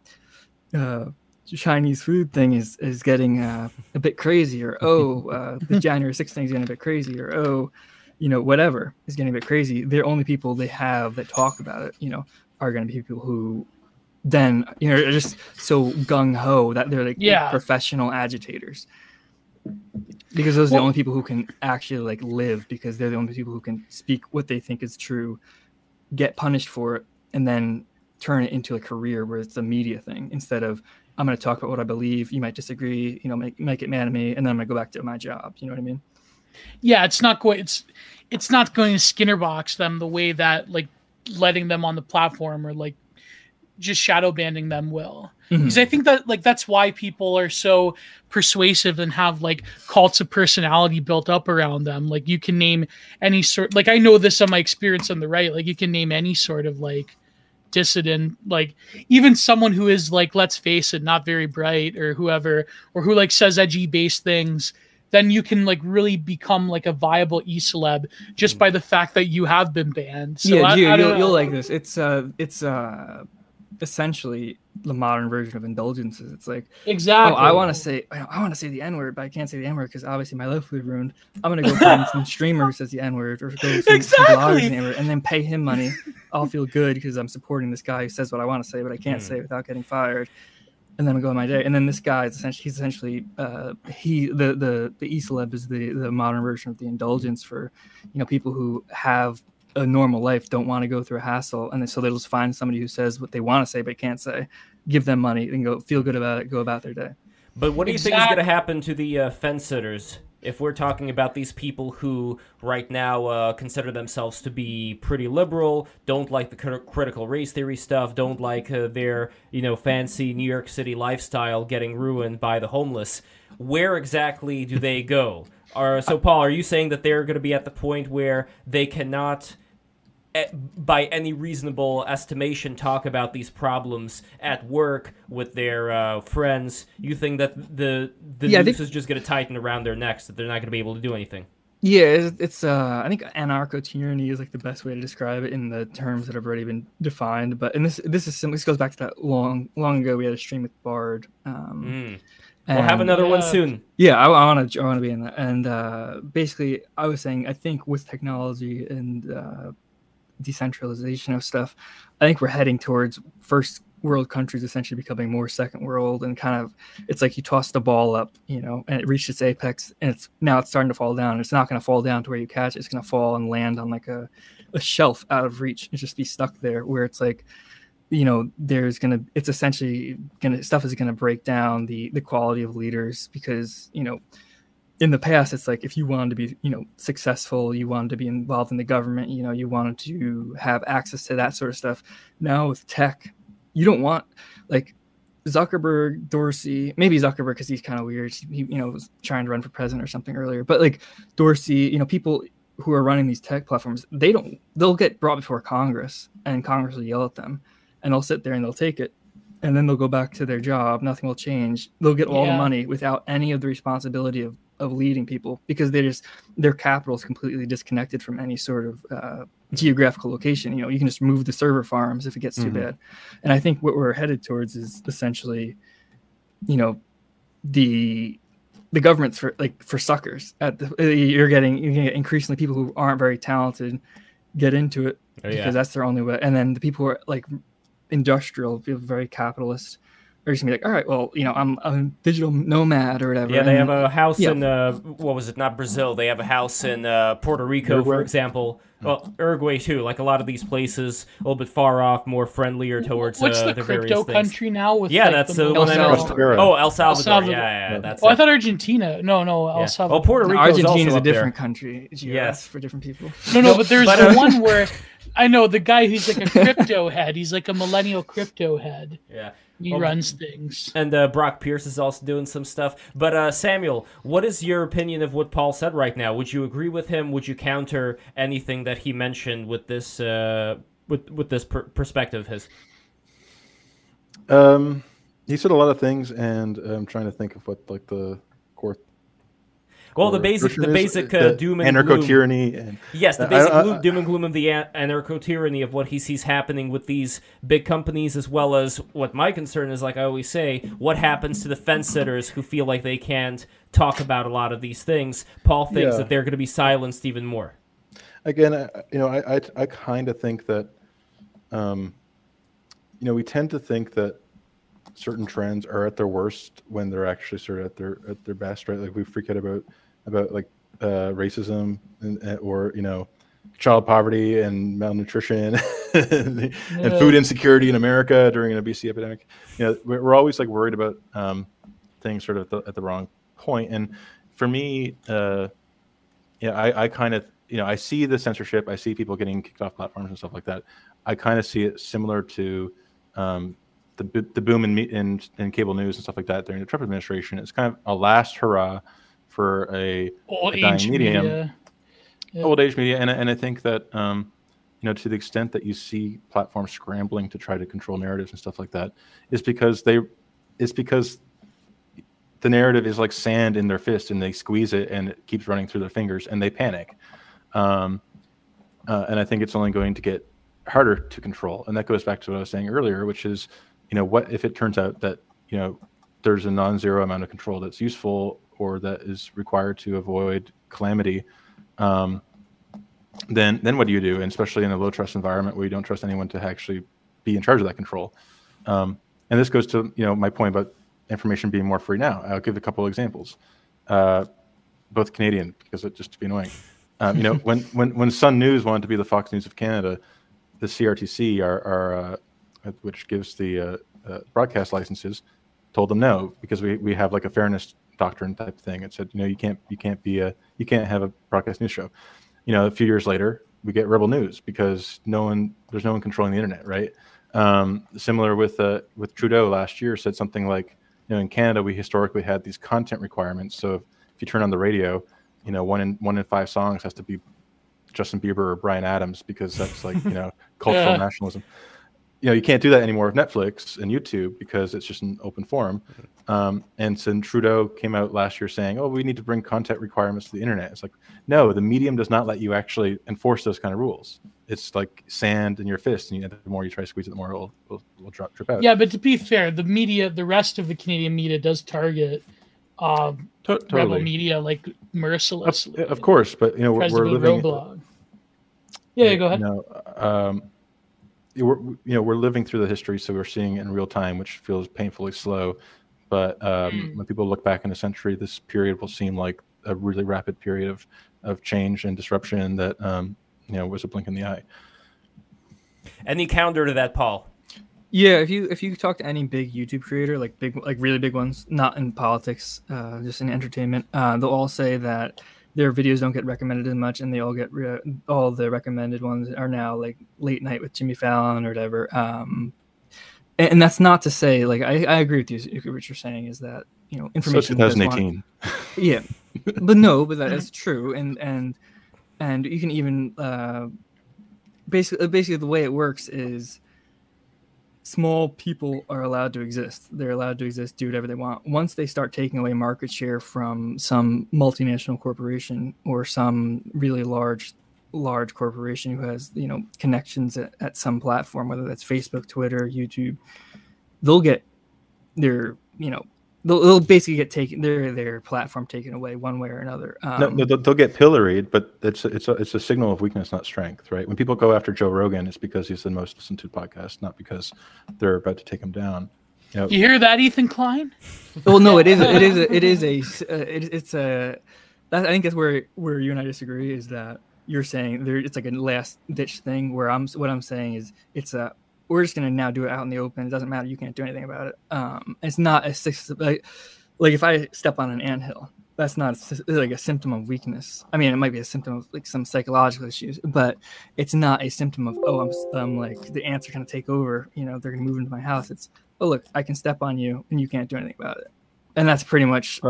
uh, Chinese food thing is is getting uh, a bit crazy, or oh, uh, the January 6th thing is getting a bit crazy, or oh, you know, whatever is getting a bit crazy. The only people they have that talk about it, you know, are going to be people who then you know are just so gung ho that they're like yeah. professional agitators. Because those are well, the only people who can actually like live because they're the only people who can speak what they think is true get punished for it, and then turn it into a career where it's a media thing instead of I'm going to talk about what I believe. You might disagree, you know, make make it mad at me, and then I'm going to go back to my job. You know what I mean? Yeah, it's not going. It's it's not going to Skinner box them the way that like letting them on the platform or like just shadow banning them will. Because I think that like that's why people are so persuasive and have like cults of personality built up around them. Like you can name any sort like I know this on my experience on the right. Like you can name any sort of like dissident like even someone who is like let's face it not very bright or whoever or who like says edgy based things then you can like really become like a viable e-celeb just by the fact that you have been banned so yeah I, you, you'll like this it's uh it's uh essentially the modern version of indulgences it's like exactly Oh, I want to say I want to say the N word, but I can't say the N word because obviously my life would be ruined. I'm gonna go find some streamer who says the N word or go some, some Exactly. bloggers the N word and then pay him money. I'll feel good because I'm supporting this guy who says what I want to say, but I can't Hmm. say it without getting fired. And then I go on my day. And then this guy is essentially he's essentially uh, he the the the e celeb is the the modern version of the indulgence for you know people who have a normal life don't want to go through a hassle and then so they'll just find somebody who says what they want to say but can't say give them money and go feel good about it go about their day But what do you think is going to happen to the uh, fence sitters if we're talking about these people who right now uh, consider themselves to be pretty liberal, don't like the crit- critical race theory stuff, don't like uh, their you know fancy New York City lifestyle getting ruined by the homeless? Where exactly do they go? Are so Paul? Are you saying that they're going to be at the point where they cannot? Eh, by any reasonable estimation, talk about these problems at work with their uh, friends. You think that the the Yeah, noose think- is just going to tighten around their necks, that they're not going to be able to do anything. Yeah, it's, it's uh, I think anarcho tyranny is like the best way to describe it in the terms that have already been defined. But and this this is sim- this goes back to that long long ago we had a stream with Bard. Um, Mm. We'll have and- another one soon. Yeah, I want to I want to be in that. And uh, basically, I was saying I think with technology and uh, decentralization of stuff, I think we're heading towards first world countries essentially becoming more second world and kind of it's like you toss the ball up, you know, and it reached its apex and it's now it's starting to fall down. It's not going to fall down to where you catch it. It's going to fall and land on like a, a shelf out of reach and just be stuck there where it's like you know there's gonna it's essentially gonna stuff is gonna break down the the quality of leaders because you know in the past it's like if you wanted to be you know successful you wanted to be involved in the government you know you wanted to have access to that sort of stuff. Now with tech you don't want like zuckerberg dorsey maybe zuckerberg because he's kind of weird. He you know was trying to run for president or something earlier but like dorsey you know people who are running these tech platforms they don't they'll get brought before congress and congress will yell at them and they'll sit there and they'll take it. And then they'll go back to their job nothing will change. They'll get all Yeah. the money without any of the responsibility of, of leading people because they just their capital is completely disconnected from any sort of uh, geographical location. You know you can just move the server farms if it gets too Mhm. bad. And i think what we're headed towards is essentially you know the the government's for like for suckers at the uh, you're getting you're gonna get increasingly people who aren't very talented get into it Oh, because that's their only way. And then the people who are like industrial, people very capitalist, are just gonna be like, all right, well, you know, I'm, I'm a digital nomad or whatever. Yeah, they and- have a house yeah. in uh, what was it? Not Brazil. They have a house in uh, Puerto Rico, for example. Well, Uruguay too. Like a lot of these places, a little bit far off, more friendlier towards What's uh, the the crypto various things. country now? With Yeah, like, that's the the El one I Salvador. Oh, El Salvador. Salvador. Yeah, yeah, yeah, that's Oh, I thought Argentina. No, no, El Yeah. Salvador. Oh, Puerto Rico is Argentina is a up there. different country. Yes, Yes. for different people. No, no, but there's but, the uh, one where I know the guy who's like a crypto head. He's like a millennial crypto head. Yeah. He Well, runs things. And uh, Brock Pierce is also doing some stuff. But uh, Samuel, what is your opinion of what Paul said right now? Would you agree with him? Would you counter anything that he mentioned with this uh, with with this per- perspective of his? Um, he said a lot of things, and I'm trying to think of what like the core. Well, the basic the basic uh, the doom and gloom. anarcho tyranny, and Yes, the basic I- I- doom and gloom of the an- anarcho tyranny of what he sees happening with these big companies, as well as what my concern is. Like I always say, what happens to the fence sitters who feel like they can't talk about a lot of these things? Paul thinks Yeah. that they're going to be silenced even more. again, I, you know, I I, I kind of think that, um, you know, we tend to think that certain trends are at their worst when they're actually sort of at their at their best, right? Like we freak out about about like uh, racism and, or you know, child poverty and malnutrition and, and food insecurity in America during an obesity epidemic. You know, we're, we're always like worried about um, things sort of at the, at the wrong point. And for me, uh, yeah, I, I kind of, you know, I see the censorship. I see people getting kicked off platforms and stuff like that. I kind of see it similar to um, the the, the boom in, in in cable news and stuff like that during the Trump administration It's kind of a last hurrah for a, old a dying medium, media. Yep. old age media, and and I think that um, you know to the extent that you see platforms scrambling to try to control narratives and stuff like that, is because they, it's because the narrative is like sand in their fist and they squeeze it and it keeps running through their fingers and they panic. Um, uh, and I think it's only going to get harder to control. And that goes back to what I was saying earlier, which is, you know, what if it turns out that, you know, there's a non-zero amount of control that's useful or that is required to avoid calamity. Um, then, then what do you do? And especially in a low trust environment where you don't trust anyone to actually be in charge of that control. Um, and this goes to, you know, my point about information being more free now. I'll give a couple of examples, uh, both Canadian because it just to be annoying. Um, you know, when when when Sun News wanted to be the Fox News of Canada, the CRTC, our, our uh, which gives the uh, uh, broadcast licenses, told them no because we, we have like a fairness doctrine type thing. It said you know you can't you can't be a you can't have a broadcast news show. You know, a few years later, we get Rebel News because no one there's no one controlling the internet, right? Um, similar with uh, with Trudeau last year said something like you know, in Canada, we historically had these content requirements. So if, if you turn on the radio, you know, one in one in five songs has to be Justin Bieber or Bryan Adams because that's like you know cultural yeah. nationalism. You know, you can't do that anymore with Netflix and YouTube because it's just an open forum. Um, and so Trudeau came out last year saying, "Oh, we need to bring content requirements to the internet." It's like, no, the medium does not let you actually enforce those kind of rules it's like sand in your fist, and you, the more you try to squeeze it, the more it will, will, will drop, drip out. Yeah, but to be fair, the media, the rest of the Canadian media does target um, to- totally. rebel media like mercilessly. Of, of course, but you know we're, we're living. Roadblog. Yeah, yeah, go ahead. You know, um, we're you know we're living through the history, so we're seeing in real time, which feels painfully slow. But um, mm. when people look back in a century, this period will seem like a really rapid period of of change and disruption that um, you know was a blink in the eye. Any counter to that, Paul? Yeah, if you if you talk to any big YouTube creator, like big like really big ones, not in politics, uh, just in entertainment, uh, they'll all say that their videos don't get recommended as much, and they all get re- all the recommended ones are now like late night with Jimmy Fallon or whatever. Um, and, and that's not to say like I, I agree with you. What you're saying is that you know information. So 2018. yeah, but no, but that is true, and and and you can even uh, basically basically the way it works is small people are allowed to exist. They're allowed to exist, do whatever they want. Once they start taking away market share from some multinational corporation or some really large large corporation who has you know connections at, at some platform, whether that's Facebook, Twitter, YouTube, they'll get their you know they'll, they'll basically get taken their their platform taken away one way or another. Um, no, they'll, they'll, get pilloried, but it's a, it's a, it's a signal of weakness, not strength, right? When people go after Joe Rogan, it's because he's the most listened to podcast, not because they're about to take him down. You, know, you hear that, Ethan Klein? well, no, it is it is a, it is a uh, it, it's a. I think that's where where you and I disagree is that you're saying there it's like a last ditch thing where I'm what I'm saying is it's a we're just gonna now do it out in the open. It doesn't matter. You can't do anything about it. Um, it's not a like, like if I step on an anthill, that's not a, like a symptom of weakness. I mean, it might be a symptom of like some psychological issues, but it's not a symptom of oh, I'm, I'm like the ants are gonna take over. You know, they're gonna move into my house. It's oh look, I can step on you and you can't do anything about it. And that's pretty much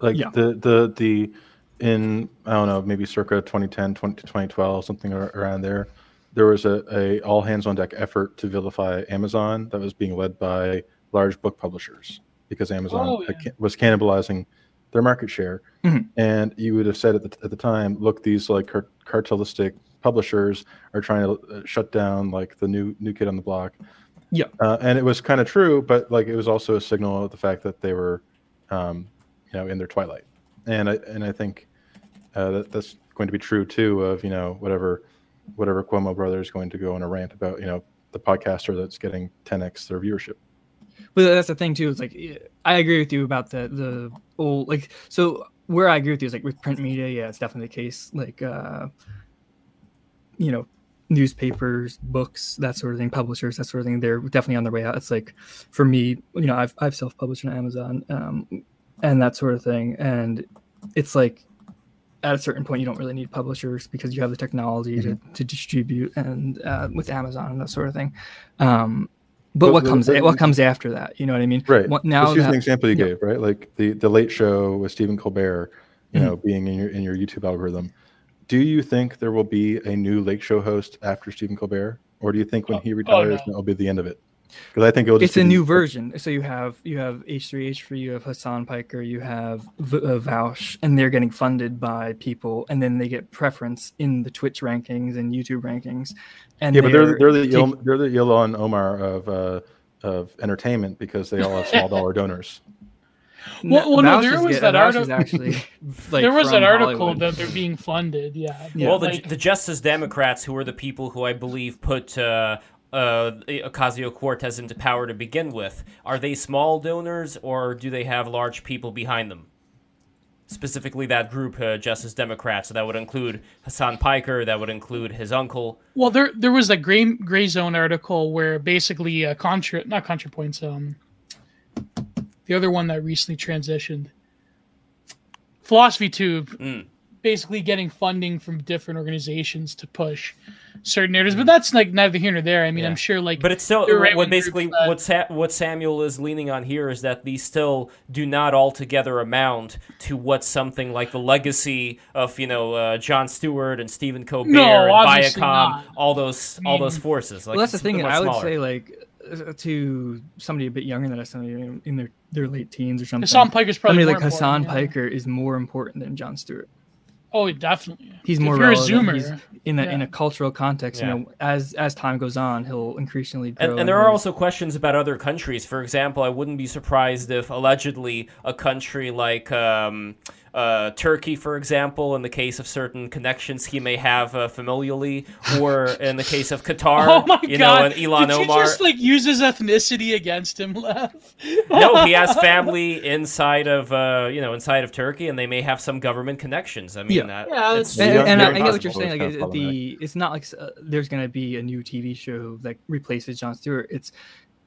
like yeah. the the the in I don't know maybe circa 2010 20, 2012 something around there there was a, a all hands on deck effort to vilify Amazon that was being led by large book publishers because Amazon oh, yeah. was cannibalizing their market share. Mm-hmm. And you would have said at the, at the time, look, these like car- cartelistic publishers are trying to uh, shut down like the new new kid on the block. Yeah, uh, and it was kind of true, but like it was also a signal of the fact that they were, um, you know, in their twilight. And I and I think uh, that that's going to be true too of you know whatever whatever Cuomo brother is going to go on a rant about, you know, the podcaster that's getting 10x their viewership. But that's the thing too. It's like I agree with you about the the old like so where I agree with you is like with print media, yeah, it's definitely the case. Like uh you know, newspapers, books, that sort of thing, publishers, that sort of thing, they're definitely on their way out. It's like for me, you know, I've I've self published on Amazon, um, and that sort of thing. And it's like at a certain point you don't really need publishers because you have the technology mm-hmm. to, to distribute and uh, with amazon and that sort of thing um, But, but what comes but, what comes after that? You know what I mean? Right. What, now, Just use an example you yeah. gave, right? Like the the Late Show with Stephen Colbert, you mm-hmm. know, being in your in your YouTube algorithm. Do you think there will be a new Late Show host after Stephen Colbert, or do you think when he retires, oh, no. that'll be the end of it? Because I think it'll it's a new version. So you have you have H3H3, you have Hasan Piker, you have v- uh, Vaush, and they're getting funded by people, and then they get preference in the Twitch rankings and YouTube rankings. And yeah, but they're they're the Il, they're the Ilhan Omar of uh, of entertainment because they all have small dollar donors. Well, well no, there was that article. Actually, like, there was that article Hollywood. that they're being funded. Yeah. yeah. Well, the, like, the Justice Democrats, who are the people who I believe put uh, uh, Ocasio Cortez into power to begin with, are they small donors or do they have large people behind them? Specifically, that group, uh, Justice Democrats. So that would include Hasan Piker. That would include his uncle. Well, there there was a gray gray zone article where basically uh, contra not ContraPoints um the other one that recently transitioned Philosophy Tube. Mm basically getting funding from different organizations to push certain narratives. But that's like neither here nor there. I mean, yeah. I'm sure like. But it's still right what basically that, what Sa- what Samuel is leaning on here is that these still do not altogether amount to what something like the legacy of you know uh, Jon Stewart and Stephen Colbert no, and Viacom, not. all those I mean, all those forces. Like, well, that's the thing. I would smaller. say like to somebody a bit younger than us, somebody in their, their late teens or something. Hasan Piker's probably somebody like Hasan yeah. Piker is more important than Jon Stewart. Oh, definitely. He's more. If you're a zoomer, He's in a yeah. in a cultural context, yeah. you know, as as time goes on, he'll increasingly grow. And, and there are also questions about other countries. For example, I wouldn't be surprised if allegedly a country like. Um, uh, Turkey, for example, in the case of certain connections he may have uh, familially, or in the case of Qatar, oh my you God. know, and Ilhan Did Omar. just like use his ethnicity against him, Lev? no, he has family inside of uh, you know inside of Turkey, and they may have some government connections. I mean, yeah, that, yeah it's, and, and I, get what you're saying. Like the it's not like uh, there's going to be a new TV show that replaces Jon Stewart. It's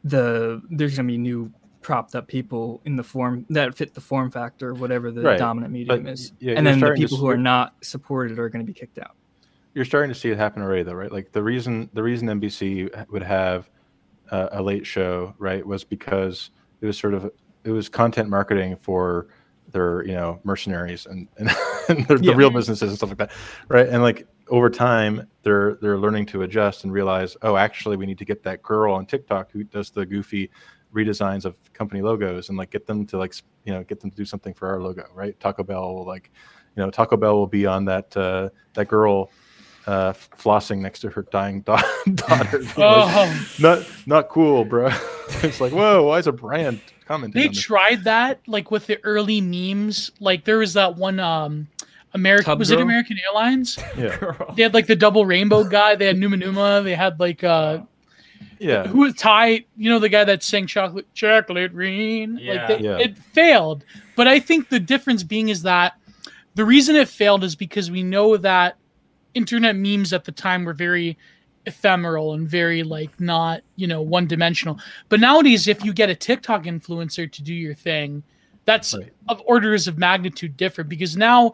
the there's going to be new propped up people in the form that fit the form factor, whatever the right. dominant medium but, is. Yeah, and then the people who are not supported are going to be kicked out. You're starting to see it happen already, though, right? Like the reason the reason NBC would have uh, a late show, right, was because it was sort of it was content marketing for their you know mercenaries and and, and the, yeah. the real businesses and stuff like that, right? And like over time, they're they're learning to adjust and realize, oh, actually, we need to get that girl on TikTok who does the goofy redesigns of company logos and like get them to like you know get them to do something for our logo right taco bell will like you know taco bell will be on that uh that girl uh flossing next to her dying da- daughter oh. like, not not cool bro it's like whoa why is a brand commenting they tried that like with the early memes like there was that one um American Tub was girl? it American Airlines? Yeah. They had like the double rainbow guy. They had Numa Numa. They had like uh yeah. Who was tight? You know, the guy that sang chocolate, chocolate rain. Yeah. Like they, yeah. It failed. But I think the difference being is that the reason it failed is because we know that internet memes at the time were very ephemeral and very like not, you know, one dimensional. But nowadays, if you get a TikTok influencer to do your thing, that's right. of orders of magnitude different because now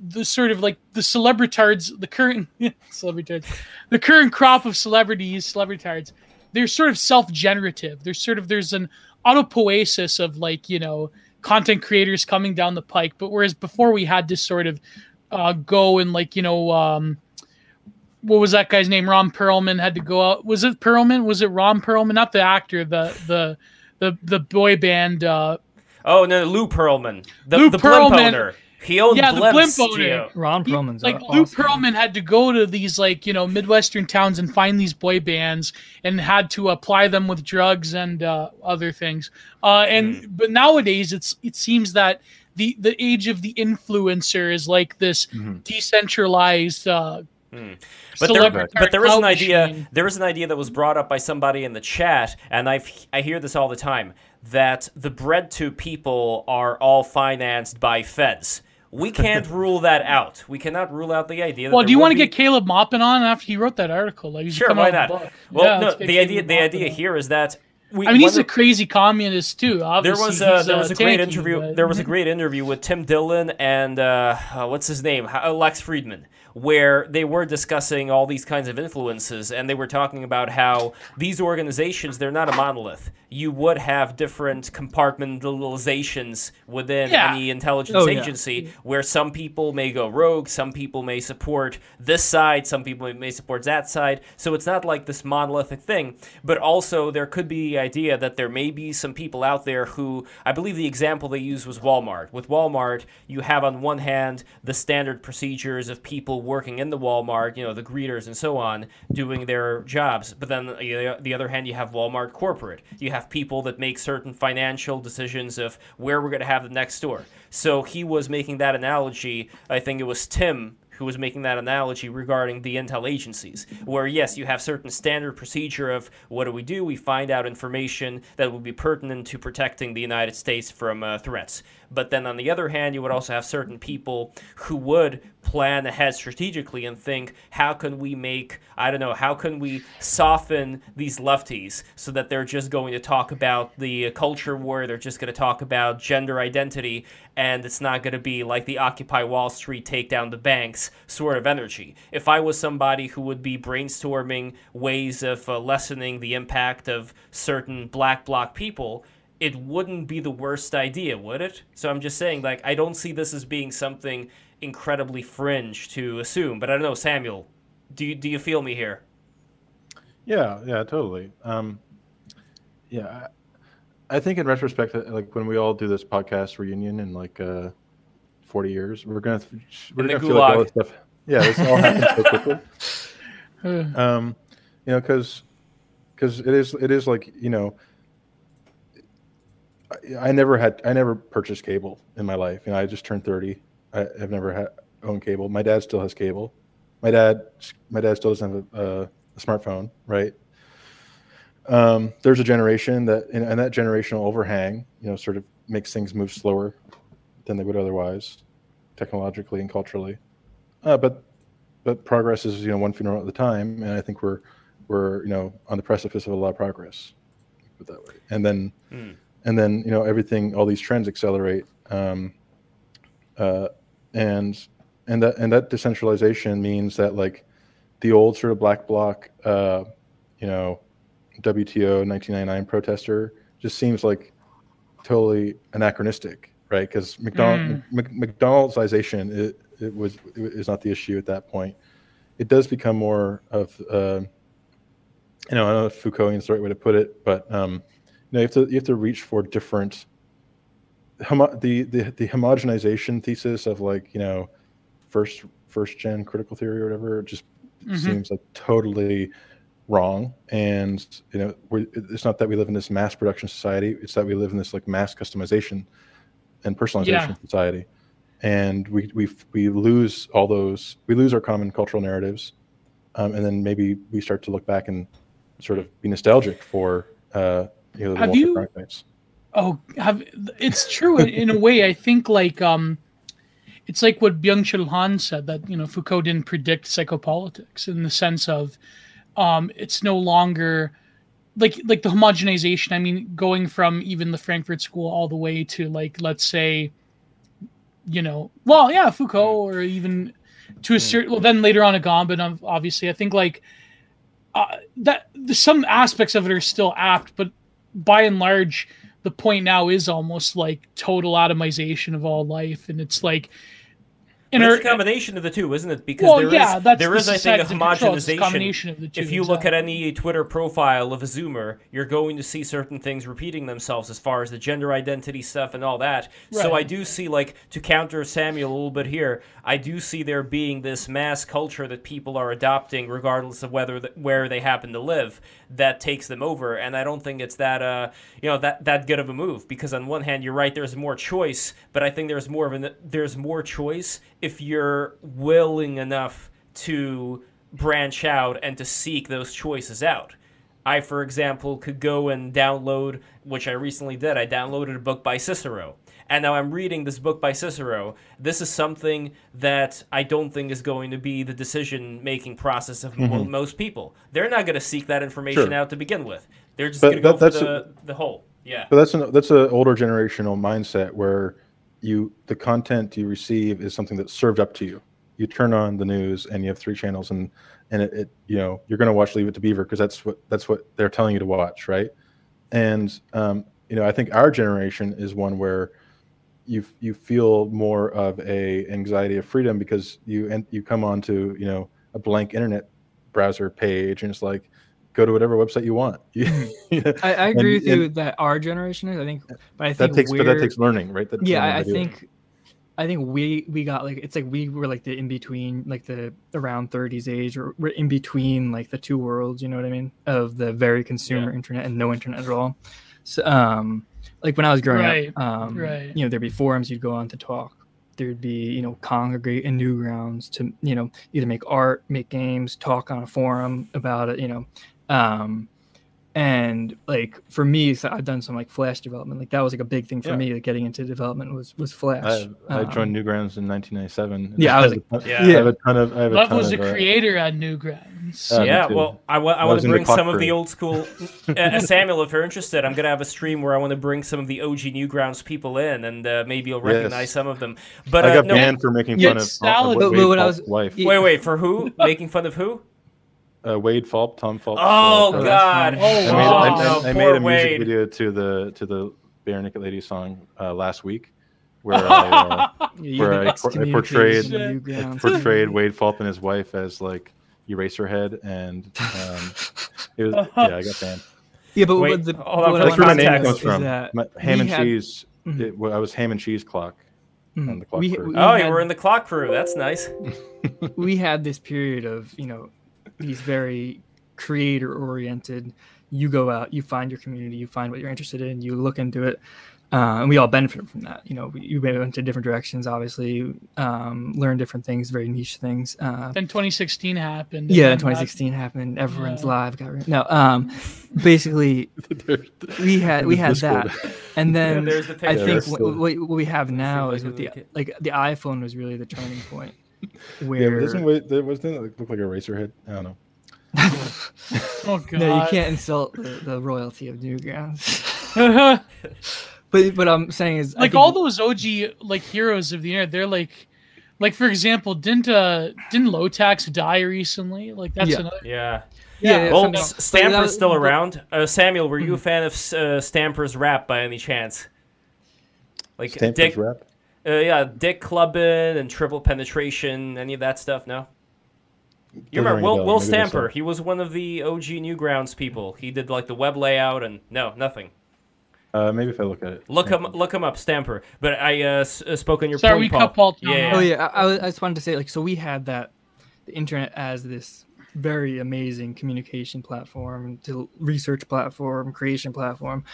the sort of like the celebritards, the current celebritards, the current crop of celebrities, celebritards they're sort of self-generative. There's sort of there's an autopoiesis of like you know content creators coming down the pike. But whereas before we had to sort of uh, go and like you know um, what was that guy's name? Ron Perlman had to go out. Was it Perlman? Was it Ron Perlman? Not the actor. The the the the boy band. Uh, oh no, Lou Pearlman. the, Lou the Pearlman. Owner. He owned yeah, the blimp owner. Ron Perlman's like awesome. Lou Pearlman had to go to these like you know midwestern towns and find these boy bands and had to apply them with drugs and uh, other things. Uh, and mm. but nowadays it's it seems that the the age of the influencer is like this mm-hmm. decentralized. Uh, Mm. But there, but there is an idea. Machine. There is an idea that was brought up by somebody in the chat, and I I hear this all the time that the BreadTube people are all financed by feds. We can't rule that out. We cannot rule out the idea. well, do you want to be... get Caleb Maupin on after he wrote that article? Like, sure, why not? Well, yeah, no, the idea the idea here is that we, I mean, he's a crazy communist too. Obviously, there was a, there was a great interview. But... There was a great interview with Tim Dillon and uh, uh, what's his name, Lex Fridman, where they were discussing all these kinds of influences, and they were talking about how these organizations they're not a monolith. You would have different compartmentalizations within yeah. any intelligence oh, agency, yeah. where some people may go rogue, some people may support this side, some people may support that side. So it's not like this monolithic thing, but also there could be the idea that there may be some people out there who, I believe the example they used was Walmart. With Walmart, you have on one hand the standard procedures of people working in the Walmart, you know, the greeters and so on, doing their jobs. But then the other hand, you have Walmart corporate. You have people that make certain financial decisions of where we're going to have the next store. So he was making that analogy. I think it was Tim who was making that analogy regarding the intel agencies, where yes, you have certain standard procedure of what do we do? We find out information that will be pertinent to protecting the United States from uh, threats. But then on the other hand, you would also have certain people who would plan ahead strategically and think, how can we make, I don't know, how can we soften these lefties so that they're just going to talk about the culture war, they're just going to talk about gender identity, and it's not going to be like the Occupy Wall Street, take down the banks sort of energy. If I was somebody who would be brainstorming ways of uh, lessening the impact of certain black bloc people, it wouldn't be the worst idea, would it? So I'm just saying, like, I don't see this as being something incredibly fringe to assume. But I don't know, Samuel, do you, do you feel me here? Yeah, yeah, totally. Um, yeah, I, I think in retrospect, like when we all do this podcast reunion in like uh, 40 years, we're gonna we're gonna feel like all this stuff. Yeah, this all happens so quickly. Um, you know, because because it is it is like you know I, never had I never purchased cable in my life. You know, I just turned 30. I have never had owned cable. My dad still has cable. My dad my dad still doesn't have a, a smartphone, right? Um, there's a generation that and, and that generational overhang, you know, sort of makes things move slower than they would otherwise, technologically and culturally. Uh, but but progress is you know one funeral at a time, and I think we're we're you know on the precipice of a lot of progress. Put that way, and then. Mm and then you know everything all these trends accelerate um, uh, and and that and that decentralization means that like the old sort of black bloc uh, you know WTO 1999 protester just seems like totally anachronistic right because McDonald mm. McDonald'sization it, it was it is not the issue at that point it does become more of uh, you know I don't know if Foucaultian is the right way to put it but um, know, you have to you have to reach for different homo- the, the the homogenization thesis of like you know first first gen critical theory or whatever just mm-hmm. seems like totally wrong and you know it's not that we live in this mass production society it's that we live in this like mass customization and personalization yeah. society and we we we lose all those we lose our common cultural narratives um, and then maybe we start to look back and sort of be nostalgic for uh, have you? Oh, have it's true in a way. I think like um, it's like what Byung Chul Han said that you know Foucault didn't predict psychopolitics in the sense of um, it's no longer like like the homogenization. I mean, going from even the Frankfurt School all the way to like let's say, you know, well, yeah, Foucault or even to a hmm. certain. Well, then later on, Agamben, obviously, I think like uh, that some aspects of it are still apt, but by and large, the point now is almost like total atomization of all life, and it's like and it's a combination of the two, isn't it? Because well, there yeah, is, there is, I think, a homogenization. If you look at any Twitter profile of a Zoomer, you're going to see certain things repeating themselves as far as the gender identity stuff and all that. Right. So I do see, like, to counter Samuel a little bit here, I do see there being this mass culture that people are adopting, regardless of whether the, where they happen to live, that takes them over. And I don't think it's that, uh, you know, that that good of a move. Because on one hand, you're right, there's more choice, but I think there's more of an there's more choice if you're willing enough to branch out and to seek those choices out. I, for example, could go and download, which I recently did. I downloaded a book by Cicero. And now I'm reading this book by Cicero. This is something that I don't think is going to be the decision making process of mm-hmm. most people. They're not going to seek that information sure. out to begin with. They're just going to go for the, a, the whole. Yeah. But that's an that's an older generational mindset where you the content you receive is something that's served up to you. You turn on the news and you have three channels and and it, it you know you're going to watch Leave It to Beaver because that's what that's what they're telling you to watch, right? And um, you know I think our generation is one where you you feel more of a anxiety of freedom because you and you come onto you know a blank internet browser page and it's like go to whatever website you want. I, I, agree and, with you that our generation is. I think, but I think that takes but that takes learning, right? That's yeah, I, I think. I think we we got like it's like we were like the in between like the around 30s age or we're in between like the two worlds you know what I mean of the very consumer yeah. internet and no internet at all so um like when I was growing right. up um right. you know there'd be forums you'd go on to talk there'd be you know congregate in newgrounds to you know either make art make games talk on a forum about it you know um, and like for me, so I've done some like Flash development. Like that was like a big thing for yeah. me. Like getting into development was was Flash. I, I um, joined Newgrounds in 1997. Yeah, I was like, yeah. I have a ton of. I have Love a ton was of, a uh, creator at Newgrounds. Uh, yeah, well, I, w- I, I want to bring some of the old school. uh, Samuel, if you're interested, I'm gonna have a stream where I want to bring some of the OG Newgrounds people in, and uh, maybe you'll recognize yes. some of them. But I uh, got no, banned for making fun of, of, of Wade, was, wife. Wait, wait, for who? making fun of who? Uh, Wade Fulp, Tom Fulp. Oh uh, God! Oh, I made, wow. I, I, I made a music video to the to the Barenaked Lady song uh, last week, where I, uh, where I, I, portrayed I portrayed Wade Fulp and his wife as like Eraserhead, and um, it was yeah, I got banned. Yeah, but Wait, the, what that's where my name comes from. My, ham and had, cheese. Mm-hmm. It, I was ham and cheese clock. Mm-hmm. we, we, oh, had, you were in the clock crew. That's nice. we had this period of you know he's very creator oriented. You go out, you find your community, you find what you're interested in, you look into it. Uh, and we all benefit from that. You know, we, we went to different directions, obviously, um, learn different things, very niche things. Uh, then 2016 happened. Yeah, 2016 happened. Everyone's yeah. live got no. Um, basically, we had we had that, and then yeah, the I think what, what, we have now is with the like the iPhone was really the turning point. Where yeah, doesn't wait, there wasn't it look like Eraserhead? I don't know. oh god! No, you can't insult the, the royalty of Newgrounds. but what I'm saying is, like all those OG like heroes of the internet, they're like, like for example, didn't uh didn't Lowtax die recently? Like that's yeah. another. Yeah. Yeah, yeah well, Stamper's still around. Uh, Samuel, were you a mm-hmm. fan of uh, Stamper's rap by any chance? Like Stamper's Dick, rap? Uh, yeah, dick clubbing and triple penetration, any of that stuff? No. You remember Will, Will Stamper? He was one of the OG Newgrounds people. He did like the web layout and no, nothing. Uh, maybe if I look at it. Look him, look him up, Stamper. But I uh, s- uh, spoke on your Sorry, we cut Paul. Yeah. Oh yeah, I, I just wanted to say like so we had that the internet as this very amazing communication platform, to research platform, creation platform,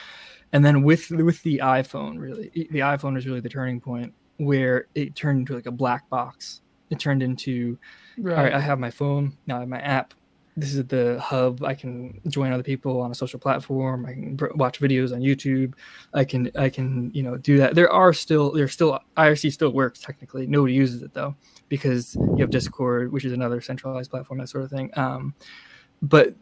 and then with with the iPhone, really, the iPhone is really the turning point where it turned into like a black box. It turned into, right. all right, I have my phone, now I have my app. This is the hub. I can join other people on a social platform. I can watch videos on YouTube. I can, I can, you know, do that. There are still, there's still, IRC still works technically. Nobody uses it though, because you have Discord, which is another centralized platform, that sort of thing. Um, but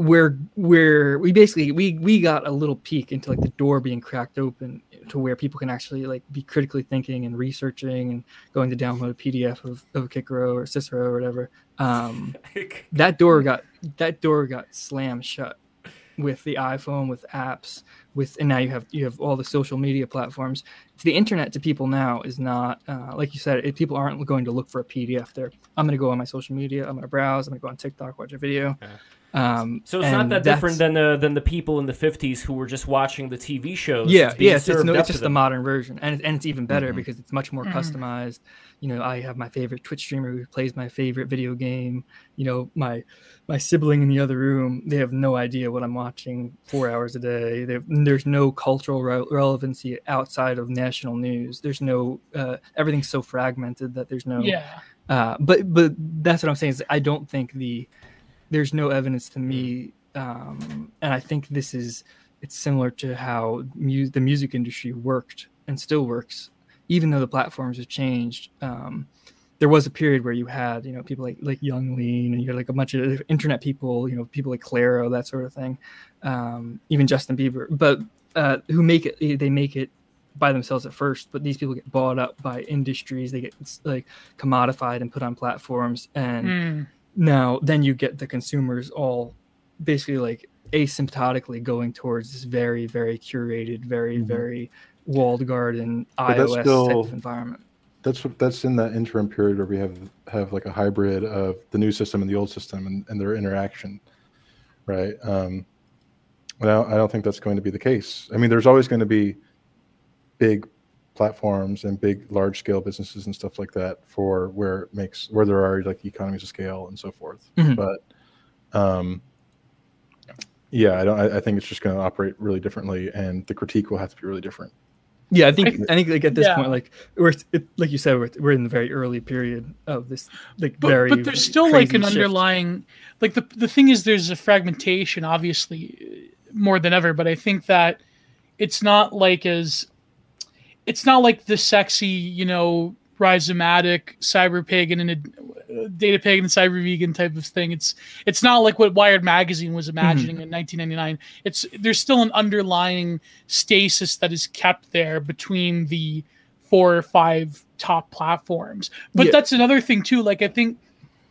where where we basically we we got a little peek into like the door being cracked open to where people can actually like be critically thinking and researching and going to download a PDF of, of Kikro or Cicero or whatever. Um, that door got that door got slammed shut with the iPhone, with apps, with and now you have you have all the social media platforms. To the internet to people now is not uh, like you said. It, people aren't going to look for a PDF. There, I'm going to go on my social media. I'm going to browse. I'm going to go on TikTok, watch a video. Yeah. Um, so it's not that different than the than the people in the '50s who were just watching the TV shows. Yeah, yeah, it's, it's, no, it's just the modern version, and and it's even better mm-hmm. because it's much more mm-hmm. customized. You know, I have my favorite Twitch streamer who plays my favorite video game. You know, my my sibling in the other room, they have no idea what I'm watching four hours a day. there's no cultural re- relevancy outside of national news. There's no uh, everything's so fragmented that there's no. Yeah. Uh, but but that's what I'm saying is I don't think the there's no evidence to me, um, and I think this is it's similar to how mu- the music industry worked and still works, even though the platforms have changed. Um, there was a period where you had you know people like like Yung Lean and you had like a bunch of internet people, you know people like Clairo, that sort of thing, um, even Justin Bieber, but uh, who make it they make it by themselves at first, but these people get bought up by industries. They get like commodified and put on platforms, and mm. Now then you get the consumers all basically like asymptotically going towards this very very curated, very mm-hmm. very walled garden but iOS still, type of environment. That's what that's in that interim period where we have have like a hybrid of the new system and the old system and, and their interaction, right? Um, I don't, I don't think that's going to be the case. I mean, there's always going to be big platforms and big large scale businesses and stuff like that for where it makes where there are like economies of scale and so forth mm-hmm. but um yeah i don't I, I think it's just going to operate really differently and the critique will have to be really different yeah i think i think like at this yeah. point like we're it, like you said we're, we're in the very early period of this like but, very but there's still like an shift. underlying like the the thing is there's a fragmentation obviously more than ever but i think that it's not like as it's not like the sexy, you know, rhizomatic cyber pagan and a data pagan and cyber vegan type of thing. It's it's not like what Wired magazine was imagining mm-hmm. in 1999. It's there's still an underlying stasis that is kept there between the four or five top platforms. But yeah. that's another thing too. Like I think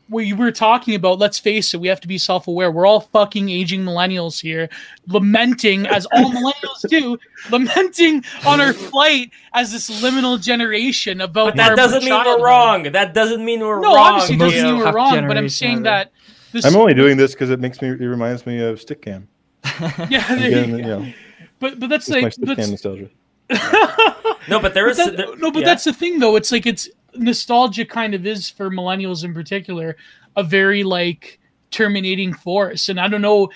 we were talking about, let's face it, we have to be self aware. We're all fucking aging millennials here, lamenting, as all millennials do, lamenting on our flight as this liminal generation about. But that doesn't mean we're wrong. That doesn't mean we're no, wrong. No, obviously, it doesn't mean we're wrong. But I'm saying that. This, I'm only doing this because it makes me. It reminds me of Stickam. yeah, Again, you know, but but that's like my Stickam nostalgia. no, but there is but that, there, no, but yeah. that's the thing though. It's like it's nostalgia kind of is for millennials in particular a very like terminating force and i don't know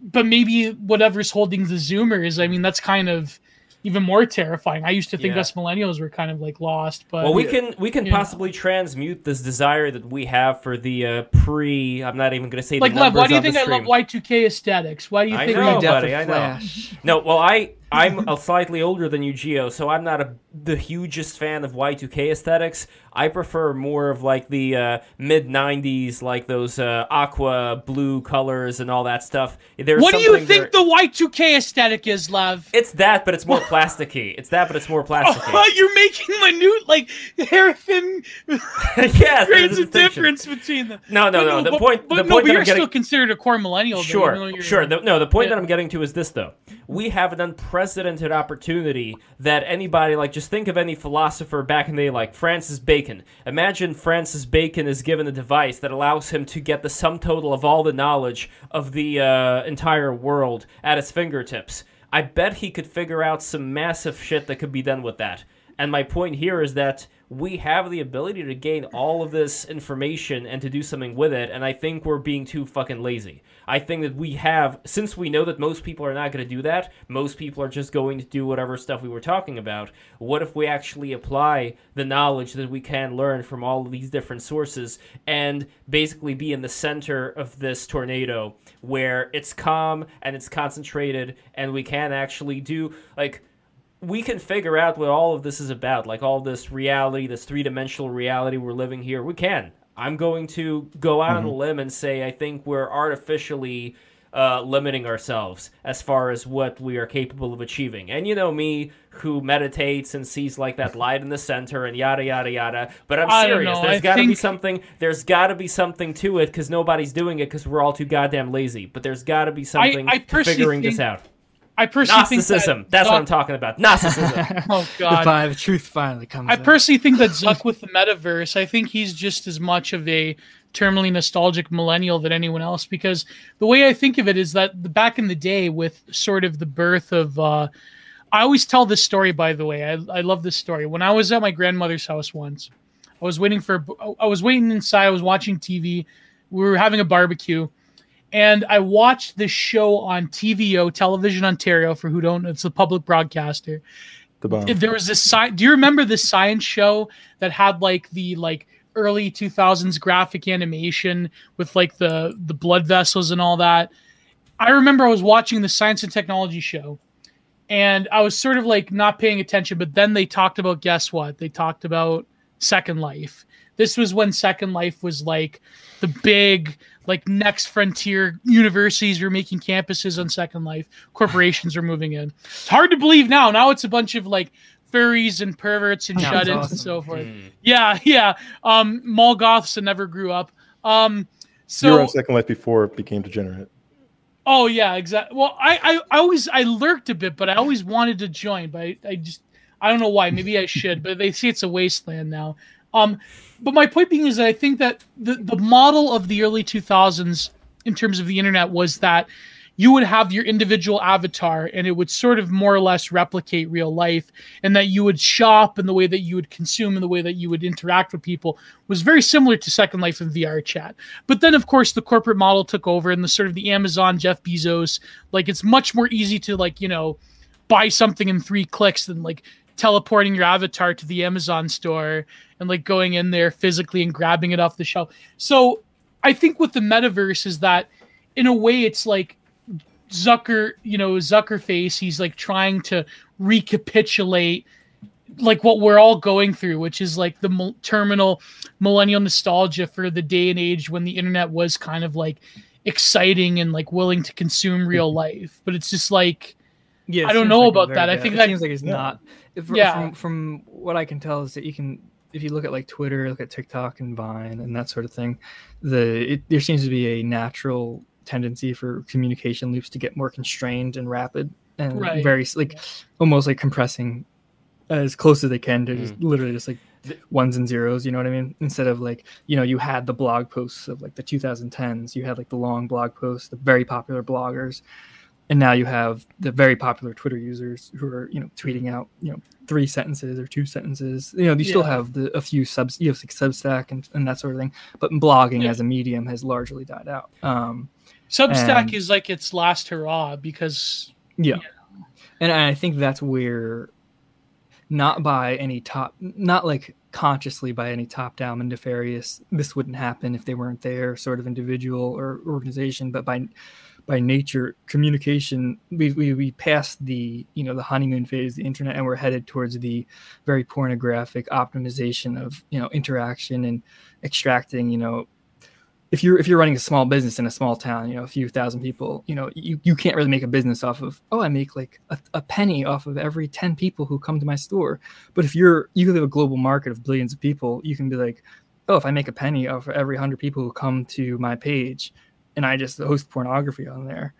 but maybe whatever's holding the zoomers i mean that's kind of even more terrifying. I used to think yeah. us millennials were kind of like lost, but well, we can we can possibly know. transmute this desire that we have for the uh, pre. I'm not even going to say like Lev. Why do you think I love Y2K aesthetics? Why do you I think know, buddy? I know. No, well, I I'm a slightly older than you, Geo, so I'm not a, the hugest fan of Y2K aesthetics. I prefer more of like the uh, mid '90s, like those uh, aqua blue colors and all that stuff. There's what do you think there... the Y2K aesthetic is, Lev? It's that, but it's more plasticky. it's that, but it's more plasticky. Oh, you're making minute like hair thin. yes, there's a difference between them. No, no, no. The but, point, but, the no, point but you're getting... still considered a core millennial. Sure, though, sure. The, no, the point yeah. that I'm getting to is this though. We have an unprecedented opportunity that anybody like just think of any philosopher back in the day like Francis Bacon. Imagine Francis Bacon is given a device that allows him to get the sum total of all the knowledge of the uh, entire world at his fingertips. I bet he could figure out some massive shit that could be done with that. And my point here is that we have the ability to gain all of this information and to do something with it, and I think we're being too fucking lazy. I think that we have, since we know that most people are not going to do that, most people are just going to do whatever stuff we were talking about. What if we actually apply the knowledge that we can learn from all of these different sources and basically be in the center of this tornado where it's calm and it's concentrated and we can actually do, like, we can figure out what all of this is about, like all this reality, this three dimensional reality we're living here. We can. I'm going to go out mm-hmm. on a mm-hmm. limb and say I think we're artificially uh, limiting ourselves as far as what we are capable of achieving. And you know me, who meditates and sees like that light in the center and yada yada yada. But I'm serious. There's got to think... be something. There's got to be something to it because nobody's doing it because we're all too goddamn lazy. But there's got to be something I, I figuring think... this out. I personally Gnosticism. That That's Zuck... what I'm talking about. Gnosticism. oh God. The five truth finally comes. I personally think that Zuck with the metaverse. I think he's just as much of a terminally nostalgic millennial than anyone else because the way I think of it is that the, back in the day with sort of the birth of. Uh, I always tell this story, by the way. I, I love this story. When I was at my grandmother's house once, I was waiting for. I was waiting inside. I was watching TV. We were having a barbecue and I watched this show on TVO, Television Ontario, for who don't, it's a public broadcaster. The bomb. There was this sci- Do you remember this science show that had like the like early 2000s graphic animation with like the the blood vessels and all that? I remember I was watching the science and technology show, and I was sort of like not paying attention. But then they talked about guess what? They talked about Second Life This was when Second Life was like the big like next frontier universities were making campuses on Second Life. Corporations are moving in. It's hard to believe now. Now it's a bunch of like furries and perverts and shut-ins awesome. and so forth. Mm. Yeah, yeah. Um, mall goths that never grew up. Um, so you were on Second Life before it became degenerate. Oh yeah, exactly. Well, I, I, I always I lurked a bit, but I always wanted to join, but I, I just I don't know why. Maybe I should, but they see it's a wasteland now. Um, but my point being is that I think that the the model of the early 2000s in terms of the internet was that you would have your individual avatar and it would sort of more or less replicate real life and that you would shop and the way that you would consume and the way that you would interact with people was very similar to second life and vr chat. But then of course the corporate model took over and the sort of the amazon jeff bezos like it's much more easy to like you know buy something in three clicks than like teleporting your avatar to the amazon store and like going in there physically and grabbing it off the shelf so i think with the metaverse is that in a way it's like Zucker, you know, Zuckerface, he's like trying to recapitulate like what we're all going through, which is like the terminal millennial nostalgia for the day and age when the internet was kind of like exciting and like willing to consume real mm-hmm. life. But it's just like, yeah, I don't know like about that. I think it that seems like it's yeah. not. If, yeah. From, from what I can tell is that you can, if you look at like Twitter, look at TikTok and Vine and that sort of thing, the it, there seems to be a natural tendency for communication loops to get more constrained and rapid and right. very like almost like compressing as close as they can to mm. just literally just like ones and zeros you know what i mean instead of like you know you had the blog posts of like the 2010s you had like the long blog posts the very popular bloggers and now you have the very popular twitter users who are you know tweeting out you know three sentences or two sentences you know you yeah. still have the a few subs you have like substack and, and that sort of thing but blogging yeah. as a medium has largely died out um Substack and, is like its last hurrah because yeah. yeah. And I think that's where not by any top not like consciously by any top down and nefarious this wouldn't happen if they weren't there sort of individual or organization but by by nature communication we, we we passed the you know the honeymoon phase the internet and we're headed towards the very pornographic optimization of you know interaction and extracting you know if you're if you're running a small business in a small town, you know, a few thousand people, you know, you, you can't really make a business off of, oh, I make like a, a penny off of every 10 people who come to my store. But if you're you have a global market of billions of people, you can be like, oh, if I make a penny off of every hundred people who come to my page and I just host pornography on there,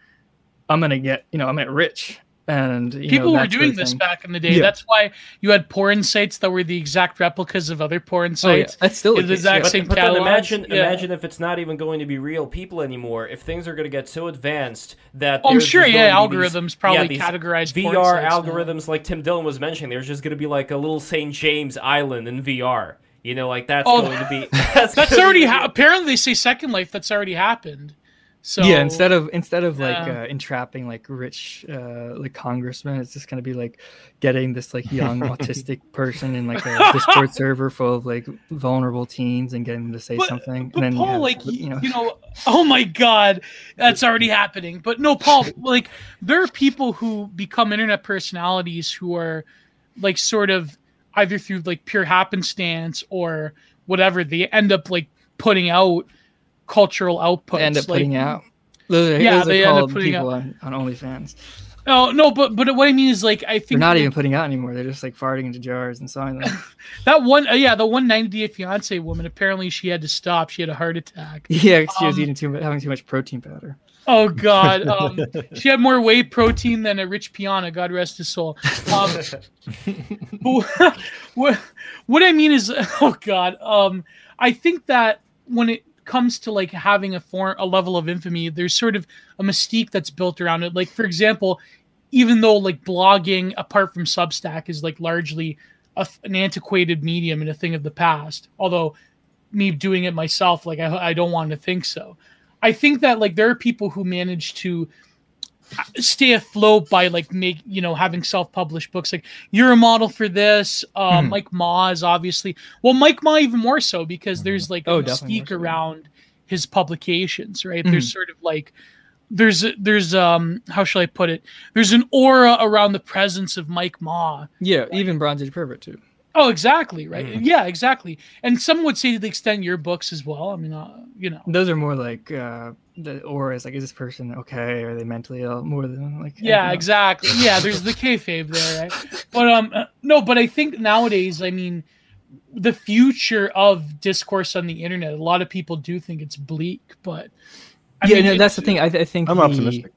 I'm gonna get, you know, I'm at rich and people know, were doing this back in the day. Yeah. That's why you had porn sites that were the exact replicas of other porn sites. Oh, yeah. That's still the exact yeah. same but, but imagine, imagine if it's not even going to be real people anymore. If things are going to get so advanced that oh, I'm sure, yeah, algorithms these, probably categorize VR algorithms, now. like Tim Dillon was mentioning. There's just going to be like a little St. James Island in VR. You know, like that's oh, going to be. That's, that's already ha- apparently they say Second Life. That's already happened. So yeah, instead of instead of like uh, entrapping like rich uh, like congressmen, it's just gonna be like getting this like young autistic person in like a Discord server full of like vulnerable teens and getting them to say but, something. But and then Paul, have, like you know, you know, oh my god, that's already happening. But no, Paul, like there are people who become internet personalities who are like sort of either through like pure happenstance or whatever they end up like putting out cultural output. end up like, putting out. Those yeah, they end up putting out on, on OnlyFans. Oh no, but but what I mean is like I think they're not even putting out anymore. They're just like farting into jars and selling them. that one, uh, yeah, the one ninety day fiance woman. Apparently, she had to stop. She had a heart attack. Yeah, she um, was eating too much, having too much protein powder. Oh God, um, she had more whey protein than a Rich Piana. God rest his soul. Um, what, what I mean is, oh God, um, I think that when it comes to like having a form a level of infamy there's sort of a mystique that's built around it. Like for example even though like blogging apart from substack is like largely a, an antiquated medium and a thing of the past although me doing it myself like I, I don't want to think so. I think that like there are people who manage to stay afloat by like make you know having self-published books like you're a model for this uh, mm-hmm. mike ma is obviously well mike ma even more so because there's mm-hmm. like oh, a mystique around his publications right mm-hmm. there's sort of like there's there's um how shall i put it there's an aura around the presence of mike ma yeah even bronze age pervert too Oh, exactly, right. Mm. Yeah, exactly. And some would say to the extent your books as well. I mean, uh, you know, those are more like uh, the auras. Like, is this person okay? Are they mentally ill? More than like. Yeah, exactly. Yeah, there's the kayfabe there, right? But um, uh, no, but I think nowadays, I mean, the future of discourse on the internet. A lot of people do think it's bleak, but I yeah, mean, no, that's the thing. I, I think I'm the, optimistic.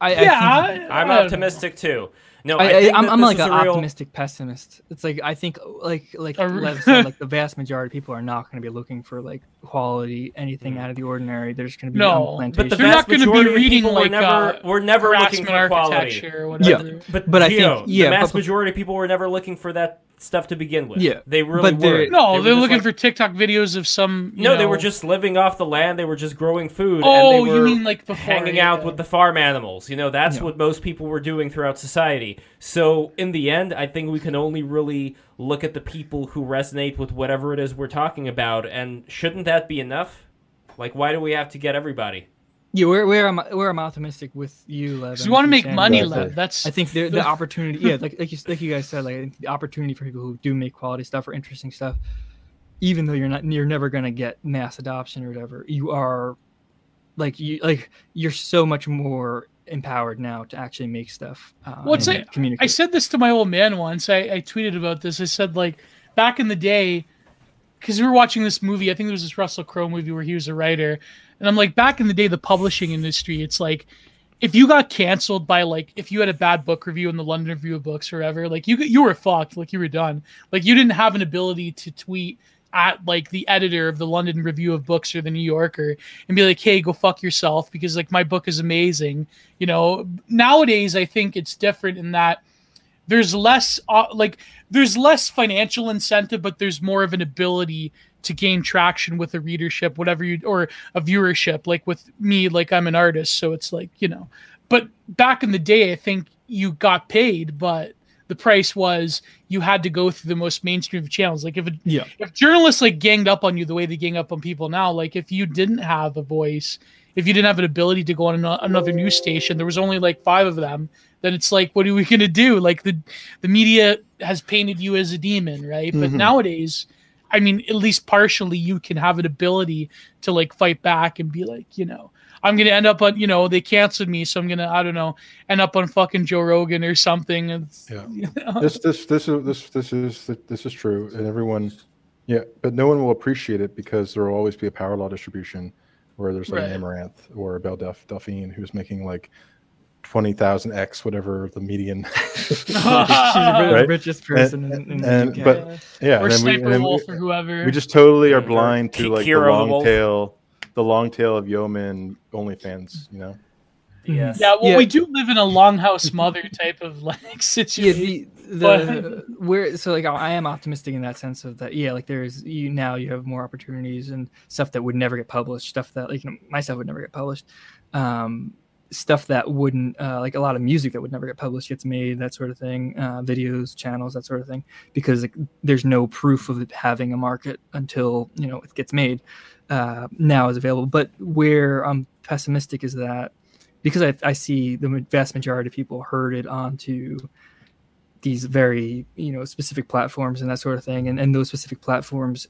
I, yeah, I am optimistic too. No, I, am I'm like an real... optimistic pessimist. It's like I think like like said, like the vast majority of people are not going to be looking for like quality anything mm. out of the ordinary. They're going to be no, but the they're not going to be reading like we're never, uh, we're never looking for quality. Or whatever. Yeah, but but Gio, I think yeah, the vast majority of people were never looking for that stuff to begin with. Yeah, they really but were. No, they are looking like, for TikTok videos of some. no, know... they were just living off the land. They were just growing food. Oh, you mean like before, hanging yeah. out with the farm animals? You know, that's yeah. what most people were doing throughout society. So in the end, I think we can only really look at the people who resonate with whatever it is we're talking about, and shouldn't that be enough? Like, why do we have to get everybody? Yeah, where where I'm where I'm optimistic with you, Lev. you want to make money, Lev. That's I think the the opportunity. Yeah, like like you like you guys said, like the opportunity for people who do make quality stuff or interesting stuff, even though you're not you're never gonna get mass adoption or whatever. You are, like you like you're so much more empowered now to actually make stuff. Uh, What's well, I, I said this to my old man once. I, I tweeted about this. I said like back in the day, because we were watching this movie. I think there was this Russell Crowe movie where he was a writer and I'm like, back in the day, the publishing industry, it's like if you got canceled by like if you had a bad book review in the London Review of Books or like you you were fucked, like you were done. Like you didn't have an ability to tweet at like the editor of the London Review of Books or the New Yorker and be like, "Hey, go fuck yourself," because like my book is amazing. You know, nowadays I think it's different in that there's less uh, like there's less financial incentive, but there's more of an ability to gain traction with a readership, whatever you or a viewership. Like with me, like I'm an artist, so it's like you know. But back in the day, I think you got paid, but the price was you had to go through the most mainstream of channels. Like if it, yeah. if journalists like ganged up on you the way they gang up on people now, like if you didn't have a voice, if you didn't have an ability to go on another news station, there was only like five of them. Then it's like, what are we gonna do? Like the the media has painted you as a demon, right? Mm-hmm. But nowadays, I mean, at least partially, you can have an ability to like fight back and be like, you know, I'm gonna end up on, you know, they canceled me, so I'm gonna, I don't know, end up on fucking Joe Rogan or something. It's, yeah. You know? This, this, this is this, this is this is true, and everyone, yeah, but no one will appreciate it because there will always be a power law distribution where there's like right. an Amouranth or a Belle Delphine who's making like twenty thousand x whatever the median. She's the right? richest person and, in, in and, But yeah, or and then we, and then we, or whoever. We just totally are blind to like the long tail, the long tail of yeoman OnlyFans. You know. Yes. Yeah. Well, yeah. we do live in a longhouse mother type of like situation. Yeah, the, the where so like I am optimistic in that sense of that. Yeah, like there's you now you have more opportunities and stuff that would never get published, stuff that like you know, myself would never get published. Um, stuff that wouldn't uh, like a lot of music that would never get published gets made that sort of thing uh, videos channels that sort of thing because like, there's no proof of it having a market until you know it gets made uh, now is available. But where i'm pessimistic is that because I, I see the vast majority of people herded onto these very you know specific platforms and that sort of thing and, and those specific platforms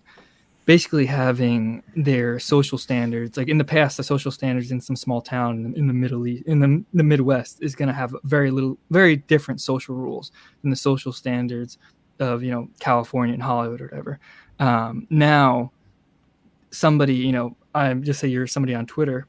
basically having their social standards like in the past the social standards in some small town in the middle east in the, the midwest is going to have very little very different social rules than the social standards of you know california and hollywood or whatever. Um, now somebody you know i'm just say you're somebody on twitter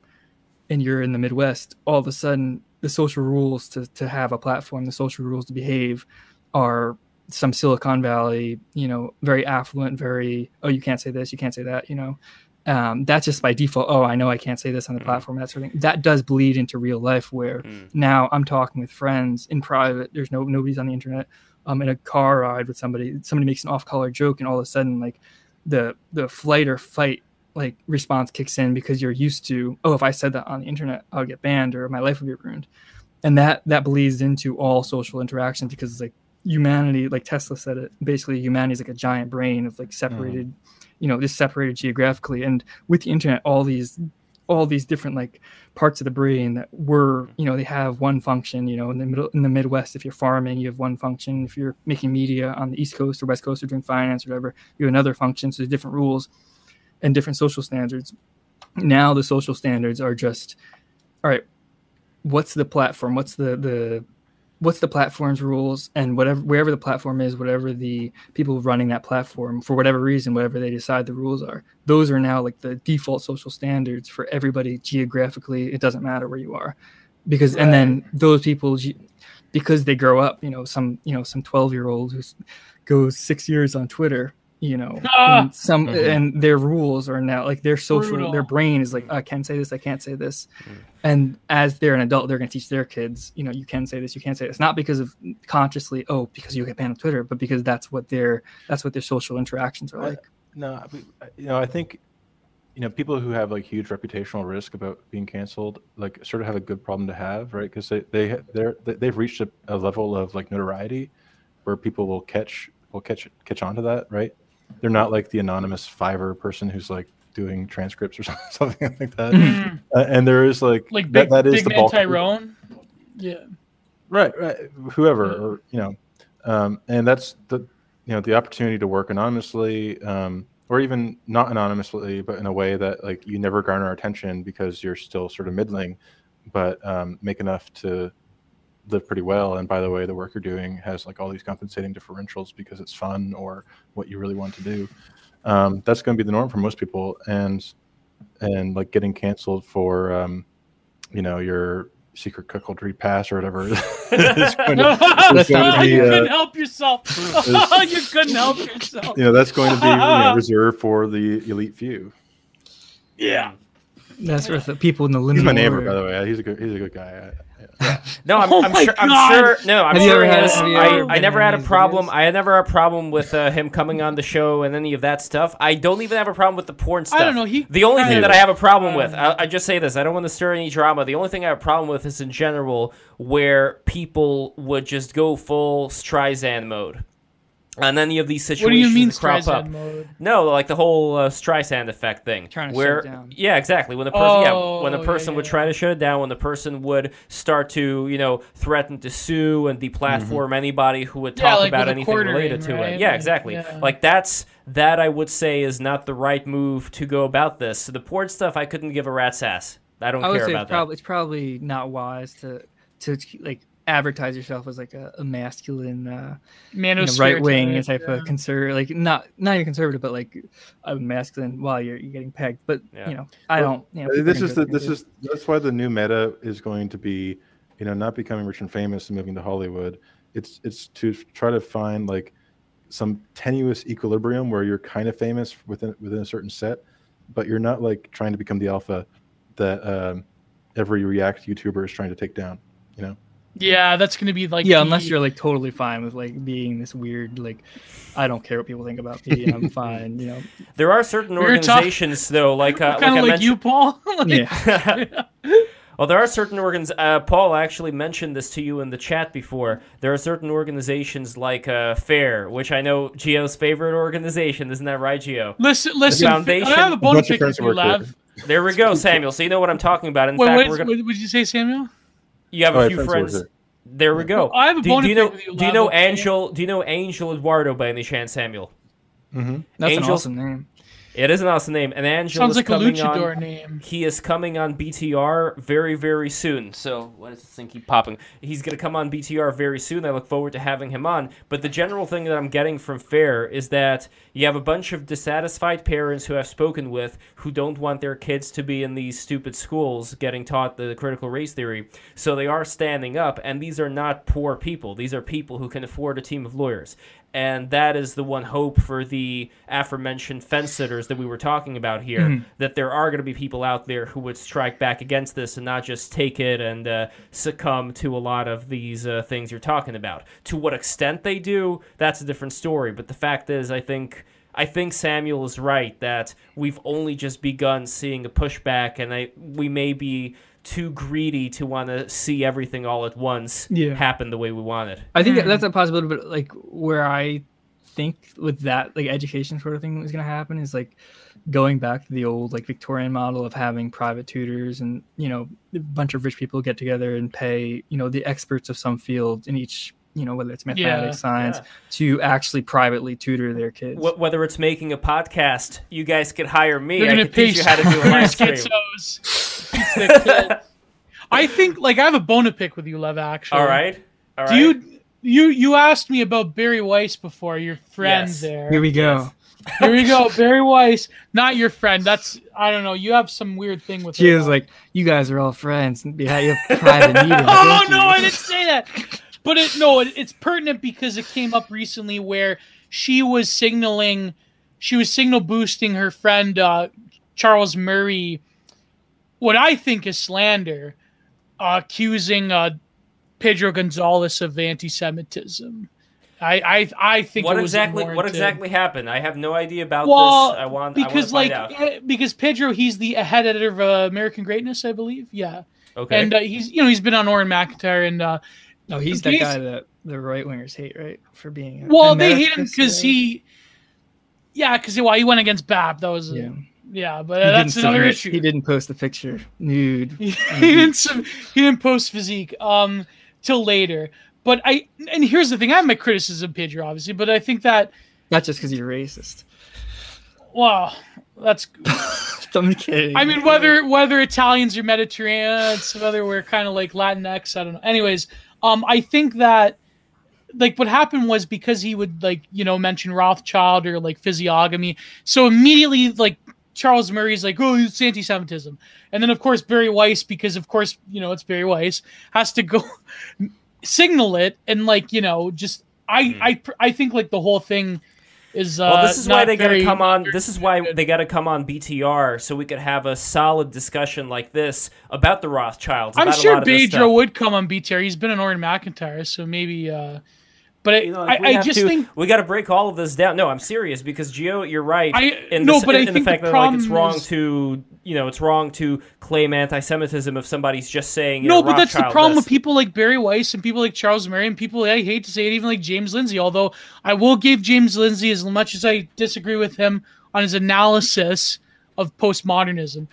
and you're in the midwest all of a sudden the social rules to, to have a platform the social rules to behave are some Silicon Valley, you know, very affluent, very oh you can't say this, you can't say that, you know. Um, that's just by default. Oh, I know I can't say this on the mm. platform. That sort of thing. That does bleed into real life, where mm. now I'm talking with friends in private. There's no nobody's on the internet. I'm in a car ride with somebody. Somebody makes an off-color joke, and all of a sudden, like the the flight or fight like response kicks in because you're used to. Oh, if I said that on the internet, I'll get banned or my life will be ruined, and that that bleeds into all social interactions because it's like humanity, like Tesla said it, basically humanity is like a giant brain of like separated, mm. you know, just separated geographically. And with the internet, all these all these different like parts of the brain that were you know they have one function you know in the middle in the midwest if you're farming you have one function. If you're making media on the east coast or west coast or doing finance or whatever you have another function. So there's different rules and different social standards. Now the social standards are just all right what's the platform? What's the the what's the platform's rules and whatever wherever the platform is whatever the people running that platform for whatever reason whatever they decide the rules are those are now like the default social standards for everybody geographically it doesn't matter where you are because right. and then those people because they grow up you know some you know some 12 year old who goes six years on twitter you know ah! and some mm-hmm. and their rules are now like their social Brutal. their brain is like i can't say this i can't say this mm. and as they're an adult they're going to teach their kids you know you can say this you can't say this not because of consciously oh because you get banned on twitter but because that's what their that's what their social interactions are like no you know i think you know people who have like huge reputational risk about being canceled like sort of have a good problem to have right because they they they're they've reached a, a level of like notoriety where people will catch will catch catch on to that right they're not like the anonymous Fiverr person who's like doing transcripts or something like that. Mm-hmm. Uh, and there is like like big, that, that is big the bulk Tyrone. Yeah. Right, right. Whoever, yeah. or you know, um, and that's the you know the opportunity to work anonymously, um, or even not anonymously, but in a way that like you never garner attention because you're still sort of middling, but um, make enough to live pretty well. And by the way, the work you're doing has like all these compensating differentials because it's fun or what you really want to do. Um, that's going to be the norm for most people. And and like getting canceled for um, you know your secret cuckoldry pass or whatever. is going to, is going to be, you uh, couldn't help yourself. you couldn't help yourself. You know that's going to be you know, reserved for the elite few. Yeah. That's for the people in the limit. He's my neighbor, by the way. He's a good. He's a good guy. No, I'm, oh I'm sure. I'm sure. No, I'm have sure. Had, I, I never had a problem. Videos? I never had a problem with uh, him coming on the show and any of that stuff. I don't even have a problem with the porn stuff. I don't know. He, the only thing that I have a problem with, I, I just say this. I don't want to stir any drama. The only thing I have a problem with is in general where people would just go full Streisand mode and any of these situations what do you mean crop up. Mode? No, like the whole uh, Streisand effect thing. Trying to where, shut down. Yeah, exactly. When the person, oh, yeah, when the person yeah, would try to shut it down, when the person would start to, you know, threaten to sue and deplatform mm-hmm. anybody who would talk like about anything related to right? it. Yeah, exactly. Like that's that I would say is not the right move to go about this. So the port stuff, I couldn't give a rat's ass. I don't I care about it's probably, It's probably not wise to to like advertise yourself as like a, a masculine uh Man you know, right wing type yeah. of conservative like not not even conservative but like a masculine while you're, you're getting pegged but yeah. you know i well, don't you know this is the this is that's why the new meta is going to be you know not becoming rich and famous and moving to hollywood it's it's to try to find like some tenuous equilibrium where you're kind of famous within within a certain set but you're not like trying to become the alpha that um, every react youtuber is trying to take down you know yeah, that's gonna be like yeah, the... unless you're like totally fine with like being this weird like I don't care what people think about me. I'm fine, you know. There are certain organizations though, like uh, kind of like, like you, Paul. like, yeah. well, there are certain organs. Uh, Paul actually mentioned this to you in the chat before. There are certain organizations like uh, FAIR, which I know Geo's favorite organization. Isn't that right, Geo? Listen, listen. Foundation. I have a bunch, of friends who Lev. There we go, Samuel. So you know what I'm talking about. In Wait, fact, what, we're gonna... what did you say, Samuel? You have a few friends. There we go. I have a do, do you know? You, do you know Angel? Do you know Angel Eduardo by any chance, Samuel? Mm-hmm. That's Angel, an awesome name. It is an awesome name. And Angel sounds like a luchador on, name. He is coming on BTR very, very soon. So what does this thing keep popping? He's gonna come on BTR very soon. I look forward to having him on. But the general thing that I'm getting from Fair is that you have a bunch of dissatisfied parents who I've spoken with who don't want their kids to be in these stupid schools getting taught the critical race theory. So they are standing up, and these are not poor people. These are people who can afford a team of lawyers and that is the one hope for the aforementioned fence sitters that we were talking about here mm-hmm. that there are going to be people out there who would strike back against this and not just take it and uh, succumb to a lot of these uh, things you're talking about to what extent they do that's a different story but the fact is i think I think Samuel is right that we've only just begun seeing a pushback, and I, we may be too greedy to want to see everything all at once yeah. happen the way we want it. I think that's a possibility, but like where I think with that like education sort of thing was going to happen is like going back to the old like Victorian model of having private tutors and you know a bunch of rich people get together and pay you know the experts of some field in each you know whether it's mathematics, yeah, science, yeah. to actually privately tutor their kids. Whether it's making a podcast, you guys could hire me. I could teach you how to do a live stream. I think like I have a bone to pick with you, Lev. Actually, all right. All right. Do you you you asked me about Bari Weiss before, your friend yes. there. Here we go. Here we go, Bari Weiss, not your friend. That's I don't know. You have some weird thing with. She was like, "You guys are all friends. Yeah, you have private meetings." oh no, I didn't say that. But it no, it, it's pertinent because it came up recently where she was signaling, she was signal boosting her friend uh, Charles Murray, what I think is slander, uh, accusing uh, Pedro Gonzalez of anti-Semitism. I I, I think what exactly what exactly happened? I have no idea about well, this. I want because I want like eh, because Pedro he's the head editor of uh, American Greatness, I believe. Yeah. Okay. And uh, he's you know he's been on Auron McIntyre and uh, no he's the guy that the right wingers hate right for being well they hate him because he yeah because well he went against BAP that was yeah. Yeah, but uh, that's another issue. He didn't post the picture nude. he, didn't. He didn't post physique. Um, till later. But I and here's the thing: I have my criticism, Pedro, obviously, but I think that not just because you're racist. Well, that's. I'm kidding. I mean, whether whether Italians or Mediterraneans, whether we're kind of like Latinx, I don't know. Anyways, um, I think that like what happened was because he would like you know mention Rothschild or like physiognomy, so immediately like Charles Murray's like, oh, it's anti-Semitism, and then of course Bari Weiss, because of course you know it's Bari Weiss, has to go signal it and like you know just I mm. I I think like the whole thing is uh, well. This is why they got to come on. This is why they got to come on BTR so we could have a solid discussion like this about the Rothschilds. I'm sure Pedro would come on BTR. He's been an Auron McIntyre, so maybe. uh but you know, I, I just to, think we got to break all of this down. No, I'm serious because Geo, you're right. I in no, but in, I in think the fact the that like it's wrong is, to you know it's wrong to claim anti-Semitism if somebody's just saying no. But that's the problem with people like Bari Weiss and people like Charles Murray and people I hate to say it, even like James Lindsay. Although I will give James Lindsay as much as I disagree with him on his analysis of postmodernism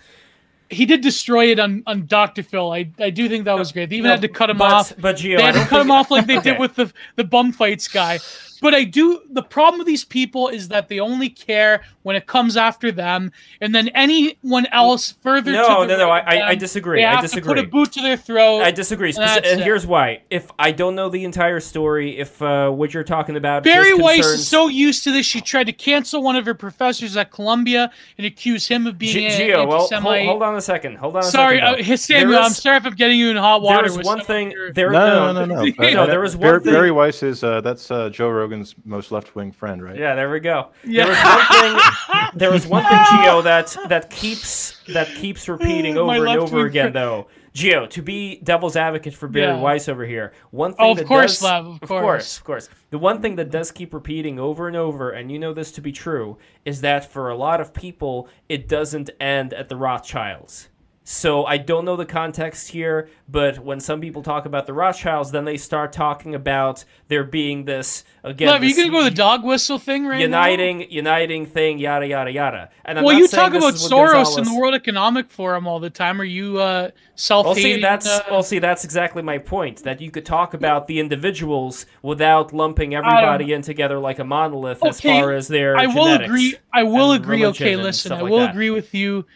he did destroy it on, on Dr. Phil. I, I do think that was great. They even no, had to cut him but, off. But Gio, they had to cut him off like they okay. did with the the bum fights guy. But I do. The problem with these people is that they only care when it comes after them, and then anyone else further. No, no, no. I, I disagree. They have I disagree. To put a boot to their throat. I disagree. and, and here's why: if I don't know the entire story, if uh, what you're talking about, Bari Weiss concerns... is so used to this, she tried to cancel one of her professors at Columbia and accuse him of being G- Gio, well, hold, hold, on a second. Hold on. sorry, second, uh, Samuel. I'm sorry if I'm getting you in hot water. There is one thing. There, no, no, no, no. no, there was one thing. Bari Weiss is uh, that's uh, Joe Rogan's most left wing friend, right? Yeah, there we go. Yeah. There was one thing. there was one thing, Geo, that that keeps that keeps repeating over and over again, friend. though. Geo, to be devil's advocate for Bari yeah. Weiss over here, one thing oh, of that course, does, Lev, of, of course. course, of course, the one thing that does keep repeating over and over, and you know this to be true, is that for a lot of people, it doesn't end at the Rothschilds. So I don't know the context here, but when some people talk about the Rothschilds, then they start talking about there being this again. Lev, you gonna go the dog whistle thing right uniting, now? Uniting thing, yada yada yada. And I'm well, you talk about Soros in the World Economic Forum all the time. Are you uh, self? Well, see, that's uh... well, see, that's exactly my point. That you could talk about the individuals without lumping everybody in together like a monolith okay, as far as their. I will agree. I will agree. Okay, listen, I will like agree with you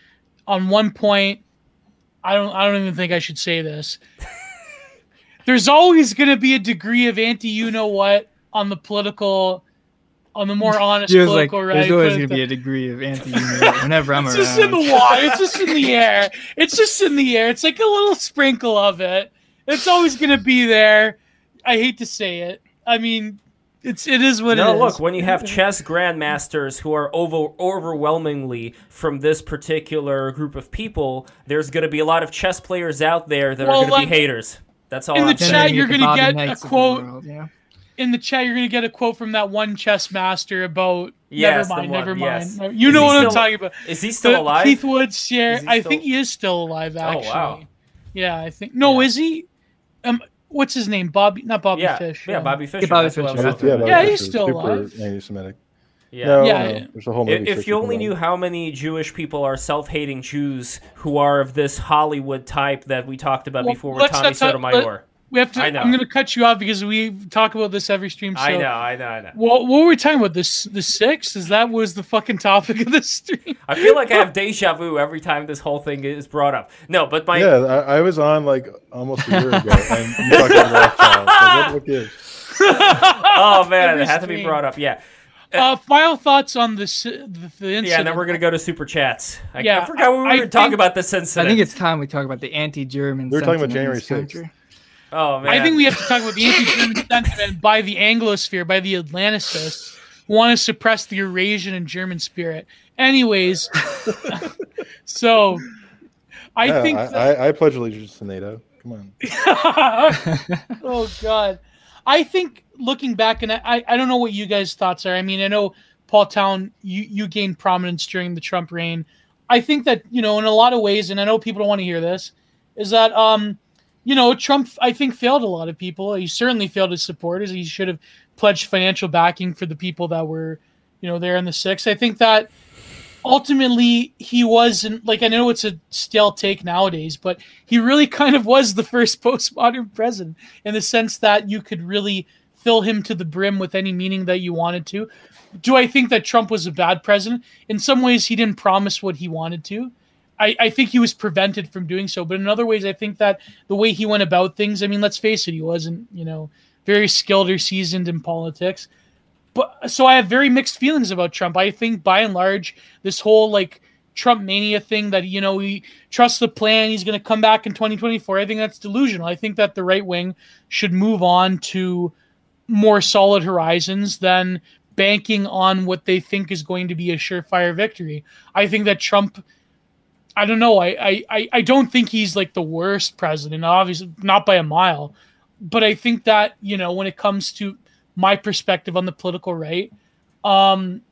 on one point I don't I don't even think I should say this. There's always going to be a degree of anti you know what on the political on the more honest political like, right. There's always going to be a degree of anti you know whenever I'm it's around. It's just in the water. It's just in the air. It's just in the air. It's like a little sprinkle of it. It's always going to be there. I hate to say it. I mean, it's it is what no, it is. No, look, when you have chess grandmasters who are over overwhelmingly from this particular group of people, there's going to be a lot of chess players out there that well, are going like, to be haters. That's all. In I'm the chat, you're going to get a quote. World, yeah. In the chat, you're going to get a quote from that one chess master about. Yes, never mind. Never mind. Yes. You is know what still, I'm talking about. Is he still the, alive? Keith Woods. Yeah, I think he is still alive. Actually. Oh wow. Yeah, I think. No, yeah. is he? Um, what's his name? Bobby, not Bobby yeah, Fish. Yeah, Bobby Fischer. Bobby that's what I was Fischer. talking Yeah. Bobby Yeah, he's is still super alive. anti-Semitic. Yeah. No, Yeah, no, there's a whole If, movie. if you only for knew how many Jewish people are self-hating Jews who are of this Hollywood type that we talked about Well, before with let's Tommy not talk- Sotomayor. We have to. I know. I'm going to cut you off because we talk about this every stream. So, I know, I know, I know. What, what were we talking about? This the six? Is that was the fucking topic of this stream? I feel like I have deja vu every time this whole thing is brought up. No, but my Yeah, I, I was on like almost a year ago, and you talking about Rothschild. So what, what oh man, Every it had to be brought up. Yeah, Uh, final thoughts on this the, the incident. yeah. And then we're gonna go to super chats. I, Yeah, I forgot we were I gonna talk think- about this since I think it's time we talk about the anti-German. We were talking about January this 6th. country. Oh man, I think we have to talk about the anti-German sentiment by the Anglosphere, by the Atlanticists, who want to suppress the Eurasian and German spirit. Anyways, so I Yeah, think. I, that- I, I pledge allegiance to NATO. Come on. oh God, I think looking back, and I, I don't know what you guys' thoughts are. I mean, I know Paul Town, you you gained prominence during the Trump reign. I think that you know, in a lot of ways, and I know people don't want to hear this, is that um, you know, Trump I think failed a lot of people. He certainly failed his supporters. He should have pledged financial backing for the people that were, you know, there in the six. I think that ultimately he wasn't like I know it's a stale take nowadays, but he really kind of was the first postmodern president in the sense that you could really fill him to the brim with any meaning that you wanted to. Do I think that Trump was a bad president? In some ways, he didn't promise what he wanted to. I, I think he was prevented from doing so. But in other ways, I think that the way he went about things, I mean, let's face it, he wasn't, you know, very skilled or seasoned in politics but so I have very mixed feelings about Trump. I think by and large, this whole like Trump mania thing that you know he trusts the plan, he's going to come back in 2024. I think that's delusional. I think that the right wing should move on to more solid horizons than banking on what they think is going to be a surefire victory. I think that Trump. I don't know. I, I, I don't think he's like the worst president, obviously not by a mile. But I think that, you know, when it comes to my perspective on the political right. Um,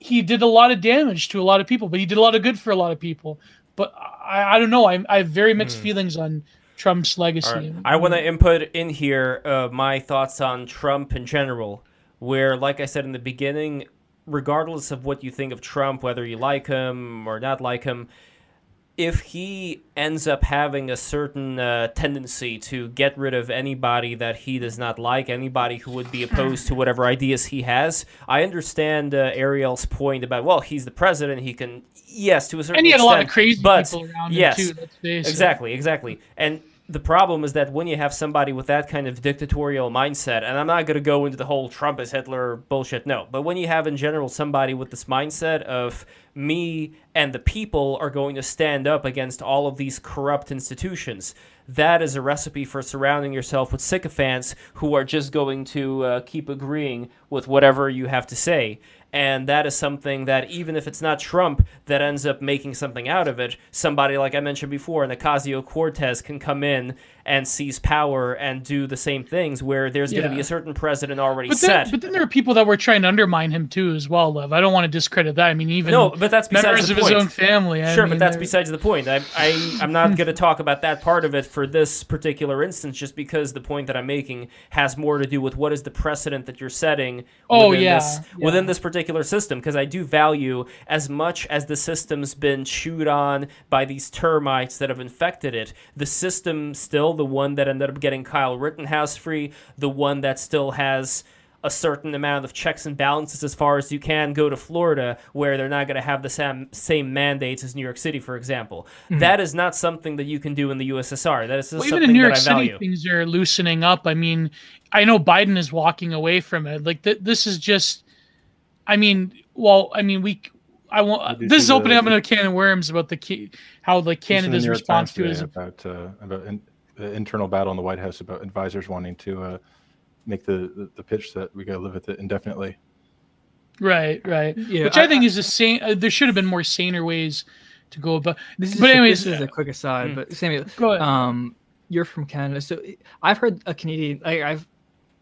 he did a lot of damage to a lot of people, but he did a lot of good for a lot of people. But I, I don't know. I, I have very mixed feelings on Trump's legacy. Right. I want to input in here uh, my thoughts on Trump in general, where, like I said in the beginning, regardless of what you think of Trump, whether you like him or not like him, if he ends up having a certain uh, tendency to get rid of anybody that he does not like, anybody who would be opposed to whatever ideas he has, I understand uh, Ariel's point about well, he's the president, he can yes to a certain extent. and he had a lot of crazy but people around yes, him too. Let's. Exactly, exactly. And the problem is that when you have somebody with that kind of dictatorial mindset, and I'm not going to go into the whole Trump is Hitler bullshit, no, but when you have in general somebody with this mindset of me and the people are going to stand up against all of these corrupt institutions, that is a recipe for surrounding yourself with sycophants who are just going to uh, keep agreeing with whatever you have to say. And that is something that, even if it's not Trump that ends up making something out of it, somebody like I mentioned before, an Ocasio Cortez can come in and seize power and do the same things where there's going to be a certain president already But then, set. but then there are people that were trying to undermine him too, as well, Lev. I don't want to discredit that. I mean, even No, but that's besides members the of his own family. I sure, mean, but that's they're- besides the point. I, I, I'm not going to talk about that part of it for this particular instance, just because the point that I'm making has more to do with what is the precedent that you're setting Oh, yeah, this, yeah. within this particular system. Because I do value, as much as the system's been chewed on by these termites that have infected it, the system still the one that ended up getting Kyle Rittenhouse free, the one that still has a certain amount of checks and balances as far as you can go to Florida, where they're not going to have the same, same mandates as New York City, for example. That is not something that you can do in the USSR. That is Mm-hmm. Well, even something in New that York I City, value. things are loosening up. I mean, I know Biden is walking away from it. Like th- this is just, I mean, well, I mean, we, I want Did you this is opening the- up another can of worms about the key, how like the Canada's response to it is about uh, about in, the internal battle in the White House about advisors wanting to uh, make the, the the pitch that we got to live with it indefinitely. right, right. Yeah, Which I, I- think is the same. Uh, there should have been more saner ways to go about. This is But just a- anyways, this is a quick aside, hmm. but Samuel, Go ahead. um, you're from Canada, so I've heard a Canadian. Like I've,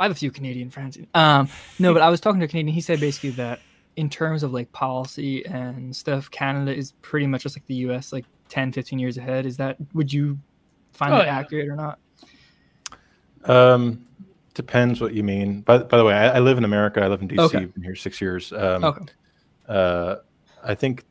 I have a few Canadian friends. Um, no, but I was talking to a Canadian. He said basically that in terms of like policy and stuff, Canada is pretty much just like the U.S. Like 10, 15 years ahead. Is that would you find Oh, that yeah. accurate or not? Um, depends what you mean. By, by the way, I, I live in America. I live in DC. Okay. I've been here six years. Um, Okay. uh, I think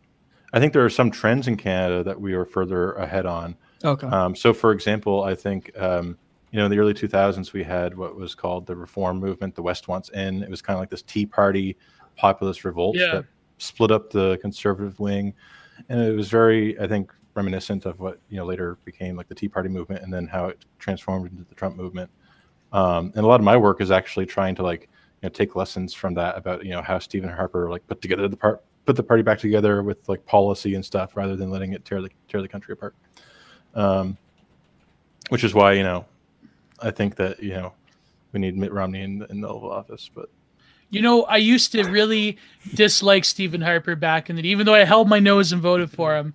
I think there are some trends in Canada that we are further ahead on. Okay. Um, so, for example, I think um, you know in the early 2000s we had what was called the Reform Movement. The West wants in. It was kind of like this Tea Party populist revolt Yeah. that split up the conservative wing, and it was very, I think, reminiscent of what you know later became like the Tea Party movement, and then how it transformed into the Trump movement. Um, and a lot of my work is actually trying to like you know take lessons from that about you know how Stephen Harper like put together the part put the party back together with like policy and stuff rather than letting it tear the tear the country apart. Um, which is why you know I think that you know we need Mitt Romney in, in the Oval Office, but You know, I used to really dislike Stephen Harper back in the day, even though I held my nose and voted for him.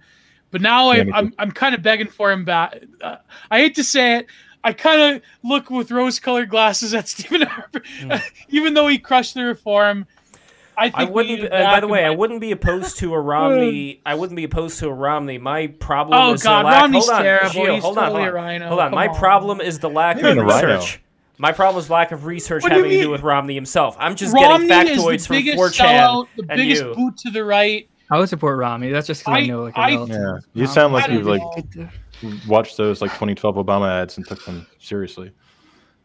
But now I, too. I'm I'm kind of begging for him back. Uh, I hate to say it. I kind of look with rose-colored glasses at Stephen Harper, even though he crushed the reform. I think I wouldn't. Uh, by the in way, I wouldn't be opposed to a Romney. I wouldn't be opposed to a Romney. My problem Oh is God, the lack. Romney's hold on, terrible. Gio, He's hold on, totally hold a on. rhino. Hold on. Come My on. problem is the lack Maybe of research. My problem is lack of research What do you having to do with Romney himself. I'm just Romney getting is factoids the from biggest 4chan sellout, the and biggest you. boot to the right. I would support Romney. That's just because I, I- know like a I- relative. yeah, you sound like you've like watched those like 2012 Obama ads and took them seriously.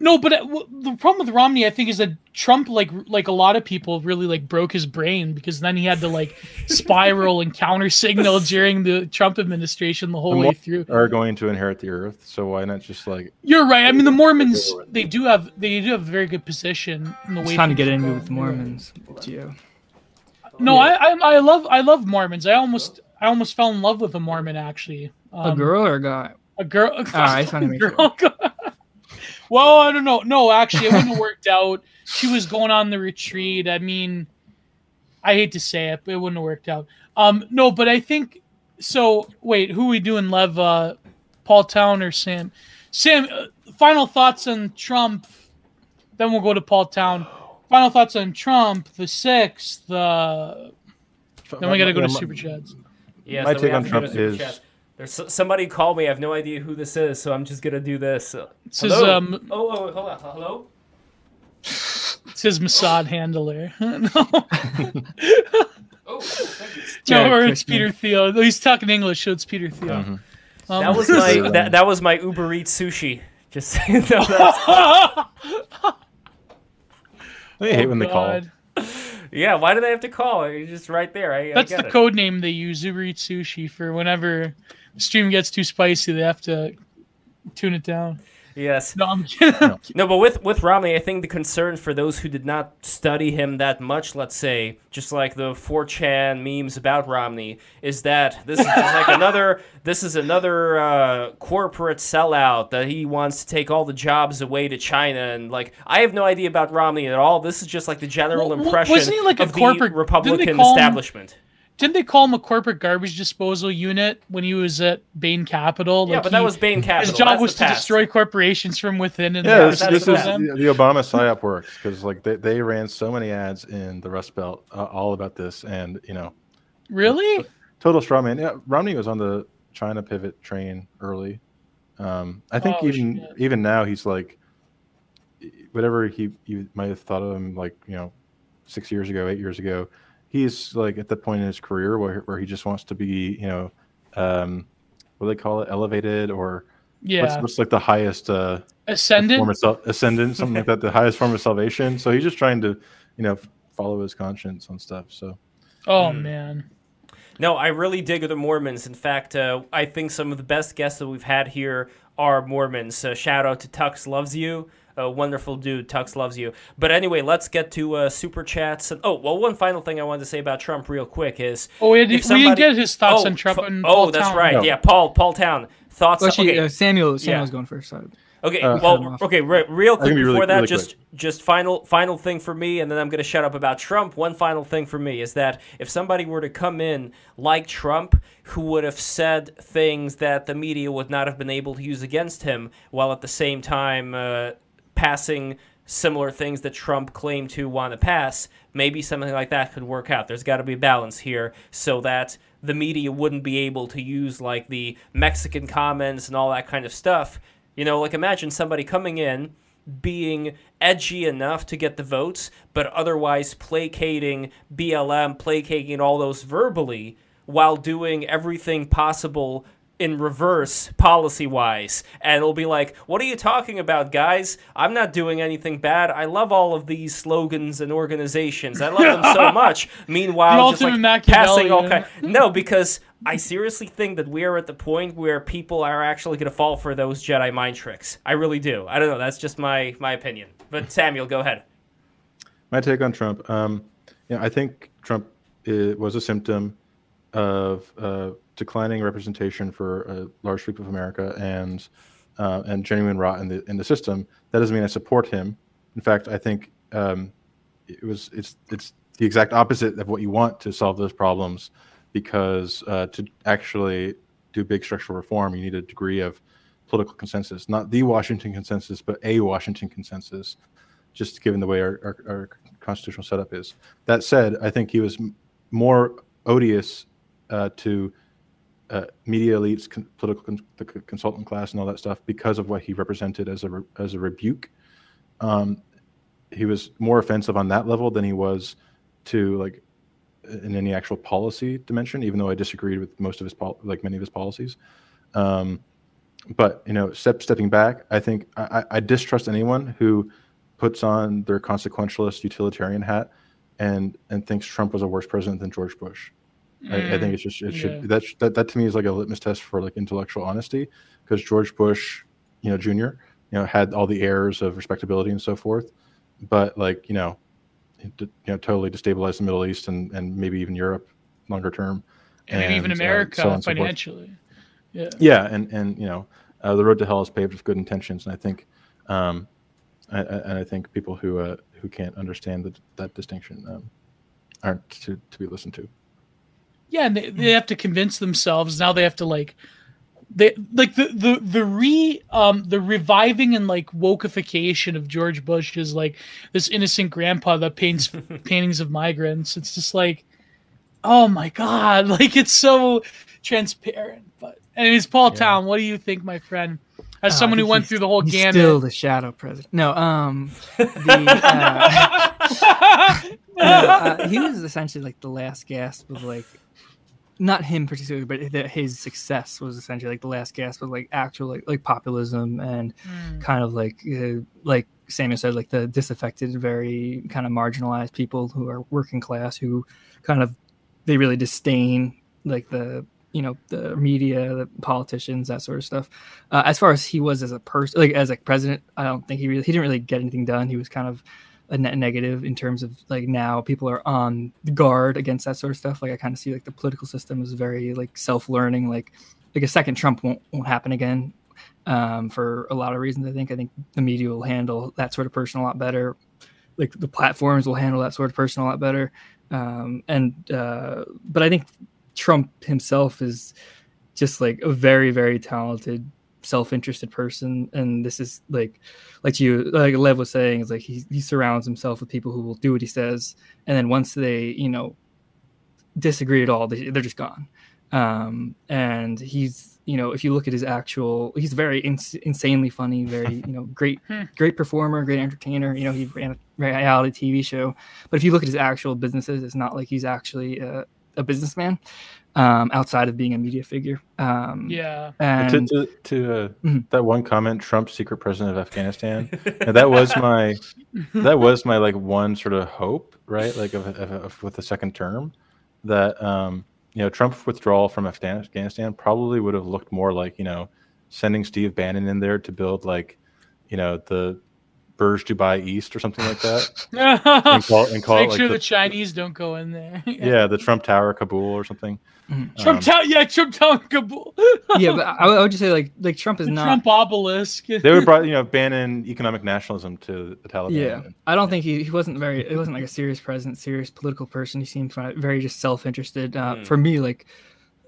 No, but uh, w- the problem with Romney, I think, is that Trump, like like a lot of people, really like broke his brain because then he had to like spiral and counter signal during the Trump administration the whole And way through. Are going to inherit the earth, so why not just like You're right. I mean, the Mormons they do have they do have a very good position in the way. It's time to get are into with the Mormons. Gio. No, I, I I love I love Mormons. I almost I almost fell in love with a Mormon actually. A Um, girl or a guy? A girl. All right, I just wanna sure. girl. well, I don't know. No, actually, it wouldn't have worked out. She was going on the retreat. I mean, I hate to say it, but it wouldn't have worked out. Um, no, but I think so. Wait, who we doing? Lev, uh, Paul Town or Sam? Sam, uh, final thoughts on Trump. Then we'll go to Paul Town. Final thoughts on Trump, the sixth. Uh, then we got to go to my- super chats. Yes, My then we take on to go to Trump is- Chat. There's somebody called me. I have no idea who this is, so I'm just gonna do this. This is, Hello? um, oh, oh, hold on. Hello. It's his Mossad handler. no, Oh, thank no, or it's Peter Theo. He's talking English, so it's Peter Theo. Mhm. Um, That was my that, that was my Uber Eats sushi. Just so you that. I hate Oh, when they call. Yeah. Why do they have to call? You're just right there. I, That's I the it. code name they use, Uber Eats Sushi, for whenever the stream gets too spicy, they have to tune it down. Yes. No, I'm kidding. No, but with with Romney, I think the concern for those who did not study him that much, let's say, just like the 4chan memes about Romney, is that this is like another this is another uh, corporate sellout that he wants to take all the jobs away to China and like I have no idea about Romney at all. This is just like the general Well, well, impression wasn't he like a of corporate- the didn't they Republican call him- establishment. Didn't they call him a corporate garbage disposal unit when he was at Bain Capital? yeah, Like, but that was Bain Capital. His job That's was to past. destroy corporations from within and Yeah, this, this is the, the Obama psyop works because like they, they ran so many ads in the Rust Belt uh, all about this, and you know, Really? total straw man. Yeah, Romney was on the China pivot train early. Um, I think Oh, even shit. even now he's like, whatever he you might have thought of him like you know, six years ago, eight years ago, he's like at the point in his career where where he just wants to be you know, um, what do they call it, elevated or Yeah. what's, what's like the highest uh Ascendant? form of ascendant, something like that, the highest form of salvation. So he's just trying to, you know, follow his conscience on stuff. So Oh, Hmm. man. No, I really dig the Mormons. In fact, uh, I think some of the best guests that we've had here are Mormons. Uh, shout out to Tux Loves You. A wonderful dude. Tux loves you. But anyway, let's get to uh, super chats. And oh, well, one final thing I wanted to say about Trump, real quick, is Oh, we, had, we if didn't somebody- get his thoughts oh, on Trump f- and oh, Paul that's Town. right. No. Yeah, Paul, Paul Town. Thoughts. Well, actually, okay, uh, Samuel, Yeah. Samuel's going first. Sorry. Okay, Uh, well, cut him off. okay, re- real quick before really- that, really just just final final thing for me, and then I'm gonna shut up about Trump. One final thing for me is that if somebody were to come in like Trump, who would have said things that the media would not have been able to use against him, while at the same time uh, passing similar things that Trump claimed to want to pass, maybe something like that could work out. There's got to be a balance here, so that the media wouldn't be able to use like the Mexican comments and all that kind of stuff. You know, like imagine somebody coming in, being edgy enough to get the votes, but otherwise placating BLM, placating all those verbally while doing everything possible in reverse policy wise. And it'll be like, what are you talking about, guys? I'm not doing anything bad. I love all of these slogans and organizations. I love them so much. Meanwhile, just like passing all kind. No, because I seriously think that we are at the point where people are actually going to fall for those Jedi mind tricks. I really do. I don't know. That's just my my opinion. But Samuel, go ahead. My take on Trump. Um, you know, I think Trump was a symptom of uh, declining representation for a large sweep of America and uh, and genuine rot in the in the system. That doesn't mean I support him. In fact, I think um, it was it's it's the exact opposite of what you want to solve those problems, because uh, to actually do big structural reform, you need a degree of political consensus, not the Washington consensus, but a Washington consensus. Just given the way our, our, our constitutional setup is. That said, I think he was more odious uh, to uh, media elites, con- political con- the consultant class, and all that stuff because of what he represented as a re- as a rebuke. Um, he was more offensive on that level than he was to like in any actual policy dimension. Even though I disagreed with most of his pol- like many of his policies. Um, but you know, step, stepping back, I think I, I distrust anyone who puts on their consequentialist utilitarian hat and and thinks Trump was a worse president than George Bush. Mm. I, I, think it's just it should yeah. that, that that to me is like a litmus test for like intellectual honesty because George Bush, you know, Jr. you know had all the errors of respectability and so forth, but like you know, you know totally destabilized the Middle East and and maybe even Europe longer term, and, and even America uh, so financially. So yeah. Yeah, and and you know, uh, the road to hell is paved with good intentions, and I think, um, I, I, and I think people who uh, who can't understand that that distinction um, aren't to, to be listened to. Yeah, and they, they have to convince themselves. Now they have to like they like the the the re um the reviving and like wokeification of George Bush is like this innocent grandpa that paints paintings of migrants. It's just like, oh my god, like it's so transparent. But anyways, Paul yeah. Town, what do you think, my friend? As uh, someone who went through the whole gamut, still the shadow president. No, um, the, uh, uh, he was essentially like the last gasp of like not him particularly, but that his success was essentially like the last gasp of like actual like, like populism and mm. kind of like uh, like Samuel said, like the disaffected, very kind of marginalized people who are working class who kind of they really disdain like the you know the media, the politicians, that sort of stuff. Uh, as far as he was as a person, like as a president, I don't think he really he didn't really get anything done. He was kind of a net negative in terms of like now people are on guard against that sort of stuff. Like I kind of see like the political system is very like self learning. Like like a second Trump won't won't happen again um, for a lot of reasons. I think I think the media will handle that sort of person a lot better. Like the platforms will handle that sort of person a lot better. Um, and uh, but I think Trump himself is just like a very very talented self-interested person and this is like like you like lev was saying is like he, he surrounds himself with people who will do what he says and then once they you know disagree at all they, they're just gone. Um and he's you know if you look at his actual he's very ins- insanely funny very you know great hmm. great performer great entertainer you know he ran a reality tv show. But if you look at his actual businesses it's not like he's actually a, a businessman um, outside of being a media figure. Um, yeah. And to, to, to uh, mm-hmm. that one comment, Trump, secret president of Afghanistan. that was my that was my like one sort of hope, right? Like of, of, of with the second term, that um, you know Trump's withdrawal from Afghanistan probably would have looked more like you know sending Steve Bannon in there to build like you know the Burj Dubai East or something like that. and call, and call Make it like sure the, the, Chinese don't go in there. yeah. yeah. the Trump Tower, Kabul, or something. Mm-hmm. Trump um, Tower, yeah, Trump Tower, Kabul. yeah, but I, I, would just say like like Trump is the not Trump obelisk. they would brought you know Bannon economic nationalism to the Taliban. Yeah, I don't think he, he wasn't very. It wasn't like a serious president, serious political person. He seemed very just self interested. Uh, mm. For me, like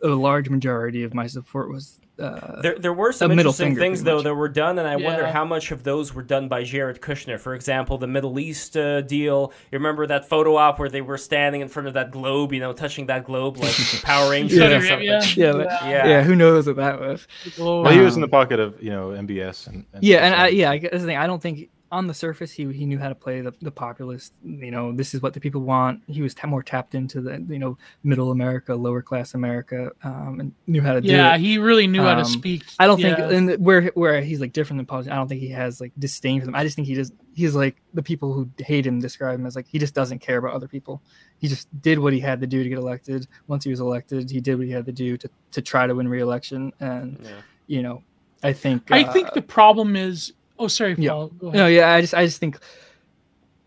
a large majority of my support was uh, there, there were some interesting things though that were done, and I yeah. wonder how much of those were done by Jared Kushner. For example, the Middle East uh, deal. You remember that photo op where they were standing in front of that globe, you know, touching that globe like Power Rangers yeah. or something. Yeah. Yeah, yeah, yeah. Who knows what that was? Well, he was in the pocket of you know MBS and, and yeah, and I, yeah, I guess the thing. I don't think on the surface, he he knew how to play the, the populist. You know, this is what the people want. He was t- more tapped into the you know middle America, lower class America, um, and knew how to do yeah, it. he really knew how to Um, speak. I don't Yeah. think in the, where where he's like different than politics. I don't think he has like disdain for them. I just think he just he's like the people who hate him describe him as like he just doesn't care about other people. He just did what he had to do to get elected. Once he was elected, he did what he had to do to to try to win re-election. And Yeah. you know, I think I uh, think the problem is. Oh, sorry, yeah. Paul. Ahead. no, yeah, I just I just think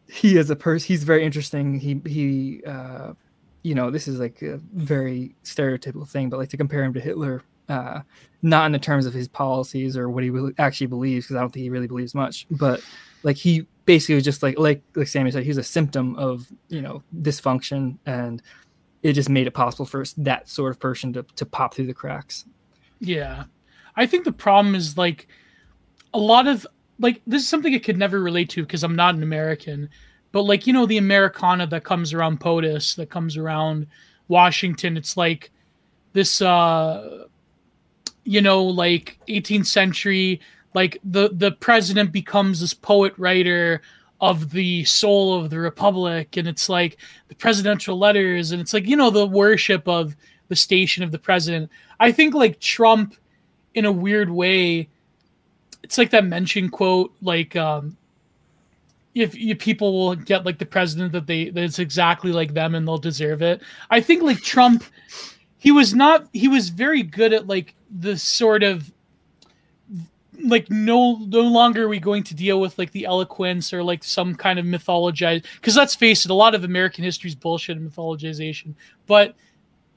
he is a person, he's very interesting. He he, uh, you know, this is like a very stereotypical thing, but like to compare him to Hitler, uh, not in the terms of his policies or what he really actually believes, because I don't think he really believes much, but like he basically was just like like like Sammy said, he was a symptom of you know dysfunction, and it just made it possible for that sort of person to to pop through the cracks. Yeah. I think the problem is like a lot of like this is something I could never relate to because I'm not an American. But like, you know, the Americana that comes around POTUS, that comes around Washington, it's like this uh you know, like 18th century, like the the president becomes this poet writer of the soul of the republic and it's like the presidential letters and it's like you know the worship of the station of the president i think like trump in a weird way it's like that mention quote like um if, if people will get like the president that they that it's exactly like them and they'll deserve it. I think like trump he was not he was very good at like the sort of like no no longer are we going to deal with like the eloquence or like some kind of mythologized because let's face it a lot of american history is bullshit and mythologization but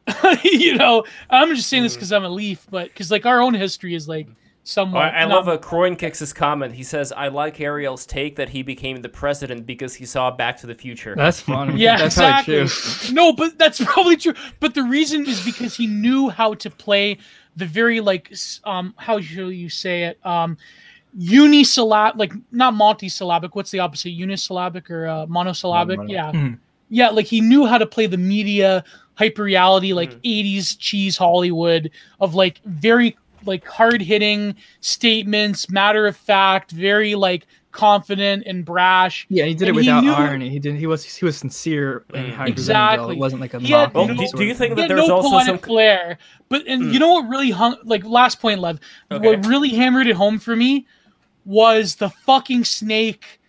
you know i'm just saying this because i'm a leaf but because like our own history is like somewhat I, I not- love a Croin kicks his comment. He says, "I like Ariel's take that he became the president because he saw Back to the Future." That's funny. Yeah, that's exactly. probably true. no, but that's probably true. But the reason is because he knew how to play the very like um how shall you say it um unisyllab like not multisyllabic. What's the opposite? Unisyllabic or uh, monosyllabic? Mono- Yeah, Mhm. yeah. Like he knew how to play the media hyper reality, like '80s cheese Hollywood of like very like hard hitting statements, matter of fact, very like confident and brash. Yeah, he did it And he without knew- irony. He did. He was he was sincere in Mm. how he presented it. Exactly. It wasn't like a He had mocking do, do you think that He had there's no also poetic some? flair. But and Mm. you know what really hung like last point, Lev. Okay. What really hammered it home for me was the fucking snake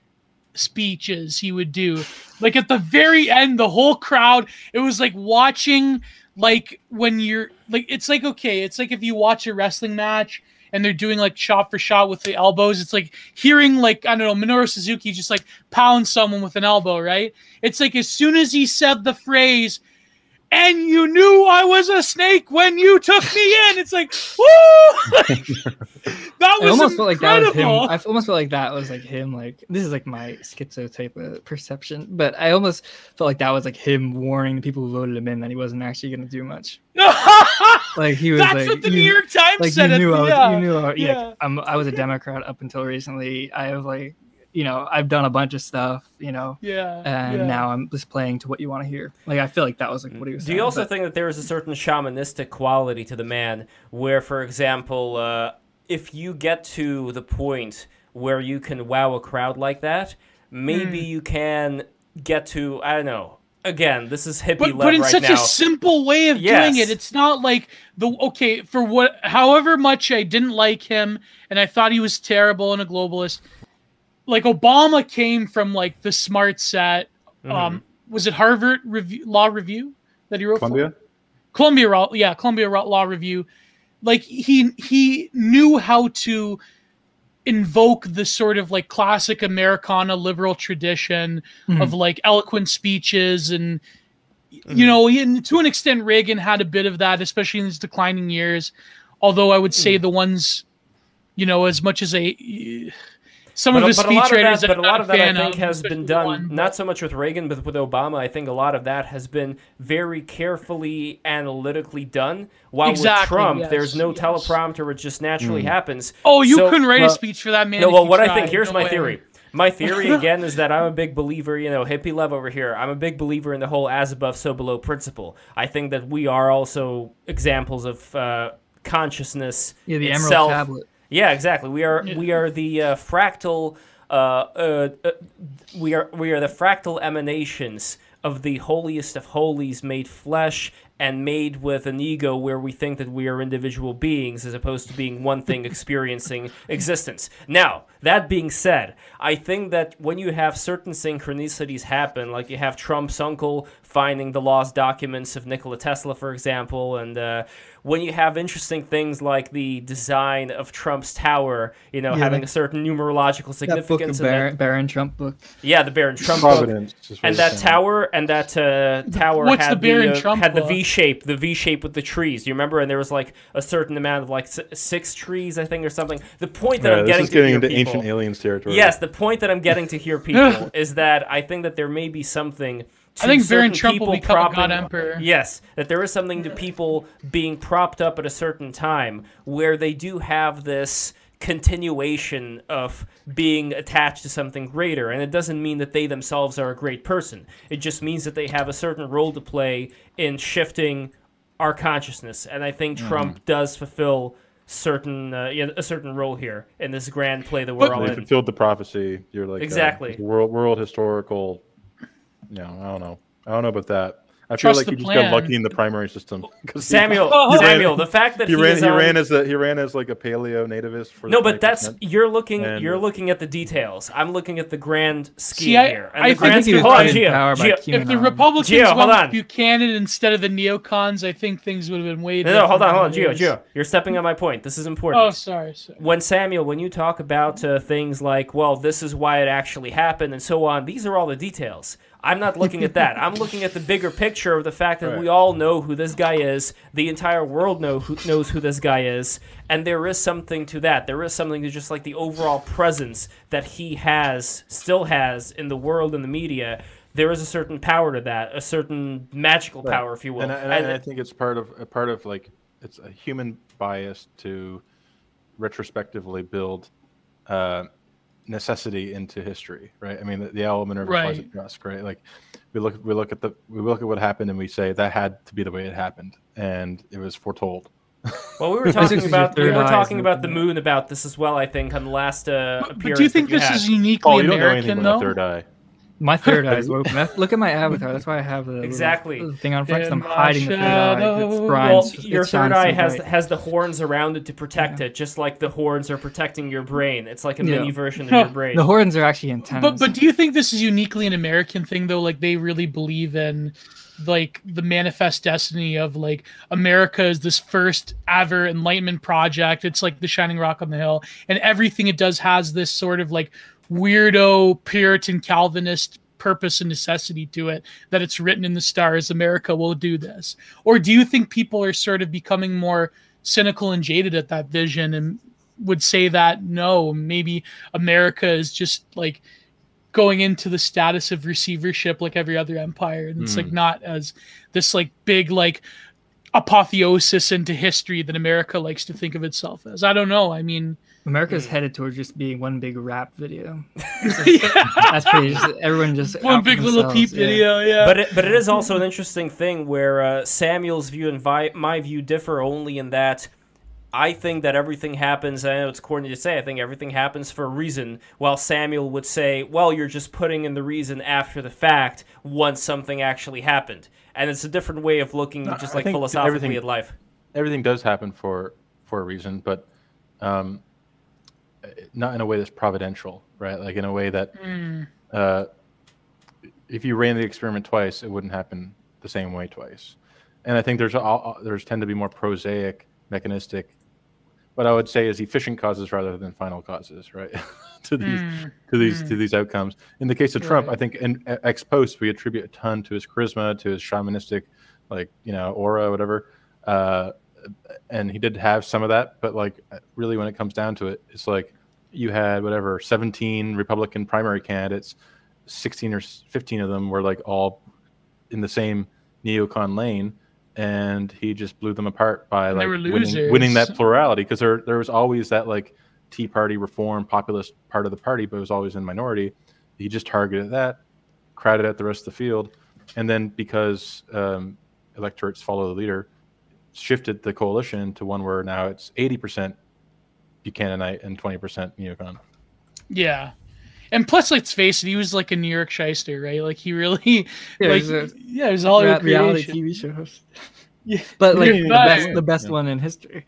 speeches he would do. Like at the very end, the whole crowd, it was like watching like when you're like it's like okay, it's like if you watch a wrestling match and they're doing like shot for shot with the elbows, it's like hearing like I don't know, Minoru Suzuki just like pound someone with an elbow, right? It's like as soon as he said the phrase and you knew I was a snake when you took me in. It's like, woo! that was I was almost felt like that was him. I almost felt like that was like him. Like this is like my schizo type of uh, perception, but I almost felt like that was like him warning the people who voted him in that he wasn't actually going to do much. Like he was That's like, what the you- New York Times like said. you at knew the- I was, yeah. you knew I, yeah, yeah. I'm, I was a Democrat up until recently. I have like, you know, I've done a bunch of stuff, you know, yeah, and yeah. now I'm just playing to what you want to hear. Like I feel like that was like what he was. Do you also but- think that there is a certain shamanistic quality to the man, where, for example, uh, if you get to the point where you can wow a crowd like that, maybe Hmm. you can get to I don't know. Again, this is hippie but, love but in right such now. a simple way of Yes. doing it it's not like the okay for what however much i didn't like him and i thought he was terrible and a globalist like obama came from like the smart set Mm-hmm. um was it harvard review, law review that he wrote for? Columbia. Columbia yeah, Columbia Law Review. Like he he knew how to invoke the sort of like classic Americana liberal tradition Mhm. of like eloquent speeches and you know, and to an extent Reagan had a bit of that, especially in his declining years. Although I would say the ones, you know, as much as a some but, of his but a lot of that, that but a lot of that I think of, has been done one, not so much with Reagan, but with Obama. I think a lot of that has been very carefully analytically done. While Exactly, with Trump, yes, there's no yes. teleprompter; it just naturally happens. Oh, you So- couldn't write well- a speech for that man. No, well, you what I think here's No my way. theory. My theory again is that I'm a big believer, you know, hippie love over here. I'm a big believer in the whole as above, so below principle. I think that we are also examples of uh, consciousness yeah, the Emerald. Tablet. Yeah, exactly. We are we are the uh, fractal uh, uh, uh, we are we are the fractal emanations of the holiest of holies made flesh and made with an ego where we think that we are individual beings as opposed to being one thing experiencing existence. Now, that being said, I think that when you have certain synchronicities happen, like you have Trump's uncle finding the lost documents of Nikola Tesla, for example, and uh, when you have interesting things like the design of Trump's tower, you know, yeah, having like a certain numerological significance. That book Baron, that, Baron Trump book. Yeah, the Baron Trump Providence book. And that tower and that uh, tower What's had the, the uh, Trump had the V shape, the V shape with the trees. Do you remember? And there was like a certain amount of like six trees, I think, or something. The point that yeah, I'm getting to getting into people, ancient aliens territory. Yes, the point that I'm getting to hear people is that I think that there may be something I think Baron Trump will become propping, a god emperor. Yes, that there is something to people being propped up at a certain time where they do have this continuation of being attached to something greater. And it doesn't mean that they themselves are a great person. It just means that they have a certain role to play in shifting our consciousness. And I think mm. Trump does fulfill certain uh, a certain role here in this grand play that we're but, all in. fulfilled the prophecy. You're like uh, exactly uh, world world historical no, I don't know. I don't know about that. I feel like he just got lucky in the primary system. Samuel, he, Samuel, the fact that he, he ran, he on... ran as a he ran as like a paleo nativist for no, but that's you're looking and, you're looking at the details. I'm looking at the grand scheme see, I, here. And I the grand scheme, hold on, Gio, Gio, if the Republicans Gio, went on. Buchanan instead of the neocons, I think things would have been way. No, no, hold on, hold on, Gio, Gio, you're stepping on my point. This is important. Oh, sorry. sorry. When Samuel, when you talk about uh, things like, well, this is why it actually happened, and so on, these are all the details. I'm not looking at that. I'm looking at the bigger picture of the fact that right. we all know who this guy is. The entire world know who, knows who this guy is, and there is something to that. There is something to just like the overall presence that he has, still has in the world and the media. There is a certain power to that, a certain magical right. power, if you will. And, I, and, and I think it's part of a part of like it's a human bias to retrospectively build. Uh, necessity into history, right? I mean, the, the owl Minerva right. Dusk, right? Like we look we look at the we look at what happened and we say that had to be the way it happened, and it was foretold. Well, we were talking about we were talking about the moon about this as well. I think on the last uh, but, but do you think this had. is uniquely oh, American though? Third eye. My third eye is open. Look at my avatar. That's why I have the exactly little, thing on front. I'm hiding the third eye. It's well, your third eye has has the horns around it to protect yeah. it, just like the horns are protecting your brain. It's like a yeah. mini version of your brain. The horns are actually antennas. But but do you think this is uniquely an American thing though? Like they really believe in like the manifest destiny of like America is this first ever enlightenment project. It's like the shining rock on the hill, and everything it does has this sort of like weirdo Puritan Calvinist purpose and necessity to it that it's written in the stars America will do this? Or do you think people are sort of becoming more cynical and jaded at that vision and would say that no, maybe America is just like going into the status of receivership like every other empire and it's mm. like hmm. not as this like big like apotheosis into history that America likes to think of itself as. I don't know. I mean, America's mm. headed towards just being one big rap video. That's pretty. Just, everyone just one big little peep yeah. video. Yeah. But it, but it is also an interesting thing where uh, Samuel's view and vi- my view differ only in that. I think that everything happens. I know it's corny to say. I think everything happens for a reason. While Samuel would say, "Well, you're just putting in the reason after the fact, once something actually happened." And it's a different way of looking, no, just like philosophically at life. Everything does happen for for a reason, but um, not in a way that's providential, right? Like in a way that mm. uh, if you ran the experiment twice, it wouldn't happen the same way twice. And I think there's all, there's tend to be more prosaic, mechanistic. What I would say is efficient causes rather than final causes, right? to these mm. to these mm. to these outcomes. In the case of Trump. I think in ex post we attribute a ton to his charisma, to his shamanistic, like you know, aura, whatever. Uh, and he did have some of that, but like really when it comes down to it, it's like you had whatever 17 Republican primary candidates, 16 or 15 of them were like all in the same neocon lane, and he just blew them apart by like winning, winning, that plurality because there there was always that like Tea Party reform populist part of the party, but it was always in minority. He just targeted that, crowded out the rest of the field, and then because um, electorates follow the leader shifted the coalition to one where now it's 80% Buchananite and 20% neocon. Yeah. and plus, let's face it, he was like a New York shyster, right? Like he really, Yeah, like, a yeah, it was all Rea- reality creation. TV shows. Yeah. But like Yeah. the best, the best one in history.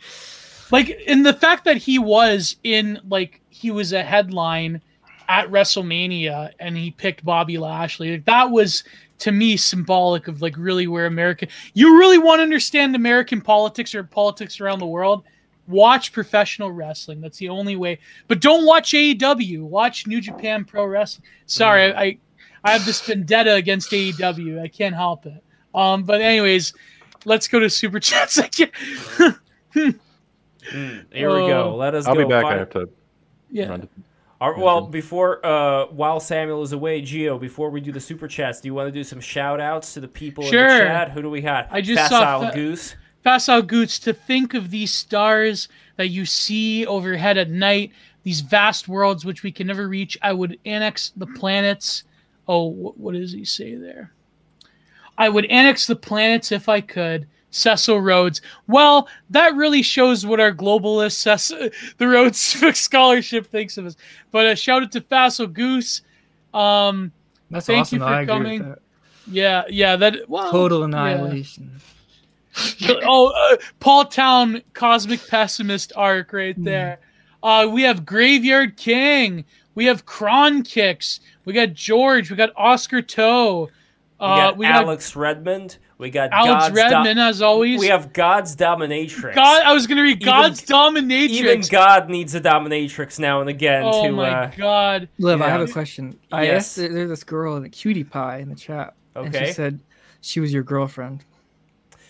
Like, in the fact that he was in, like, he was a headline at WrestleMania and he picked Bobby Lashley. Like, that was to me symbolic of like really where American. You really want to understand American politics or politics around the world? Watch professional wrestling. That's the only way. But don't watch AEW. Watch New Japan Pro Wrestling. Sorry, I I have this vendetta against AEW. I can't help it. Um, but anyways, let's go to super chats. I can't- Mm, here we go. Oh. Let us I'll go. be back. Fi- I have to yeah. run. To, All right, well, before uh, while Samuel is away, Gio, before we do the super chats, do you want to do some shout outs to the people in the chat? Who do we have? I just saw Facile fa- Goose. Facile Goots, to think of these stars that you see overhead at night, these vast worlds which we can never reach, I would annex the planets. Oh, what, what does he say there? I would annex the planets if I could. Cecil Rhodes. Well, that really shows what our globalist Cecil, the Rhodes Scholarship thinks of us. But a shout out to Facile Goose. Um, That's Thank awesome. you for coming. yeah, yeah, that well, Total yeah. Annihilation. oh, uh, Paul Town cosmic pessimist arc right there. Uh, we have Graveyard King. We have Kron Kicks. We got George. We got Oscar Toe. We Uh, got we got Alex Redmond. We got Alex God's Do- Redmond, as always. we have God's dominatrix. God. I was gonna read Even- God's dominatrix. Even God needs a dominatrix now and again oh to. my uh, God. Lev, I have a question. I Yes. asked there's this girl in the cutie pie in the chat, and she said she was your girlfriend.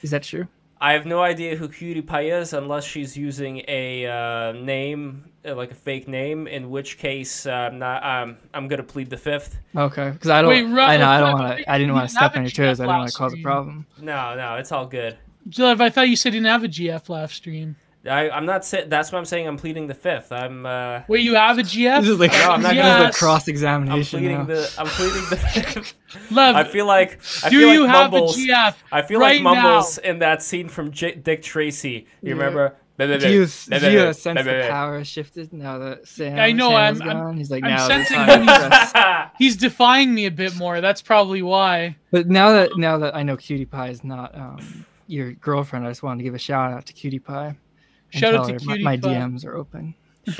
Is that true? I have no idea who Cutie Pie is unless she's using a uh, name, uh, like a fake name. In which case, uh, I'm not. Um, I'm gonna plead the fifth. Okay, because I don't. Wait, Ru- I know I don't want to. I didn't want to step on your toes. I didn't want to cause a problem. No, no, it's all good. Jill, I thought you said you didn't have a GF live stream. I, I'm not. Sa- that's what I'm saying. I'm pleading the fifth. I'm. Uh, Wait, you have a GF? This is like, No, I'm not this is gonna- like cross I'm examination. pleading the. I'm pleading the. fifth. Lev, I feel like. I do feel like you have Mumbles, a GF? I feel right like Mumbles in that scene from J- Dick Tracy. You Yeah. remember? Do you, do you sense the power shifted now that Sam? I know, Sam I'm- is I'm- He's like I'm now. sensing the time that to press. He's defying me a bit more. That's probably why. But now that now that I know Cutie Pie is not um, your girlfriend, I just wanted to give a shout out to Cutie Pie. And Shout out to her my- my, DMs are open.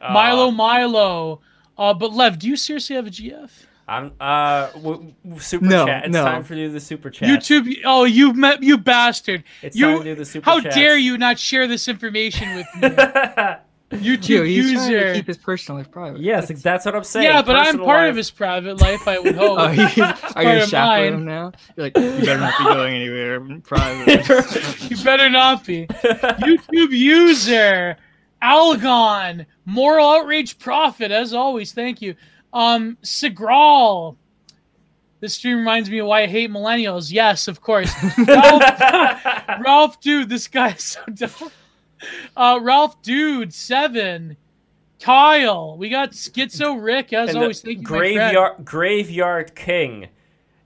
Milo, Milo. Uh, but Lev, do you seriously have a GF? I'm uh w- w- super No, chat. It's no. time for you the super chat. YouTube. Oh, you met you bastard. It's you. time to do the super chat. how chats. dare you not share this information with me? YouTube Gio, he's trying to user. keep his personal life private. yes, that's what I'm saying. Yeah, but I'm part life. of his private life. I would hope. Oh, he's, are you of chaperoning mine. him now? You're like, you better not be going anywhere private. You better not be. YouTube user Algon, moral outrage prophet, as always. Thank you. Um, Sigral. This stream reminds me of why I hate millennials. Yes, of course. Ralph, Ralph dude, this guy is so dumb. Uh, Ralph dude, seven. Kyle, we got Schizo Rick, as And always. Thank you, graveyard graveyard king.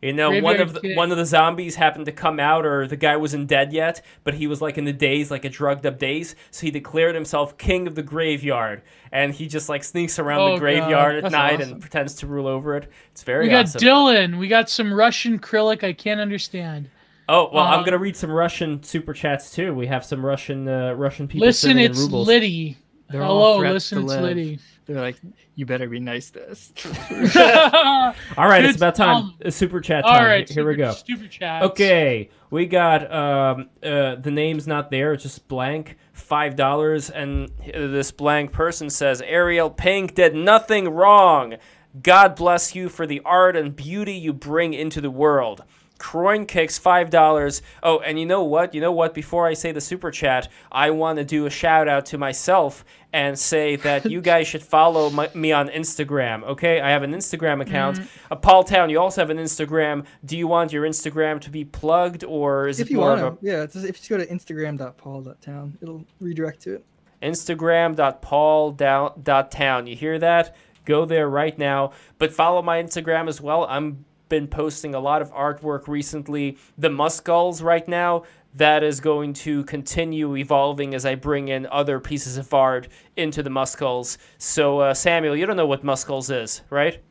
You know, one of the, King. one of the zombies happened to come out, or the guy wasn't dead yet, but he was like in the daze, like a drugged up daze. So he declared himself king of the graveyard, and he just like sneaks around Oh, the graveyard at night awesome. and pretends to rule over it. It's very We got awesome. Dylan. We got some Russian Cyrillic I can't understand. Oh well, I'm um, gonna read some Russian super chats too. We have some Russian uh, Russian people. Listen, sending in it's rubles. Liddy. They're Hello, listen, it's live. Liddy. They're like, you better be nice to us. All right, it's It's, about time. um, Uh, super chat All time. right, here we go. Super chat. Okay, we got um uh the name's not there, it's just blank. Five dollars, and this blank person says Ariel Pink did nothing wrong. God bless you for the art and beauty you bring into the world. Croin kicks five dollars. Oh, and you know what? You know what? Before I say the super chat, I want to do a shout out to myself and say that you guys should follow my, me on Instagram. Okay, I have an Instagram account. Uh, Paul Town, you also have an Instagram. Do you want your Instagram to be plugged, or is if it you want to, yeah. It's just, if you just go to instagram.paul.town, it'll redirect to it. a Instagram.paul.town? You hear that? Go there right now. But follow my Instagram as well. I'm been posting a lot of artwork recently. The Muskulls right now, that is going to continue evolving as I bring in other pieces of art into the Muskulls. So, uh, Samuel, you don't know what Muskulls is, right?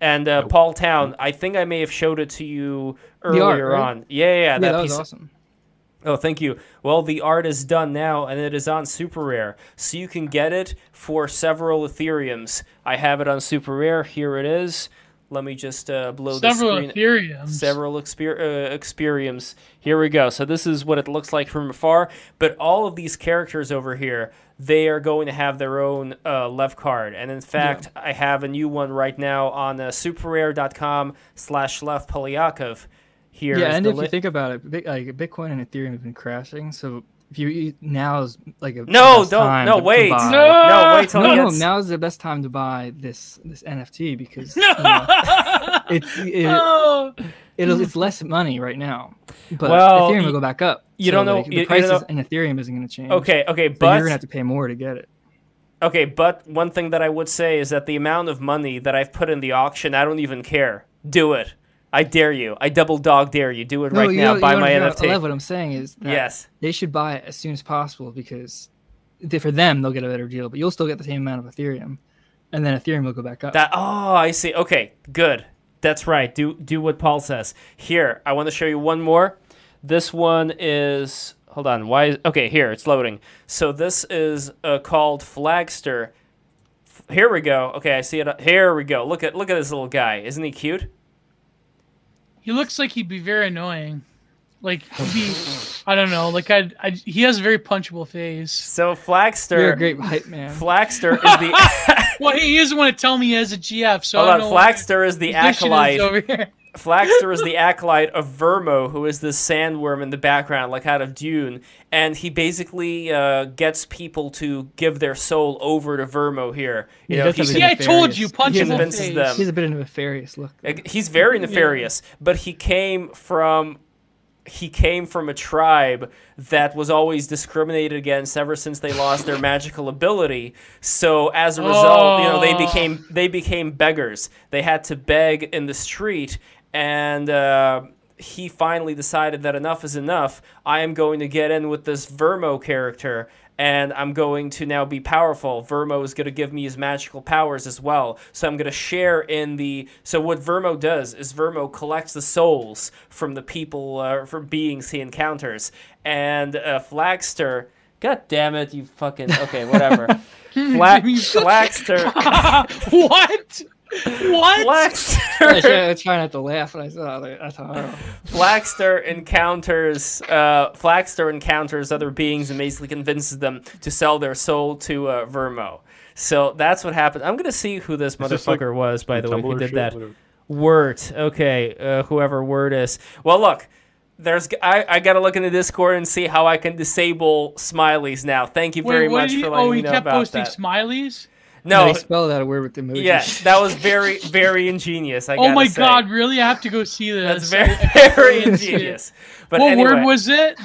And uh. Paul Town, I think I may have showed it to you earlier art, right? on. Yeah, yeah, yeah, that, that piece. was awesome. Oh, thank you. Well, the art is done now, and it is on Super Rare, so you can get it for several Ethereums. I have it on Super Rare. Here it is. Let me just uh, blow several the screen. Ethereums. Several exper- uh, Experiums. Here we go. So this is what it looks like from afar. But all of these characters over here, they are going to have their own uh, left card. And in fact, yeah. I have a new one right now on uh, superrare.com slash Lev Polyakov here. Yeah, and if li- you think about it, like Bitcoin and Ethereum have been crashing, so if you now is like a no, don't no to, wait, to no, no, wait till no, no, now is the best time to buy this this NFT because you know, it's it, it'll, it's less money right now, but well, Ethereum will go back up. You so don't know like, the you, prices you in Ethereum isn't going to change. Okay, okay, so but you're gonna have to pay more to get it. Okay, but one thing that I would say is that the amount of money that I've put in the auction, I don't even care. Do it. I dare you. I double dog dare you. Do it no, right now. Know, buy my NFT. I love what I'm saying is yes, they should buy it as soon as possible because for them they'll get a better deal, but you'll still get the same amount of Ethereum, and then Ethereum will go back up. That oh, I see. Okay, good. That's right. Do do what Paul says. Here, I want to show you one more. This one is hold on. Why? Is, okay, here it's loading. So this is uh, called Flagster. Here we go. Okay, I see it. Here we go. Look at look at this little guy. Isn't he cute? He looks like he'd be very annoying. Like he'd be, I don't know. Like I, I, he has a very punchable face. So Flagster, you're a great hype man. Flagster is the. well, he doesn't want to tell me he has a GF. So Hold on, Flagster is the acolyte. Over here. Flagster is the acolyte of Vermo, who is this sandworm in the background, like out of Dune, and he basically uh, gets people to give their soul over to Vermo here. You yeah, know, he yeah, I told you, punch convinces them. He's a bit of a nefarious look. He's very nefarious, yeah. but he came from he came from a tribe that was always discriminated against ever since they lost their magical ability. So as a result, oh. you know, they became they became beggars. They had to beg in the street, and uh, he finally decided that enough is enough. I am going to get in with this Vermo character, and I'm going to now be powerful. Vermo is going to give me his magical powers as well. So I'm going to share in the. So what Vermo does is Vermo collects the souls from the people, uh, from beings he encounters, and uh, Flagster. God damn it, you fucking okay, whatever. Flag, Flagster. what? What? Flagster. I try not to laugh when I saw that. That's horrible. Flagster encounters uh, Flagster encounters other beings and basically convinces them to sell their soul to uh, Vermo. So that's what happened. I'm gonna see who this motherfucker like was, by the way, who did that. Word. Okay, uh, whoever Word is. Well, look. There's I, I gotta look in the Discord and see how I can disable smileys now. Thank you very Wait, much he, for letting oh, me know about that. Oh, he kept posting smileys. No, they spell that word with emojis. Yeah, that was very, very ingenious. I oh my say. god, really? I have to go see this. That's very, very ingenious. But what anyway, word was it?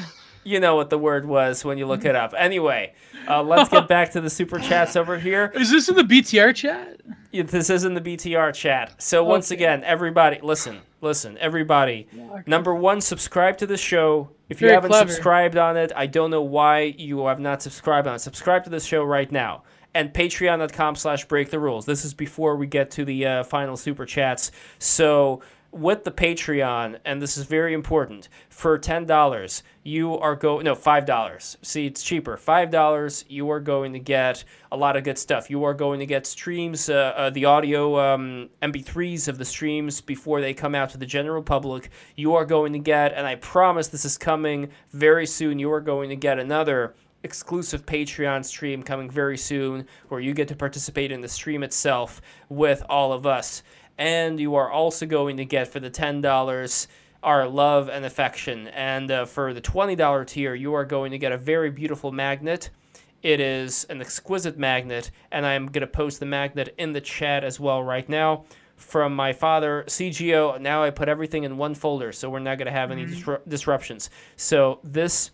You know what the word was when you look it up. Anyway, uh, let's get back to the super chats over here. Is this in the BTR chat? Yeah, this is in the BTR chat. So okay. once again, everybody, listen, listen, everybody. Number one, subscribe to the show. If you haven't clever. subscribed on it, I don't know why you have not subscribed on it. Subscribe to the show right now and patreon.com slash break the rules. This is before we get to the uh, final super chats. So with the Patreon, and this is very important, for ten dollars you are go no five dollars. See, it's cheaper. Five dollars you are going to get a lot of good stuff. You are going to get streams, uh, uh, the audio um, MP3s of the streams before they come out to the general public. You are going to get, and I promise this is coming very soon. You are going to get another exclusive Patreon stream coming very soon where you get to participate in the stream itself with all of us. And you are also going to get for the $10 our love and affection. And uh, for the $20 tier, you are going to get a very beautiful magnet. It is an exquisite magnet, and I'm going to post the magnet in the chat as well right now from my father, CGO. Now I put everything in one folder, so we're not going to have any mm-hmm. disru- disruptions. So this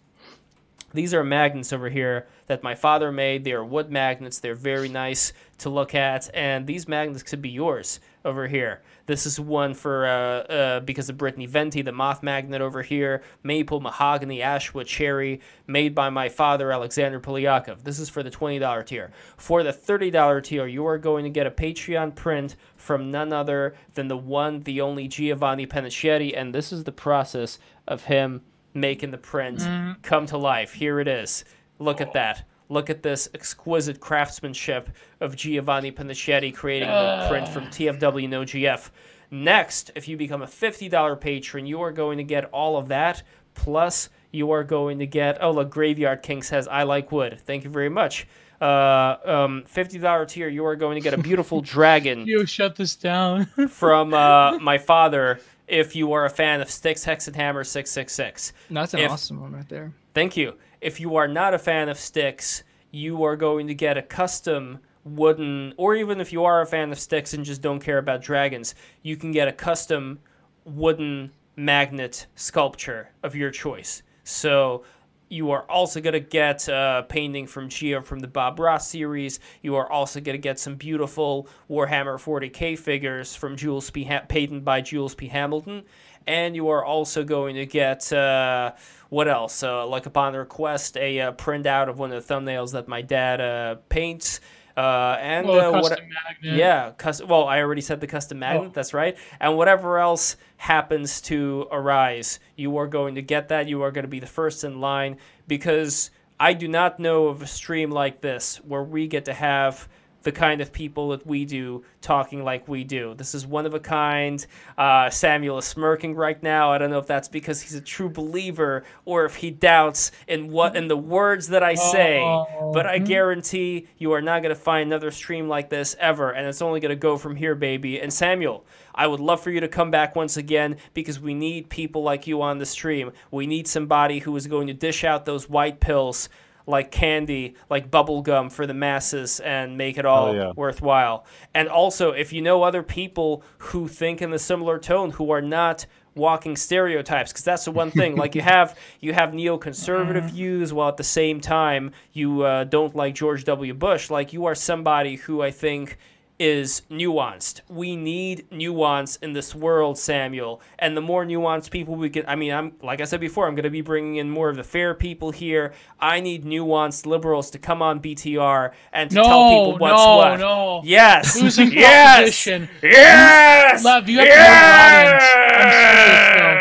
These are magnets over here that my father made. They are wood magnets. They're very nice to look at, and these magnets could be yours over here. This is one for uh, uh, because of Brittany Venti, the moth magnet over here, maple, mahogany, ashwood, cherry, made by my father Alexander Polyakov. This is for the twenty dollar tier. For the thirty dollar tier, you are going to get a Patreon print from none other than the one, the only Giovanni Penichetti, and this is the process of him making the print mm. come to life. Here it is. Look at that. Look at this exquisite craftsmanship of Giovanni Panichetti creating uh. the print from TFW No GF. Next, if you become a $50 patron, you are going to get all of that, plus you are going to get, oh, look, Graveyard King says, I like wood. Thank you very much. Uh, um, $50 tier, you are going to get a beautiful dragon. You shut this down. from uh, my father if you are a fan of Styx Hexenhammer 666. That's an if, awesome one right there. Thank you. If you are not a fan of Styx, you are going to get a custom wooden, or even if you are a fan of Styx and just don't care about dragons, you can get a custom wooden magnet sculpture of your choice. So you are also going to get a uh, painting from Gia from the Bob Ross series. You are also going to get some beautiful Warhammer 40k figures from Jules P. Ha- painted by Jules P. Hamilton. And you are also going to get, uh, what else? Uh, like upon request, a uh, printout of one of the thumbnails that my dad uh, paints. Uh, and well, uh, what, yeah, cus- well, I already said the custom magnet. Oh. That's right. And whatever else happens to arise, you are going to get that. You are going to be the first in line because I do not know of a stream like this where we get to have the kind of people that we do talking like we do. This is one of a kind. Uh, Samuel is smirking right now. I don't know if that's because he's a true believer or if he doubts in what in the words that I say. Oh. But I guarantee you are not going to find another stream like this ever, and it's only going to go from here, baby. And Samuel, I would love for you to come back once again because we need people like you on the stream. We need somebody who is going to dish out those white pills like candy, like bubble gum for the masses and make it all oh, yeah. worthwhile. And also, if you know other people who think in a similar tone who are not walking stereotypes because that's the one thing like you have you have neoconservative views while at the same time you uh, don't like george w bush like you are somebody who i think is nuanced. We need nuance in this world, Samuel. And the more nuanced people we get, I mean, I'm like I said before, I'm going to be bringing in more of the fair people here. I need nuanced liberals to come on BTR and to no, tell people what's no, what. No, Yes. Losing yes. competition. Yes. Love, you have yes. to know your audience.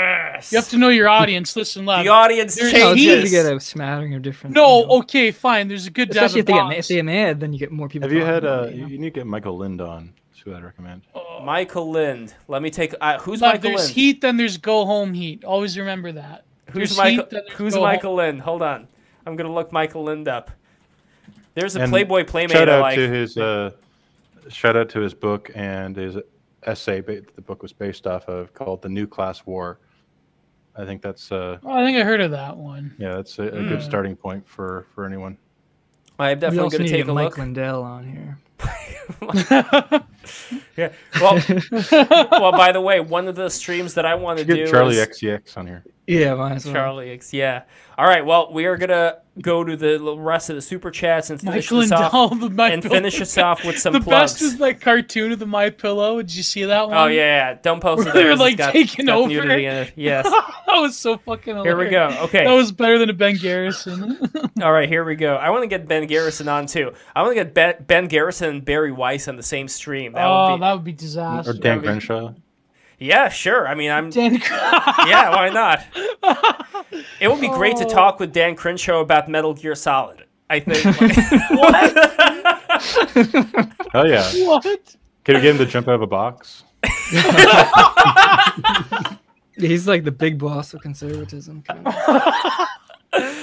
You have to know your audience. Listen, love. The audience There's changes. You get a smattering of different. No, okay, fine. There's a good. Especially if they, get, if they get mad, then you get more people. Have you had? Uh, you, you need to get Michael Lind on. That's who I'd recommend. Uh, Michael Lind. Let me take. Uh, who's Michael there's Lind? There's heat, then there's go home heat. Always remember that. Who's Michael? Heat, who's Michael home. Lind? Hold on. I'm gonna look Michael Lind up. There's a and Playboy Playmate. Shout out like. to his. Uh, shout out to his book and his essay. The book was based off of called "The New Class War." I think that's. Uh, oh, I think I heard of that one. Yeah, that's a, a mm. good starting point for for anyone. I'm definitely going to take a Mike look. Lindell on here. yeah. Well, well. By the way, one of the streams that I want to do Charli is XCX on here. Yeah, might as well. Charli X. Yeah. All right. Well, we are gonna go to the rest of the super chats and finish Michael this off, and pillow. finish us off with some the plugs. best is that cartoon of the My Pillow. Did you see that oh, one? Oh yeah, yeah. don't post it. They're like got, taking got over. Yes. that was so fucking. Hilarious. Here we go. Okay. That was better than a Ben Garrison. All right, here we go. I want to get Ben Garrison on too. I want to get Ben, ben Garrison and Bari Weiss on the same stream. That oh, would be, that would be disaster. Or Dan Crenshaw. Yeah, sure. I mean, I'm. Dan... yeah, why not? It would be great to oh. talk with Dan Crenshaw about Metal Gear Solid. I think. what? Oh yeah. What? Can we get him to jump out of a box? he's like the big boss of conservatism.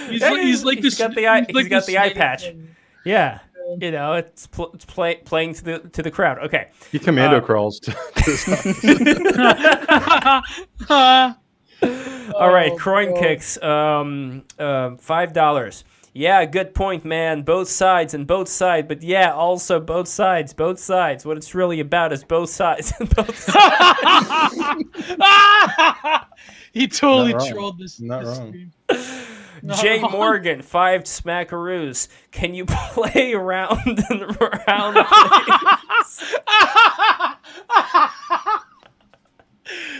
he's, like, he's like he's this. got the eye. He's, like he's got the eye patch. thing. Yeah. You know, it's pl- it's play- playing to the to the crowd. Okay. He commando Uh, crawls to, to All right, Oh, Croin God. kicks. Um, uh, five dollars. Yeah, good point, man. Both sides and both sides, but yeah, also both sides, both sides. What it's really about is both sides and both sides. he totally trolled this. Not this wrong. Stream. Jay Morgan, five smackaroos. Can you play around and around?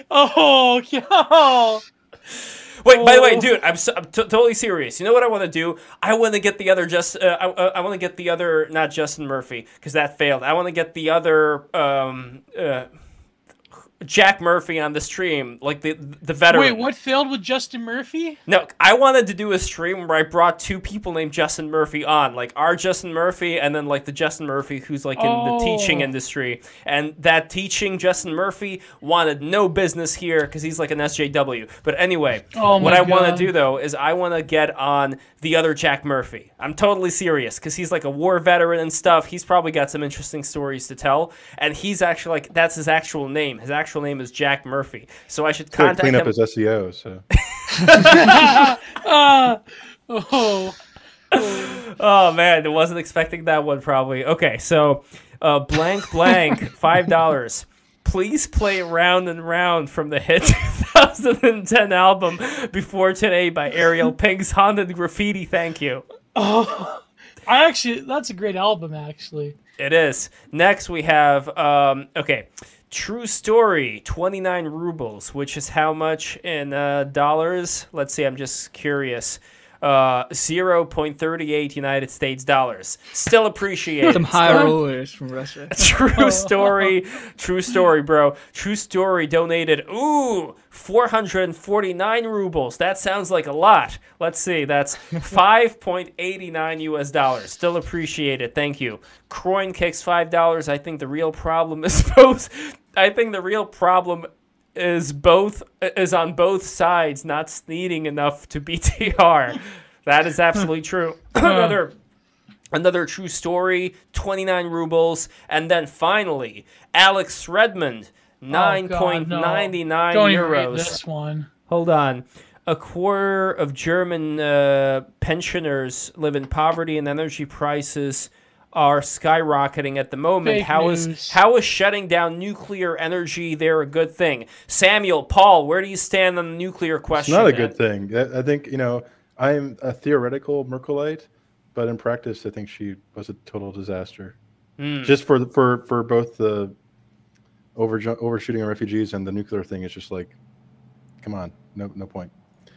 oh, oh. Wait, by the way, dude, I'm, so, I'm t- totally serious. You know what I want to do? I want to get the other just. Uh, I, uh, I want to get the other not Justin Murphy because that failed. I want to get the other. Um, uh, Jack Murphy on the stream, like the the veteran. Wait, what failed with Justin Murphy? No, I wanted to do a stream where I brought two people named Justin Murphy on, like our Justin Murphy, and then like the Justin Murphy who's like in oh. the teaching oh. industry. And that teaching Justin Murphy wanted no business here because he's like an SJW. But anyway, oh what I want to do though is I want to get on the other Jack Murphy. I'm totally serious because he's like a war veteran and stuff. He's probably got some interesting stories to tell, and he's actually like that's his actual name. His actual name is Jack Murphy. So I should contact clean him. up his SEO. So. uh, oh. oh man, I wasn't expecting that one. Probably okay. So, uh, blank blank five dollars. Please play round and round from the hit 2010 album Before Today by Ariel Pink's Haunted Graffiti. Thank you. Oh, I actually, that's a great album, actually. It is. Next, we have, um, okay. True story, 29 rubles, which is how much in uh, dollars? Let's see, I'm just curious. Uh, 0.38 United States dollars. Still appreciate Some high rollers from Russia. True story. True story, bro. True story donated, ooh, 449 rubles. That sounds like a lot. Let's see. That's 5.89 US dollars. Still appreciate it. Thank you. Croin kicks $5. I think the real problem is both. I think the real problem is both is on both sides not sneaking enough to BTR. that is absolutely true. another another true story, 29 rubles, and then finally Alex Redmond, 9.99 oh Don't euros. this one. Hold on. A quarter of German uh, pensioners live in poverty and energy prices are skyrocketing at the moment. Fake how news. is how is shutting down nuclear energy there a good thing? Samuel, Paul, where do you stand on the nuclear question? It's not a man? good thing. I think you know I'm a theoretical Merkelite, but in practice, I think she was a total disaster. Mm. Just for for for both the over overshooting of refugees and the nuclear thing is just like, come on, no no point.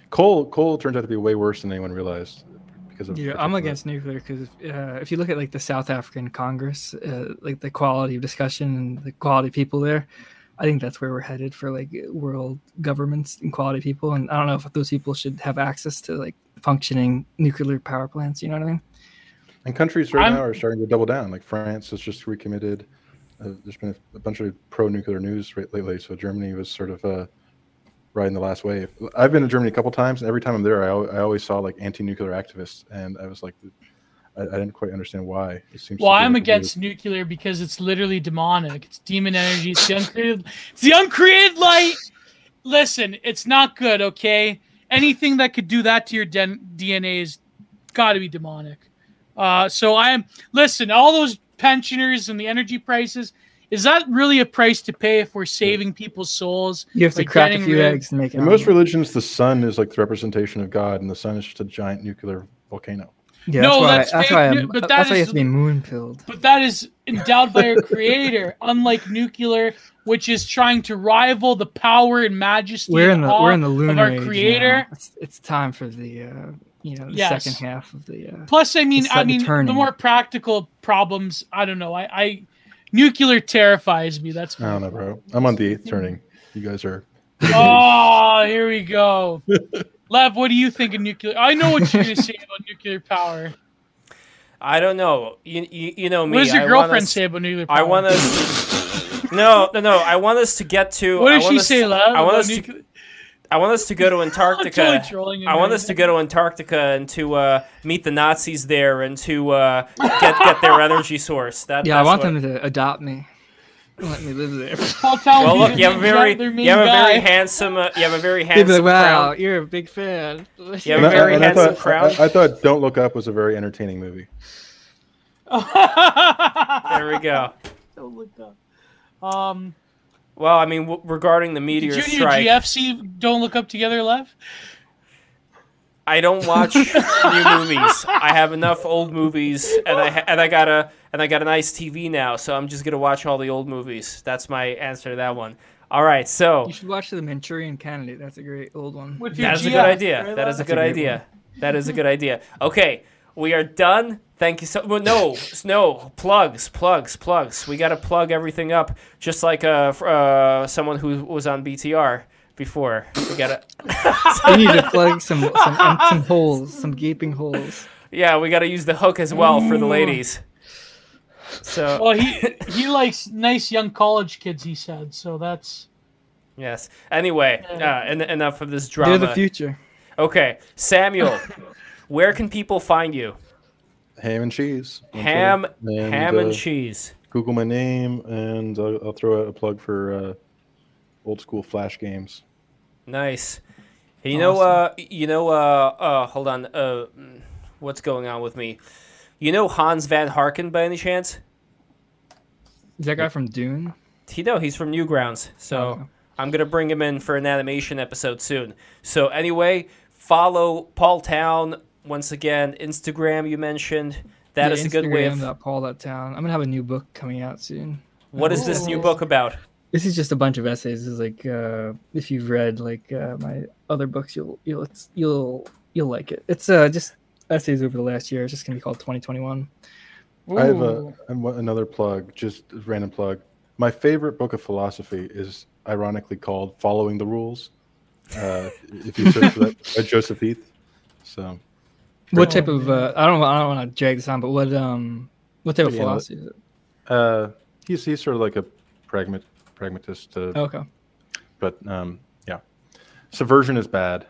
Coal coal turns out to be way worse than anyone realized because of. Yeah, I'm against nuclear because uh, if you look at like the South African Congress, uh, like the quality of discussion and the quality of people there, I think that's where we're headed for like world governments and quality people. And I don't know if those people should have access to like functioning nuclear power plants. You know what I mean? And countries right I'm... now are starting to double down. Like France has just recommitted. Uh, there's been a, a bunch of pro-nuclear news right, lately. So Germany was sort of uh, riding the last wave. I've been to Germany a couple times, and every time I'm there, I, I always saw like anti-nuclear activists, and I was like, I, I didn't quite understand why. It seems. Well, I'm against weird. nuclear because it's literally demonic. It's demon energy. It's the uncreated. It's the uncreated light. Listen, it's not good. Okay, anything that could do that to your DNA is got to be demonic. Uh, so I am. Listen, all those pensioners and the energy prices is that really a price to pay if we're saving people's souls? You have to crack a few rid- eggs and make it. In most religions, the sun is like the representation of God, and the sun is just a giant nuclear volcano. Yeah, no, that's, that's why, that's why, but that that's is, why you have to be moon pilled. But that is endowed by a creator, unlike nuclear, which is trying to rival the power and majesty we're in the, we're in the lunar of our creator. It's, it's time for the uh, you know the yes. second half of the. Uh, Plus, I mean, I mean, the more practical problems. I don't know. I, I Nuclear terrifies me. That's I don't know, bro. I'm on the eighth turning. You guys are. oh, here we go. Lev, what do you think of nuclear? I know what you're going to say about nuclear power. I don't know. You, you, you know me. What does your I girlfriend say about nuclear power? I want us. no, no, no. I want us to get to. What does she us, say, Lev? I want us nuclear- to. I want us to go to Antarctica. totally I want us to go to Antarctica and to uh, meet the Nazis there and to uh, get get their energy source. That, yeah, I want what... them to adopt me. Let me live there. well, look, you have a very, you have a very handsome, uh, you have a very handsome. Like, wow, crown. you're a big fan. You have a very handsome I thought, crown. I, I thought "Don't Look Up" was a very entertaining movie. there we go. Don't look up. Um. Well, I mean, w- regarding the meteor Did you strike, GFC don't look up together, Lev. I don't watch new movies. I have enough old movies, and I ha- and I got a and I got a nice TV now, so I'm just gonna watch all the old movies. That's my answer to that one. All right, so you should watch the Manchurian Candidate. That's a great old one. That's a good idea. That is a good idea. That is a good idea. Okay, we are done. Thank you so. Well, no, no plugs, plugs, plugs. We got to plug everything up, just like uh, uh, someone who was on BTR before. We gotta. we need to plug some some some holes, some gaping holes. Yeah, we got to use the hook as well for the ladies. So. Well, he he likes nice young college kids. He said so. That's. Yes. Anyway, uh, en- enough of this drama. They're the future. Okay, Samuel, where can people find you? Ham and cheese. Ham, and, ham and uh, cheese. Google my name, and I'll, I'll throw out a plug for uh, old school flash games. Nice. You awesome. know, uh, you know, uh, uh, hold on, uh, what's going on with me? You know Hans Van Harken by any chance? Is that guy from Dune? He no, he's from Newgrounds. So oh, okay. I'm gonna bring him in for an animation episode soon. So anyway, follow Paul Town once again. Instagram you mentioned. That yeah, is a good way of that Paul that town. I'm gonna have a new book coming out soon. What is this new book about? This is just a bunch of essays. This is like uh, if you've read like uh, my other books, you'll you'll you'll you'll like it. It's uh, just essays over the last year. It's just gonna be called 2021. Ooh. I have a, another plug, just a random plug. My favorite book of philosophy is ironically called "Following the Rules." Uh, if you search for that, by Joseph Heath. So, what type of? Uh, I don't. I don't want to drag this on, but what um, what type of philosophy is it? Uh, he's he's sort of like a pragmat pragmatist. Uh, okay. But um, yeah, subversion is bad.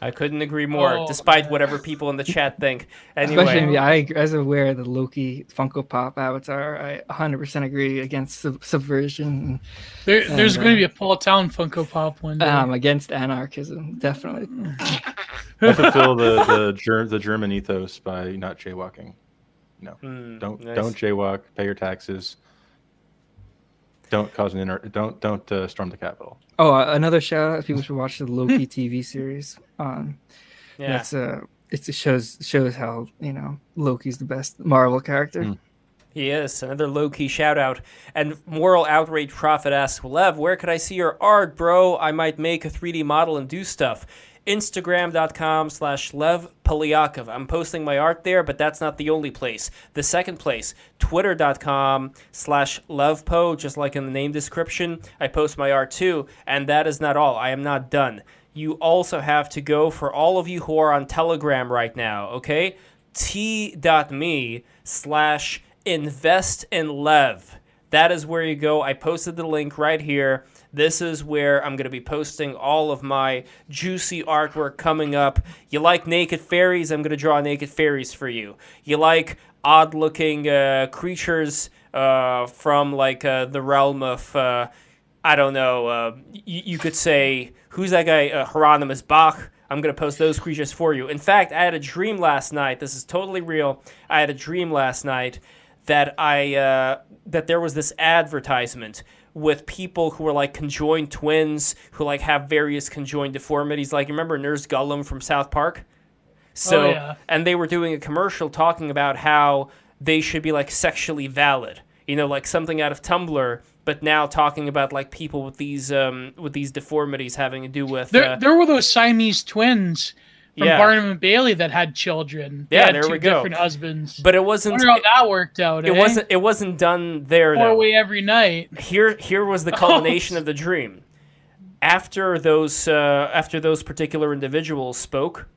I couldn't agree more, oh, despite man. whatever people in the chat think. Anyway, especially I, as aware of the Loki Funko Pop avatar, I 100% agree against sub- subversion. There, and, there's uh, going to be a Paul Town Funko Pop one day. Um, against anarchism, definitely. I fulfill the the, ger- the German ethos by not jaywalking. No, mm, don't nice. don't jaywalk. Pay your taxes. Don't cause an inner. Don't don't uh, storm the Capitol. Oh, uh, another shout out! To people should watch the Loki TV series. Um, yeah, that's uh, it shows shows how you know Loki's the best Marvel character. Mm. He is another low key shout out. And Moral Outrage Prophet asks, Lev, where could I see your art, bro? I might make a 3D model and do stuff. Instagram.com slash Lev Polyakov. I'm posting my art there, but that's not the only place. The second place, Twitter.com slash LevPo, just like in the name description. I post my art too, and that is not all. I am not done. You also have to go for all of you who are on Telegram right now, okay? T.me slash invest in Lev. That is where you go. I posted the link right here. This is where I'm going to be posting all of my juicy artwork coming up. You like naked fairies? I'm going to draw naked fairies for you. You like odd looking uh, creatures uh, from like uh, the realm of, uh, I don't know, uh, y- you could say, who's that guy? Uh, Hieronymus Bach. I'm going to post those creatures for you. In fact, I had a dream last night. This is totally real. I had a dream last night that I uh, that there was this advertisement with people who are like conjoined twins who like have various conjoined deformities. Like remember Nurse Gollum from South Park? So oh, yeah. and they were doing a commercial talking about how they should be like sexually valid. You know, like something out of Tumblr, but now talking about like people with these um with these deformities having to do with there, uh, there were those Siamese twins from yeah. Barnum and Bailey that had children. They yeah, had there two we go. Different husbands. But it wasn't. I wonder how that worked out. It eh? wasn't. It wasn't done there. Four way every night. Here, here was the culmination oh. of the dream. After those, uh, after those particular individuals spoke,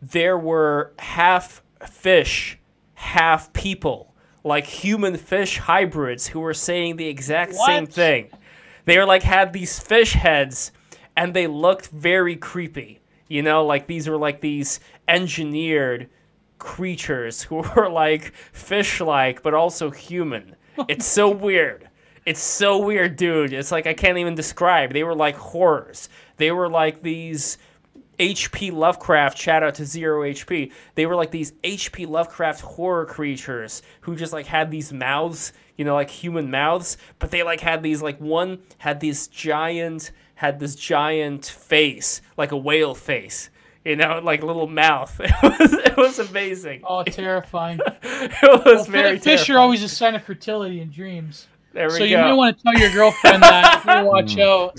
there were half fish, half people, like human fish hybrids, who were saying the exact what? same thing. They were like had these fish heads, and they looked very creepy you know, like these were like these engineered creatures who were like fish like, but also human. It's so weird. It's so weird, dude. It's like I can't even describe. They were like horrors. They were like these H.P. Lovecraft. Shout out to Zero H.P. They were like these H.P. Lovecraft horror creatures who just like had these mouths, you know, like human mouths, but they like had these like one had this giant had this giant face, like a whale face you know, like little mouth. It was it was amazing. Oh, terrifying! it was well, very. Fish terrifying. are always a sign of fertility in dreams. There we so go. you might want to tell your girlfriend that. You watch out.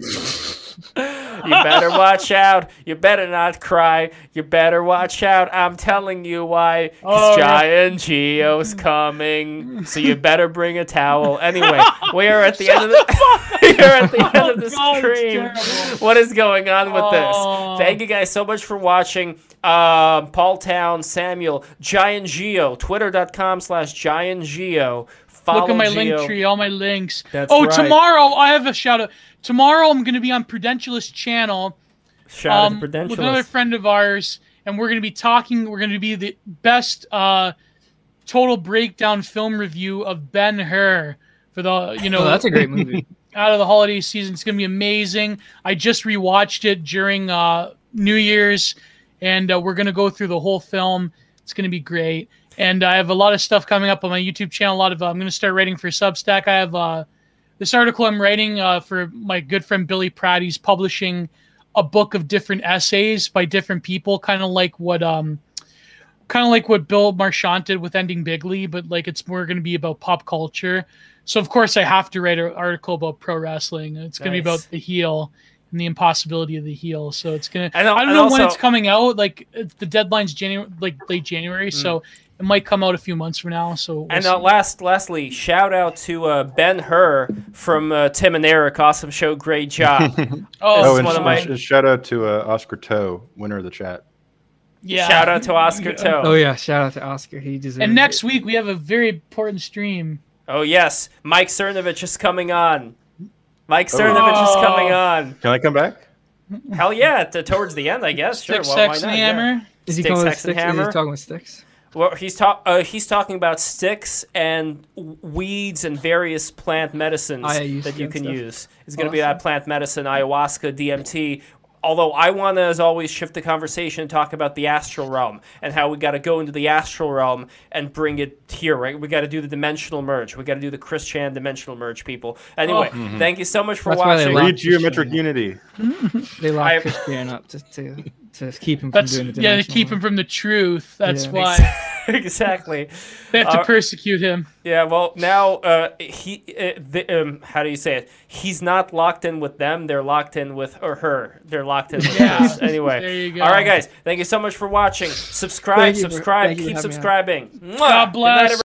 you better watch out. You better not cry. You better watch out. I'm telling you why. Oh, Giant Geo's coming. So you better bring a towel. Anyway, we are at the end of the we are at the end of the oh, stream. What is going on with oh. this? Thank you guys so much for watching. Uh, Paul Town, Samuel, Giant Geo, twitter.com slash Giant Geo. Follow Look at my Geo. link tree, all my links. That's oh, right. tomorrow I have a shout out. Tomorrow I'm going to be on Prudentialist channel. Shout um, out to Prudentialist. With another friend of ours, and we're going to be talking. We're going to be the best uh, total breakdown film review of Ben Hur for the you know. Oh, that's a great movie. out of the holiday season, it's going to be amazing. I just rewatched it during uh, New Year's, and uh, we're going to go through the whole film. It's going to be great and I have a lot of stuff coming up on my YouTube channel. A lot of uh, I'm going to start writing for Substack. I have uh, this article I'm writing uh, for my good friend Billy Pratt. He's publishing a book of different essays by different people, kind of like what um, kind of like what Bill Marchant did with Ending Bigly, but like it's more going to be about pop culture. So of course I have to write an article about pro wrestling. It's going to be about the heel and the impossibility of the heel. So it's gonna. I don't know also, when it's coming out. Like the deadline's January, like late January. Mm. So it might come out a few months from now. So we'll and uh, last, lastly, shout out to uh, Ben Hur from uh, Tim and Eric. Awesome show, great job. oh, and, sh- my... shout out to uh, Oscar Toe, winner of the chat. Yeah. Shout out to Oscar Toe. Oh yeah, shout out to Oscar. He deserves. And next it. week we have a very important stream. Oh yes, Mike Cernovich is coming on. Mike Cernovich oh. is coming on. Can I come back? Hell yeah! To, towards the end, I guess. Styx, sure. Well, why not? Hammer. Yeah. Is he, Styx, Hex, and Hammer? Is he talking with Styx? Well, he's talk uh, he's talking about sticks and weeds and various plant medicines that you can stuff. use. It's going to awesome. be that plant medicine, ayahuasca, DMT. Although I want to, as always, shift the conversation and talk about the astral realm and how we got to go into the astral realm and bring it here, right? We got to do the dimensional merge. We got to do the Christian dimensional merge, people. Anyway, oh. mm-hmm. thank you so much for That's watching. Read geometric unity. they lock Christian up to, to to keep him from doing the yeah to keep him from the truth. That's yeah. why exactly they have to uh, persecute him. Yeah, well now uh, he uh, the, um, how do you say it? He's not locked in with them. They're locked in with or her. They're locked in with yeah. us. Anyway, there you go. All right, guys. Thank you so much for watching. Subscribe, subscribe, for, keep subscribing. God bless.